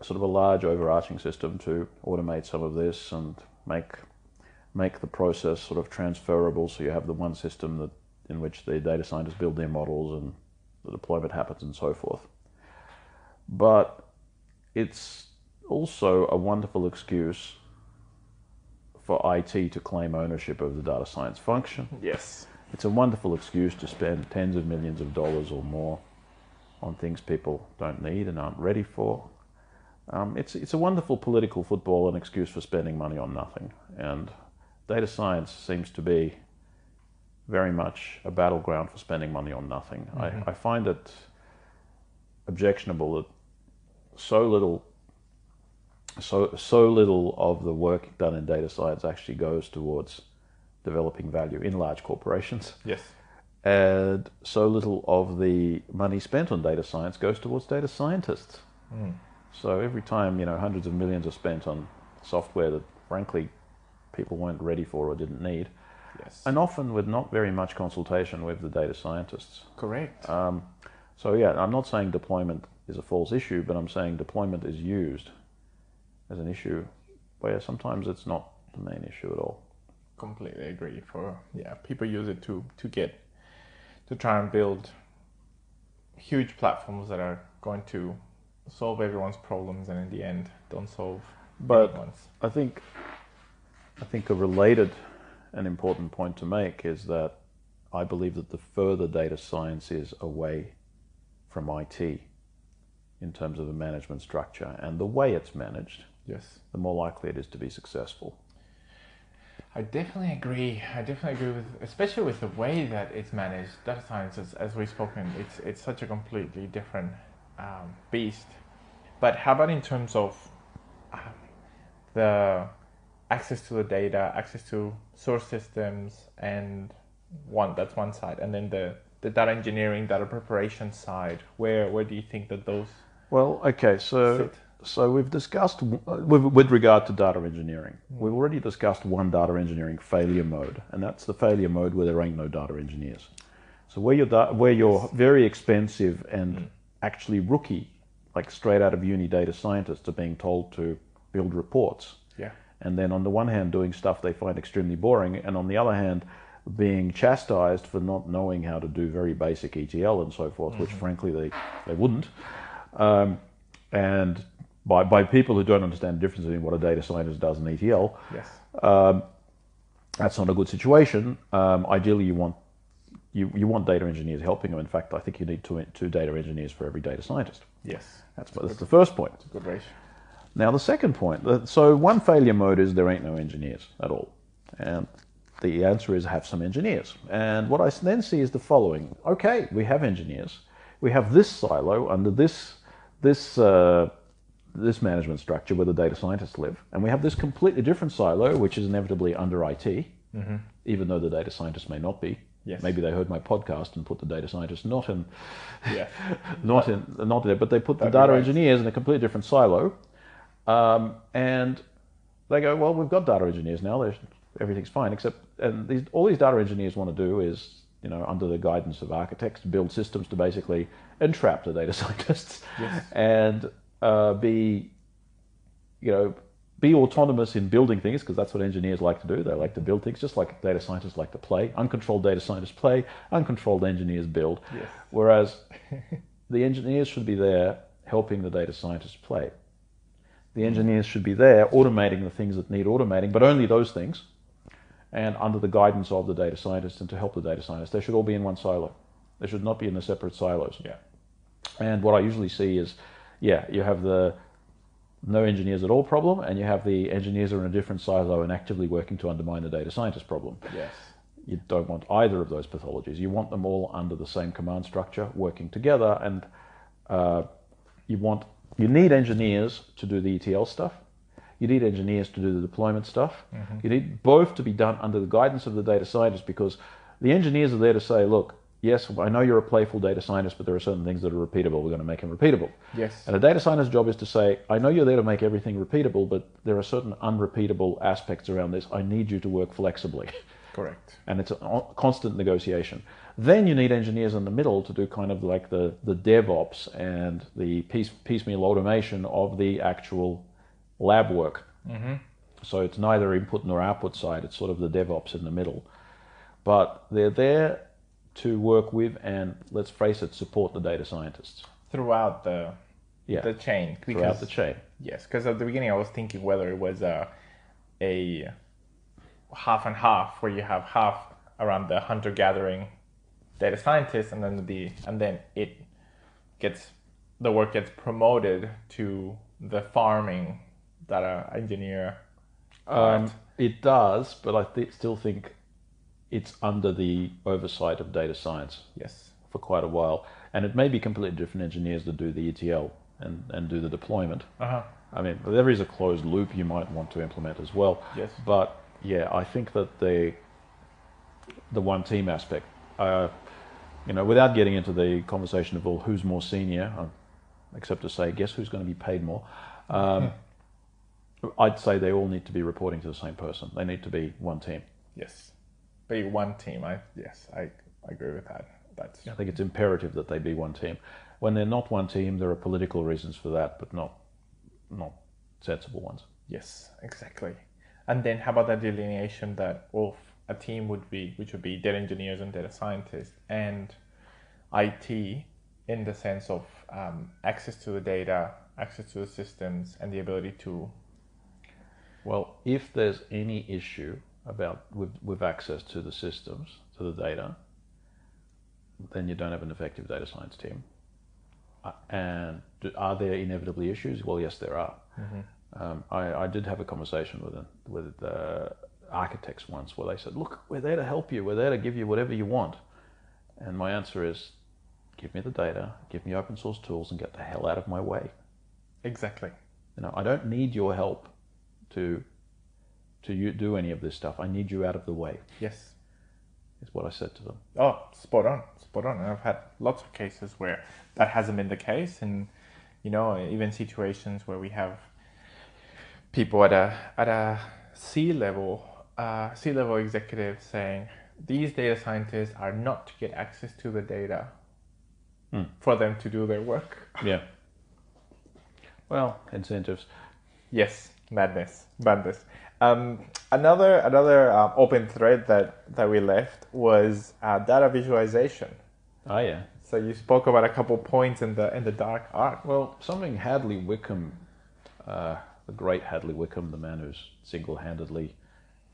sort of a large overarching system to automate some of this and make make the process sort of transferable so you have the one system that in which the data scientists build their models and the deployment happens and so forth. But it's also a wonderful excuse for IT to claim ownership of the data science function. Yes. It's a wonderful excuse to spend tens of millions of dollars or more on things people don't need and aren't ready for. Um, it's it's a wonderful political football and excuse for spending money on nothing. And data science seems to be very much a battleground for spending money on nothing. I, I find it objectionable that so little so so little of the work done in data science actually goes towards developing value in large corporations Yes. and so little of the money spent on data science goes towards data scientists. So every time you know hundreds of millions are spent on software that frankly people weren't ready for or didn't need, Yes. and often with not very much consultation with the data scientists. Correct. Um, so yeah, I'm not saying deployment is a false issue, but I'm saying deployment is used as an issue where sometimes it's not the main issue at all. completely agree for yeah people use it to to get to try and build huge platforms that are going to solve everyone's problems and in the end don't solve But- anyone's. I think I think a related and important point to make is that I believe that the further data science is away from IT in terms of the management structure and the way it's managed, Yes. the more likely it is to be successful. I definitely agree. I definitely agree with, especially with the way that it's managed. Data science, as, as we've spoken, it's it's such a completely different um, beast. But how about in terms of um, the access to the data, access to source systems, and one that's one side, and then the the data engineering, data preparation side. Where where do you think that those Well, okay, so fit? So we've discussed uh, with, regard to data engineering. We've already discussed one data engineering failure mode, and that's the failure mode where there ain't no data engineers. So where you're da- where you're very expensive and actually rookie, like straight out of uni data scientists, are being told to build reports, Yeah. and then on the one hand doing stuff they find extremely boring, and on the other hand being chastised for not knowing how to do very basic ETL and so forth, which frankly they, they wouldn't. Um, and by, by people who don't understand the difference between what a data scientist does and ETL, Yes. that's not a good situation. Um, ideally, you want you, you want data engineers helping them. In fact, I think you need two, two data engineers for every data scientist. Yes. That's, that's the first point. Good ratio. Now, the second point so, one failure mode is there ain't no engineers at all. And the answer is have some engineers. And what I then see is the following okay, we have engineers. We have this silo under this, this, uh, this management structure where the data scientists live. And we have this completely different silo, which is inevitably under IT, even though the data scientists may not be. Yes. Maybe they heard my podcast and put the data scientists not in Yeah. not in not there, but they put the That'd data right. engineers in a completely different silo, um, and they go, well, we've got data engineers now. There's, everything's fine, except and these, all these data engineers want to do is, you know, under the guidance of architects, build systems to basically entrap the data scientists Yes. and uh, be, you know. Be autonomous in building things because that's what engineers like to do. They like to build things, just like data scientists like to play. Uncontrolled data scientists play. Uncontrolled engineers build. Yes. Whereas the engineers should be there helping the data scientists play. The engineers should be there automating the things that need automating, but only those things, and under the guidance of the data scientists and to help the data scientists. They should all be in one silo. They should not be in the separate silos. Yeah. And what I usually see is, yeah, you have the no engineers at all problem, and you have the engineers are in a different silo and actively working to undermine the data scientist problem. Yes. You don't want either of those pathologies. You want them all under the same command structure, working together, and uh, you want you need engineers to do the ETL stuff. You need engineers to do the deployment stuff. You need both to be done under the guidance of the data scientist because the engineers are there to say, look, yes, I know you're a playful data scientist, but there are certain things that are repeatable. We're going to make them repeatable. Yes. And a data scientist's job is to say, I know you're there to make everything repeatable, but there are certain unrepeatable aspects around this. I need you to work flexibly. Correct. and it's a constant negotiation. Then you need engineers in the middle to do kind of like the, the DevOps and the piece, piecemeal automation of the actual lab work. Mm-hmm. So it's neither input nor output side, it's sort of the DevOps in the middle. But they're there to work with and, let's face it, support the data scientists Throughout the Yeah. the chain. throughout the chain. Yes, because at the beginning I was thinking whether it was a a half and half, where you have half around the hunter gathering data scientist, and then the and then it gets the work gets promoted to the farming data engineer. Um, it does, but I th- still think it's under the oversight of data science. Yes. for quite a while, and it may be completely different engineers that do the ETL and, and do the deployment. Uh huh. I mean, there is a closed loop you might want to implement as well. Yes. But yeah, I think that the the one team aspect, uh, you know, without getting into the conversation of well, who's more senior, uh, except to say, guess who's going to be paid more. Um, I'd say they all need to be reporting to the same person. They need to be one team. Yes. Be one team. I yes, I, I agree with that. That's I think it's imperative that they be one team. When they're not one team, there are political reasons for that, but not not sensible ones. Yes, exactly. And then how about that delineation that well, a team would be, which would be data engineers and data scientists, and IT in the sense of um, access to the data, access to the systems, and the ability to. Well, if there's any issue about with, with access to the systems, to the data, then you don't have an effective data science team. Uh, and do, are there inevitably issues? Well, yes, there are. Mm-hmm. Um, I, I, did have a conversation with a, with uh, architects once where they said, "Look, we're there to help you. We're there to give you whatever you want." And my answer is, "Give me the data, give me open source tools, and get the hell out of my way." Exactly. You know, I don't need your help to to you do any of this stuff. I need you out of the way. Yes, is what I said to them. Oh, spot on, spot on. And I've had lots of cases where that hasn't been the case, and you know, even situations where we have people at a at a C level, uh, C level executive saying these data scientists are not to get access to the data hmm. for them to do their work. Yeah. Well, incentives. Yes, madness, madness. Um, another another uh, open thread that, that we left was uh, data visualization. Oh yeah. So you spoke about a couple points in the in the dark art. Well, something Hadley Wickham, uh, the great Hadley Wickham, the man who's single-handedly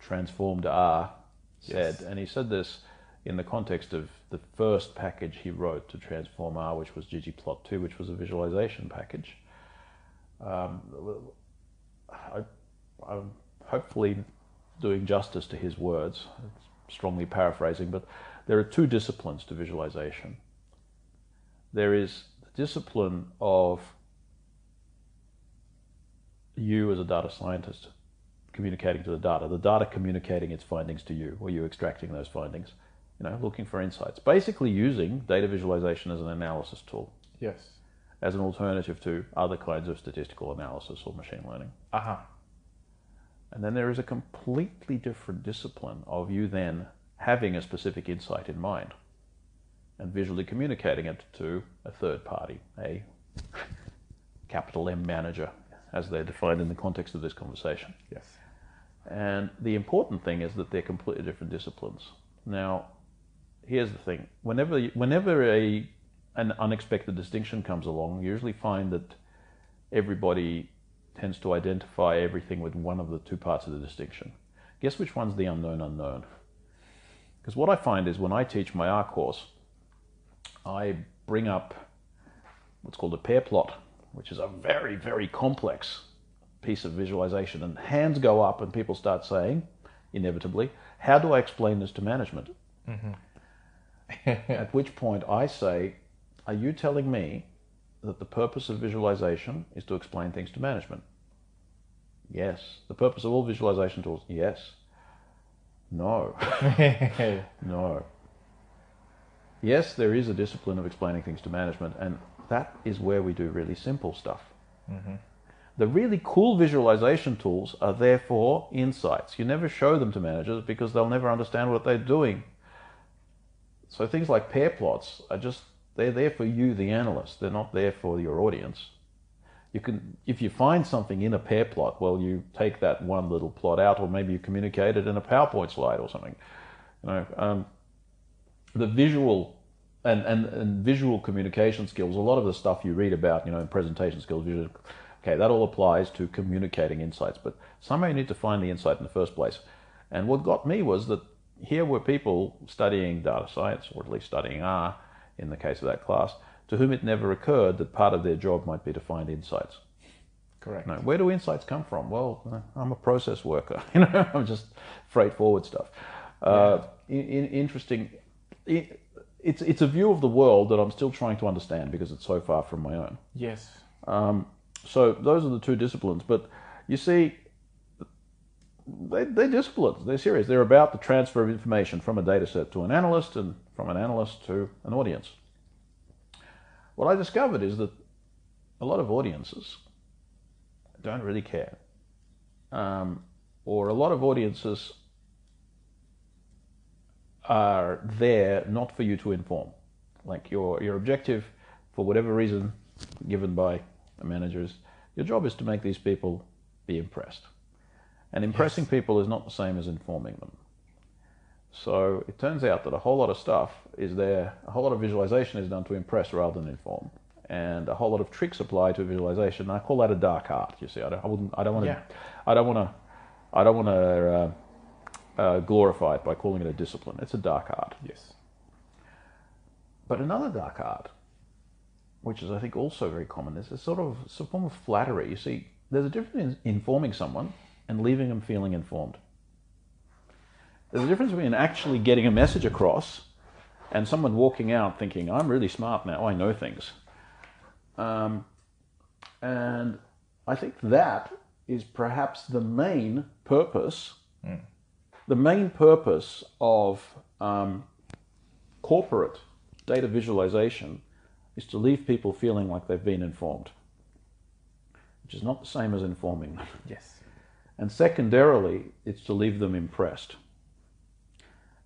transformed R, said, yes. and he said this in the context of the first package he wrote to transform R, which was ggplot2, which was a visualization package. Um, I, I'm hopefully doing justice to his words, strongly paraphrasing, but there are two disciplines to visualization. There is the discipline of you as a data scientist communicating to the data, the data communicating its findings to you, or you extracting those findings, you know, looking for insights. Basically using data visualization as an analysis tool. Yes as an alternative to other kinds of statistical analysis or machine learning. Uh-huh. And then there is a completely different discipline of you then having a specific insight in mind and visually communicating it to a third party, a capital M manager, as they're defined in the context of this conversation. Yes. And the important thing is that they're completely different disciplines. Now, here's the thing: whenever whenever a an unexpected distinction comes along, you usually find that everybody tends to identify everything with one of the two parts of the distinction. Guess which one's the unknown unknown? Because what I find is when I teach my R course, I bring up what's called a pair plot, which is a very, very complex piece of visualization. And hands go up and people start saying, inevitably, how do I explain this to management? Mm-hmm. At which point I say, are you telling me that the purpose of visualization is to explain things to management? Yes. The purpose of all visualization tools? Yes. No. no. Yes, there is a discipline of explaining things to management, and that is where we do really simple stuff. Mm-hmm. The really cool visualization tools are there for insights. You never show them to managers because they'll never understand what they're doing. So things like pair plots are just they're there for you, the analyst. They're not there for your audience. You can, if you find something in a pair plot, well, you take that one little plot out, or maybe you communicate it in a PowerPoint slide or something. You know, um, the visual and, and, and visual communication skills. A lot of the stuff you read about, you know, in presentation skills, visual, okay, that all applies to communicating insights. But somehow you need to find the insight in the first place. And what got me was that here were people studying data science, or at least studying R, in the case of that class, to whom it never occurred that part of their job might be to find insights. Correct. Know, where do insights come from? Well, I'm a process worker. You know, I'm just freight forward stuff. Uh, in, in, interesting. It, it's it's a view of the world that I'm still trying to understand because it's so far from my own. Yes. Um, so those are the two disciplines. But you see, they, they're disciplines. They're serious. They're about the transfer of information from a data set to an analyst and from an analyst to an audience. What I discovered is that a lot of audiences don't really care. Um, or a lot of audiences are there not for you to inform. Like your, your objective, for whatever reason given by the managers, your job is to make these people be impressed. And impressing yes. people is not the same as informing them. So it turns out that a whole lot of stuff is there, a whole lot of visualization is done to impress rather than inform. And a whole lot of tricks apply to visualization. I call that a dark art. You see, I don't, I wouldn't, I don't want to, yeah. I don't want to, I don't want to uh, uh, glorify it by calling it a discipline. It's a dark art. Yes. But another dark art, which is I think also very common, is a sort of it's a form of flattery. You see, there's a difference in informing someone and leaving them feeling informed. There's a difference between actually getting a message across and someone walking out thinking, I'm really smart now, I know things. Um, and I think that is perhaps the main purpose, mm. the main purpose of um, corporate data visualization is to leave people feeling like they've been informed, which is not the same as informing them. Yes. And secondarily, it's to leave them impressed.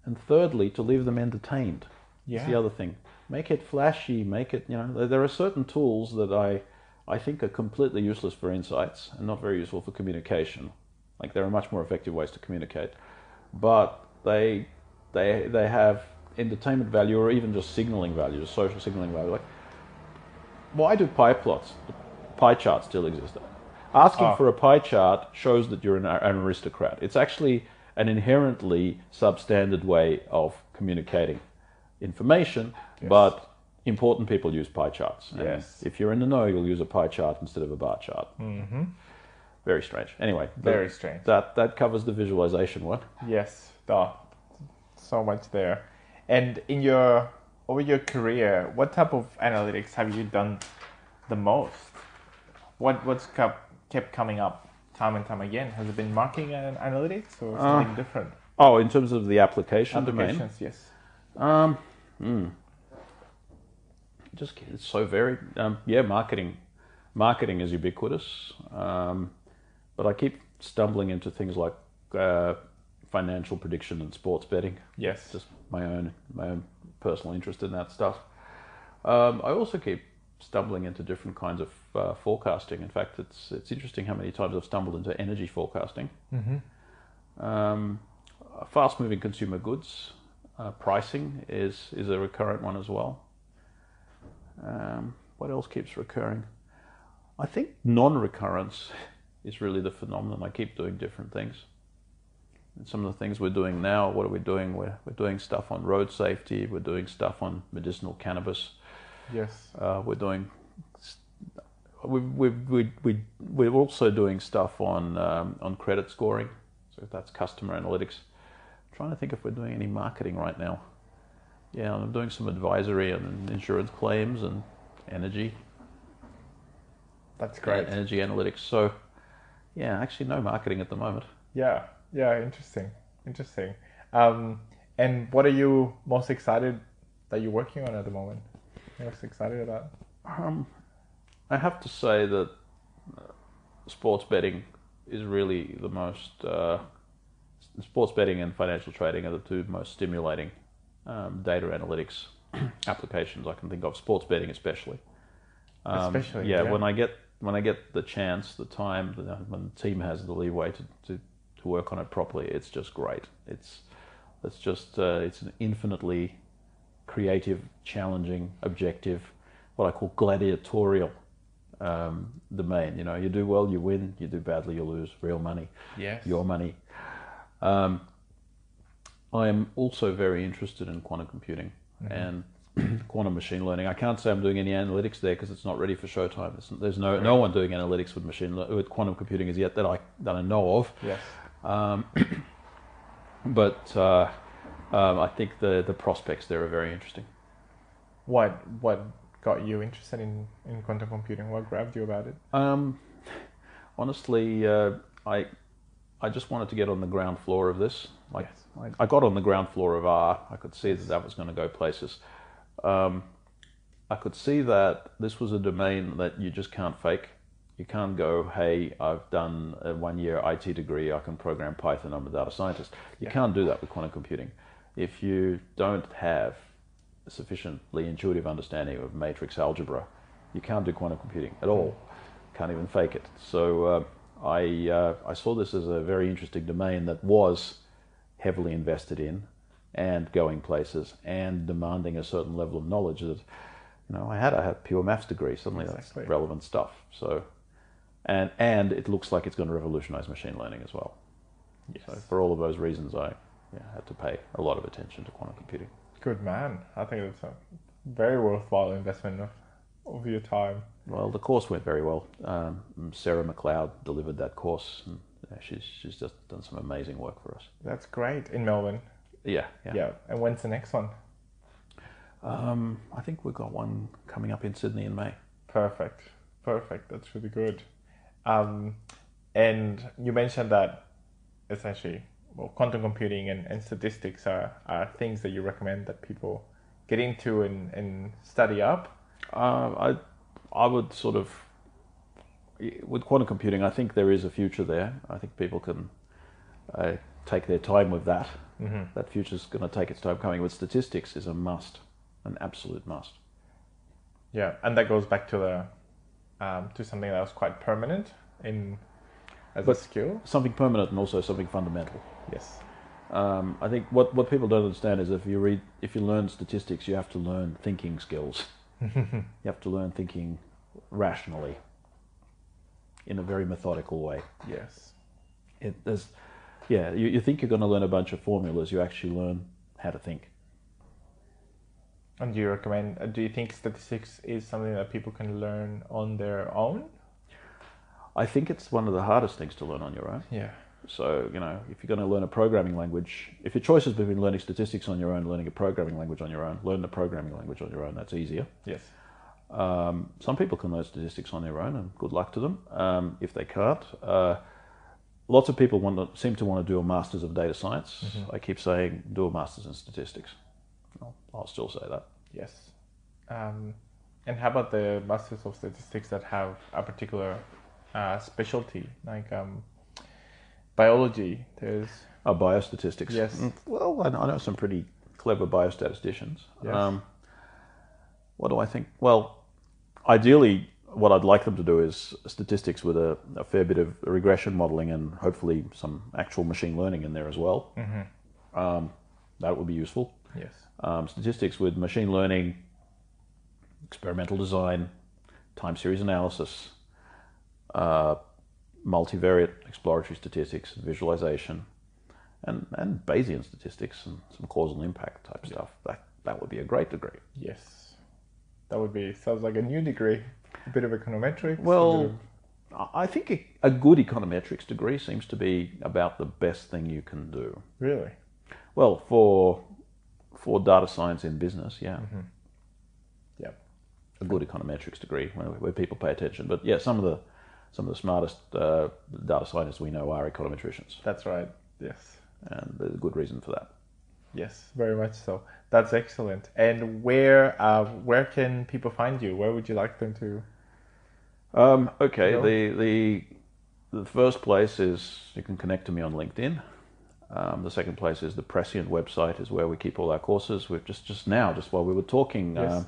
And thirdly, to leave them entertained. Yeah. That's the other thing. Make it flashy, make it, you know, there are certain tools that I, I think are completely useless for insights and not very useful for communication. Like there are much more effective ways to communicate. But they, they, they have entertainment value or even just signaling value, social signaling value. Like, why do pie plots, pie charts still exist? Asking oh. for a pie chart shows that you're an, an aristocrat. It's actually an inherently substandard way of communicating information, yes. but important people use pie charts. And yes. If you're in the know, you'll use a pie chart instead of a bar chart. Mm-hmm. Very strange. Anyway, very strange. That that covers the visualization one. Yes. Oh, so much there. And in your over your career, what type of analytics have you done the most? What what's kept kept coming up time and time again? Has it been marketing and analytics or something uh, different? Oh, in terms of the application Applications, domain? yes. Um, hmm. Just it's so varied. Um, yeah, marketing, marketing is ubiquitous. Um, but I keep stumbling into things like uh, financial prediction and sports betting. Yes, just my own my own personal interest in that stuff. Um, I also keep stumbling into different kinds of uh, forecasting. In fact, it's it's interesting how many times I've stumbled into energy forecasting. Mm-hmm. Um, fast moving consumer goods uh, pricing is is a recurrent one as well. Um, what else keeps recurring? I think non-recurrence is really the phenomenon. I keep doing different things. And some of the things we're doing now, what are we doing? We're, we're doing stuff on road safety, we're doing stuff on medicinal cannabis. Yes. Uh, we're doing, we, we, we, we, we're also doing stuff on, um, on credit scoring. So that's customer analytics. I'm trying to think if we're doing any marketing right now. Yeah, I'm doing some advisory on insurance claims and energy. That's great. Energy analytics. So, yeah, actually, no marketing at the moment. Yeah, yeah, interesting, interesting. Um, and what are you most excited that you're working on at the moment? Most excited about? Um, I have to say that uh, sports betting is really the most. Uh, sports betting and financial trading are the two most stimulating um, data analytics applications I can think of. Sports betting, especially. Um, especially, yeah, yeah, When I get when I get the chance, the time, the, when the team has the leeway to, to to work on it properly, it's just great. It's it's just uh, it's an infinitely creative, challenging, objective, what I call gladiatorial um, domain. You know, you do well, you win. You do badly, you lose. Real money. Yes. Your money. Um, I am also very interested in quantum computing mm-hmm. and quantum machine learning. I can't say I'm doing any analytics there because it's not ready for showtime. There's, there's no right. no one doing analytics with machine with quantum computing as yet that I that I know of. Yes. Um, but uh, um, I think the the prospects there are very interesting. What what got you interested in, in quantum computing? What grabbed you about it? Um, honestly, uh, I I just wanted to get on the ground floor of this. Like yes. I, I, got on the ground floor of R. I could see that that was going to go places. Um, I could see that this was a domain that you just can't fake. You can't go, hey, I've done a one year IT degree, I can program Python, I'm a data scientist. You yeah. can't do that with quantum computing. If you don't have sufficiently intuitive understanding of matrix algebra, you can't do quantum computing at all. Can't even fake it. So uh, I, uh, I saw this as a very interesting domain that was heavily invested in and going places and demanding a certain level of knowledge that you know I had I had a pure maths degree suddenly exactly. that's relevant stuff so and and it looks like it's going to revolutionize machine learning as well. Yes. So for all of those reasons, I yeah, had to pay a lot of attention to quantum computing. Good man. I think it's a very worthwhile investment of, of your time. Well, the course went very well. Um, Sarah McLeod delivered that course, and yeah, she's she's just done some amazing work for us. That's great in Melbourne. Yeah, yeah. Yeah. And when's the next one? Um, I think we've got one coming up in Sydney in May. Perfect. Perfect. That's really good. Um, and you mentioned that essentially, well, quantum computing and, and statistics are, are things that you recommend that people get into and, and study up. Uh, I I would sort of with quantum computing. I think there is a future there. I think people can uh, take their time with that. Mm-hmm. That future's going to take its time coming. With statistics is a must, an absolute must. Yeah, and that goes back to the um, to something that was quite permanent in as but a skill. Something permanent and also something fundamental. Yes. Um, I think what, what people don't understand is if you read if you learn statistics, you have to learn thinking skills. you have to learn thinking rationally in a very methodical way. Yes. It, there's, yeah, you, you think you're going to learn a bunch of formulas, you actually learn how to think. And do you recommend, uh, do you think statistics is something that people can learn on their own? I think it's one of the hardest things to learn on your own. Yeah. So, you know, if you're going to learn a programming language, if your choice is between learning statistics on your own, learning a programming language on your own, learn the programming language on your own, that's easier. Yes. Um, some people can learn statistics on their own, and good luck to them. Um, if they can't, uh, lots of people want to, seem to want to do a master's of data science. Mm-hmm. I keep saying, do a master's in statistics. I'll, I'll still say that. Yes. Um, and how about the masters of statistics that have a particular uh, specialty, like um, biology? There's oh, biostatistics. Yes. Mm, well, I know some pretty clever biostatisticians. Yes. Um, what do I think? Well, ideally, what I'd like them to do is statistics with a, a fair bit of regression modeling and hopefully some actual machine learning in there as well. Mm-hmm. Um, that would be useful. Yes. Um, statistics with machine learning, experimental design, time series analysis, uh, multivariate exploratory statistics, and visualization, and, and Bayesian statistics and some causal impact type stuff. That that would be a great degree. Yes, that would be sounds like a new degree, a bit of econometrics. Well, of... I think a, a good econometrics degree seems to be about the best thing you can do. Really? Well, for for data science in business, yeah. Mm-hmm. Yeah. A good econometrics degree where, where people pay attention. But yeah, some of the some of the smartest uh, data scientists we know are econometricians. That's right. Yes. And there's a good reason for that. Yes, very much so. That's excellent. And where uh, where can people find you? Where would you like them to? Um, okay, go? the the the first place is you can connect to me on LinkedIn. Um, the second place is the Presciient website, is where we keep all our courses. We've just just now, just while we were talking, yes. uh,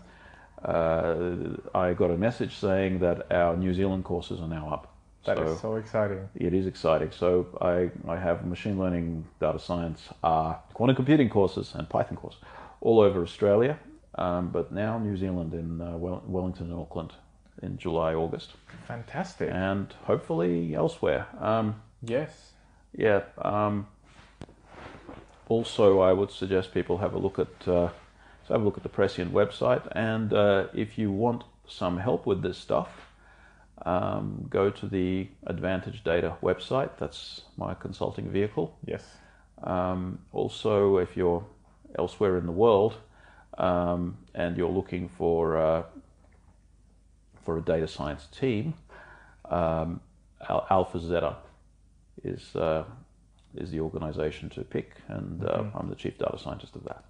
I got a message saying that our New Zealand courses are now up. That so is so exciting. It is exciting. So I, I have machine learning, data science, uh, quantum computing courses, and Python courses all over Australia, um, but now New Zealand in uh, Wellington and Auckland in July, August. Fantastic. And hopefully elsewhere. Um, yes. Yeah. Um, also, I would suggest people have a look at uh, so have a look at the Presciient website, and uh, if you want some help with this stuff, um, go to the Advantage Data website. That's my consulting vehicle. Yes. Um, also, if you're elsewhere in the world um, and you're looking for uh, for a data science team, um, AlphaZetta is uh, is the organization to pick, and uh, mm-hmm. I'm the chief data scientist of that.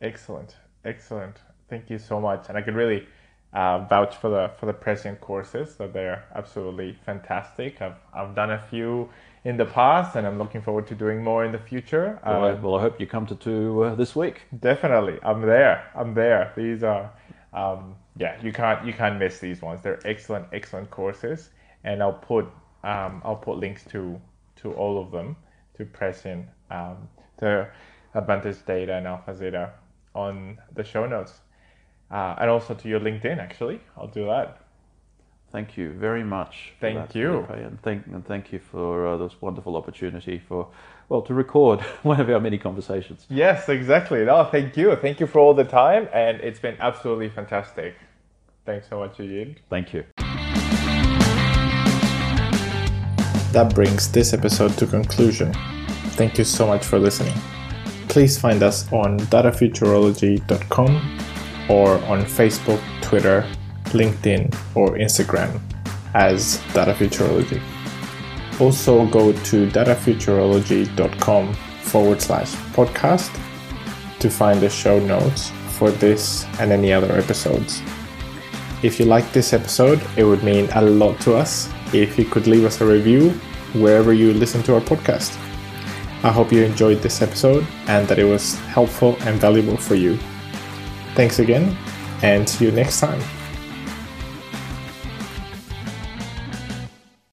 Excellent. Excellent. Thank you so much. And I can really uh, vouch for the for the Presciient courses that they're absolutely fantastic. I've I've done a few in the past, and I'm looking forward to doing more in the future. Well, I, well I, hope you come to two uh, this week. Definitely, I'm there. I'm there. These are, um, yeah, you can't you can't miss these ones. They're excellent, excellent courses, and I'll put um, I'll put links to to all of them to Presciient, um, to Advantage Data and AlphaZetta on the show notes. Uh, and also to your LinkedIn, actually. I'll do that. thank you very much. Thank that, you. Felipe, and thank and thank you for uh, this wonderful opportunity for well to record one of our many conversations. Yes, exactly. No, thank you. Thank you for all the time, and it's been absolutely fantastic. Thanks so much, Eugene. Thank you. That brings this episode to conclusion. Thank you so much for listening. Please find us on datafuturology.com or on Facebook, Twitter, LinkedIn, or Instagram as Data Futurology. Also go to datafuturology.com forward slash podcast to find the show notes for this and any other episodes. If you liked this episode, it would mean a lot to us if you could leave us a review wherever you listen to our podcast. I hope you enjoyed this episode and that it was helpful and valuable for you. Thanks again, and see you next time.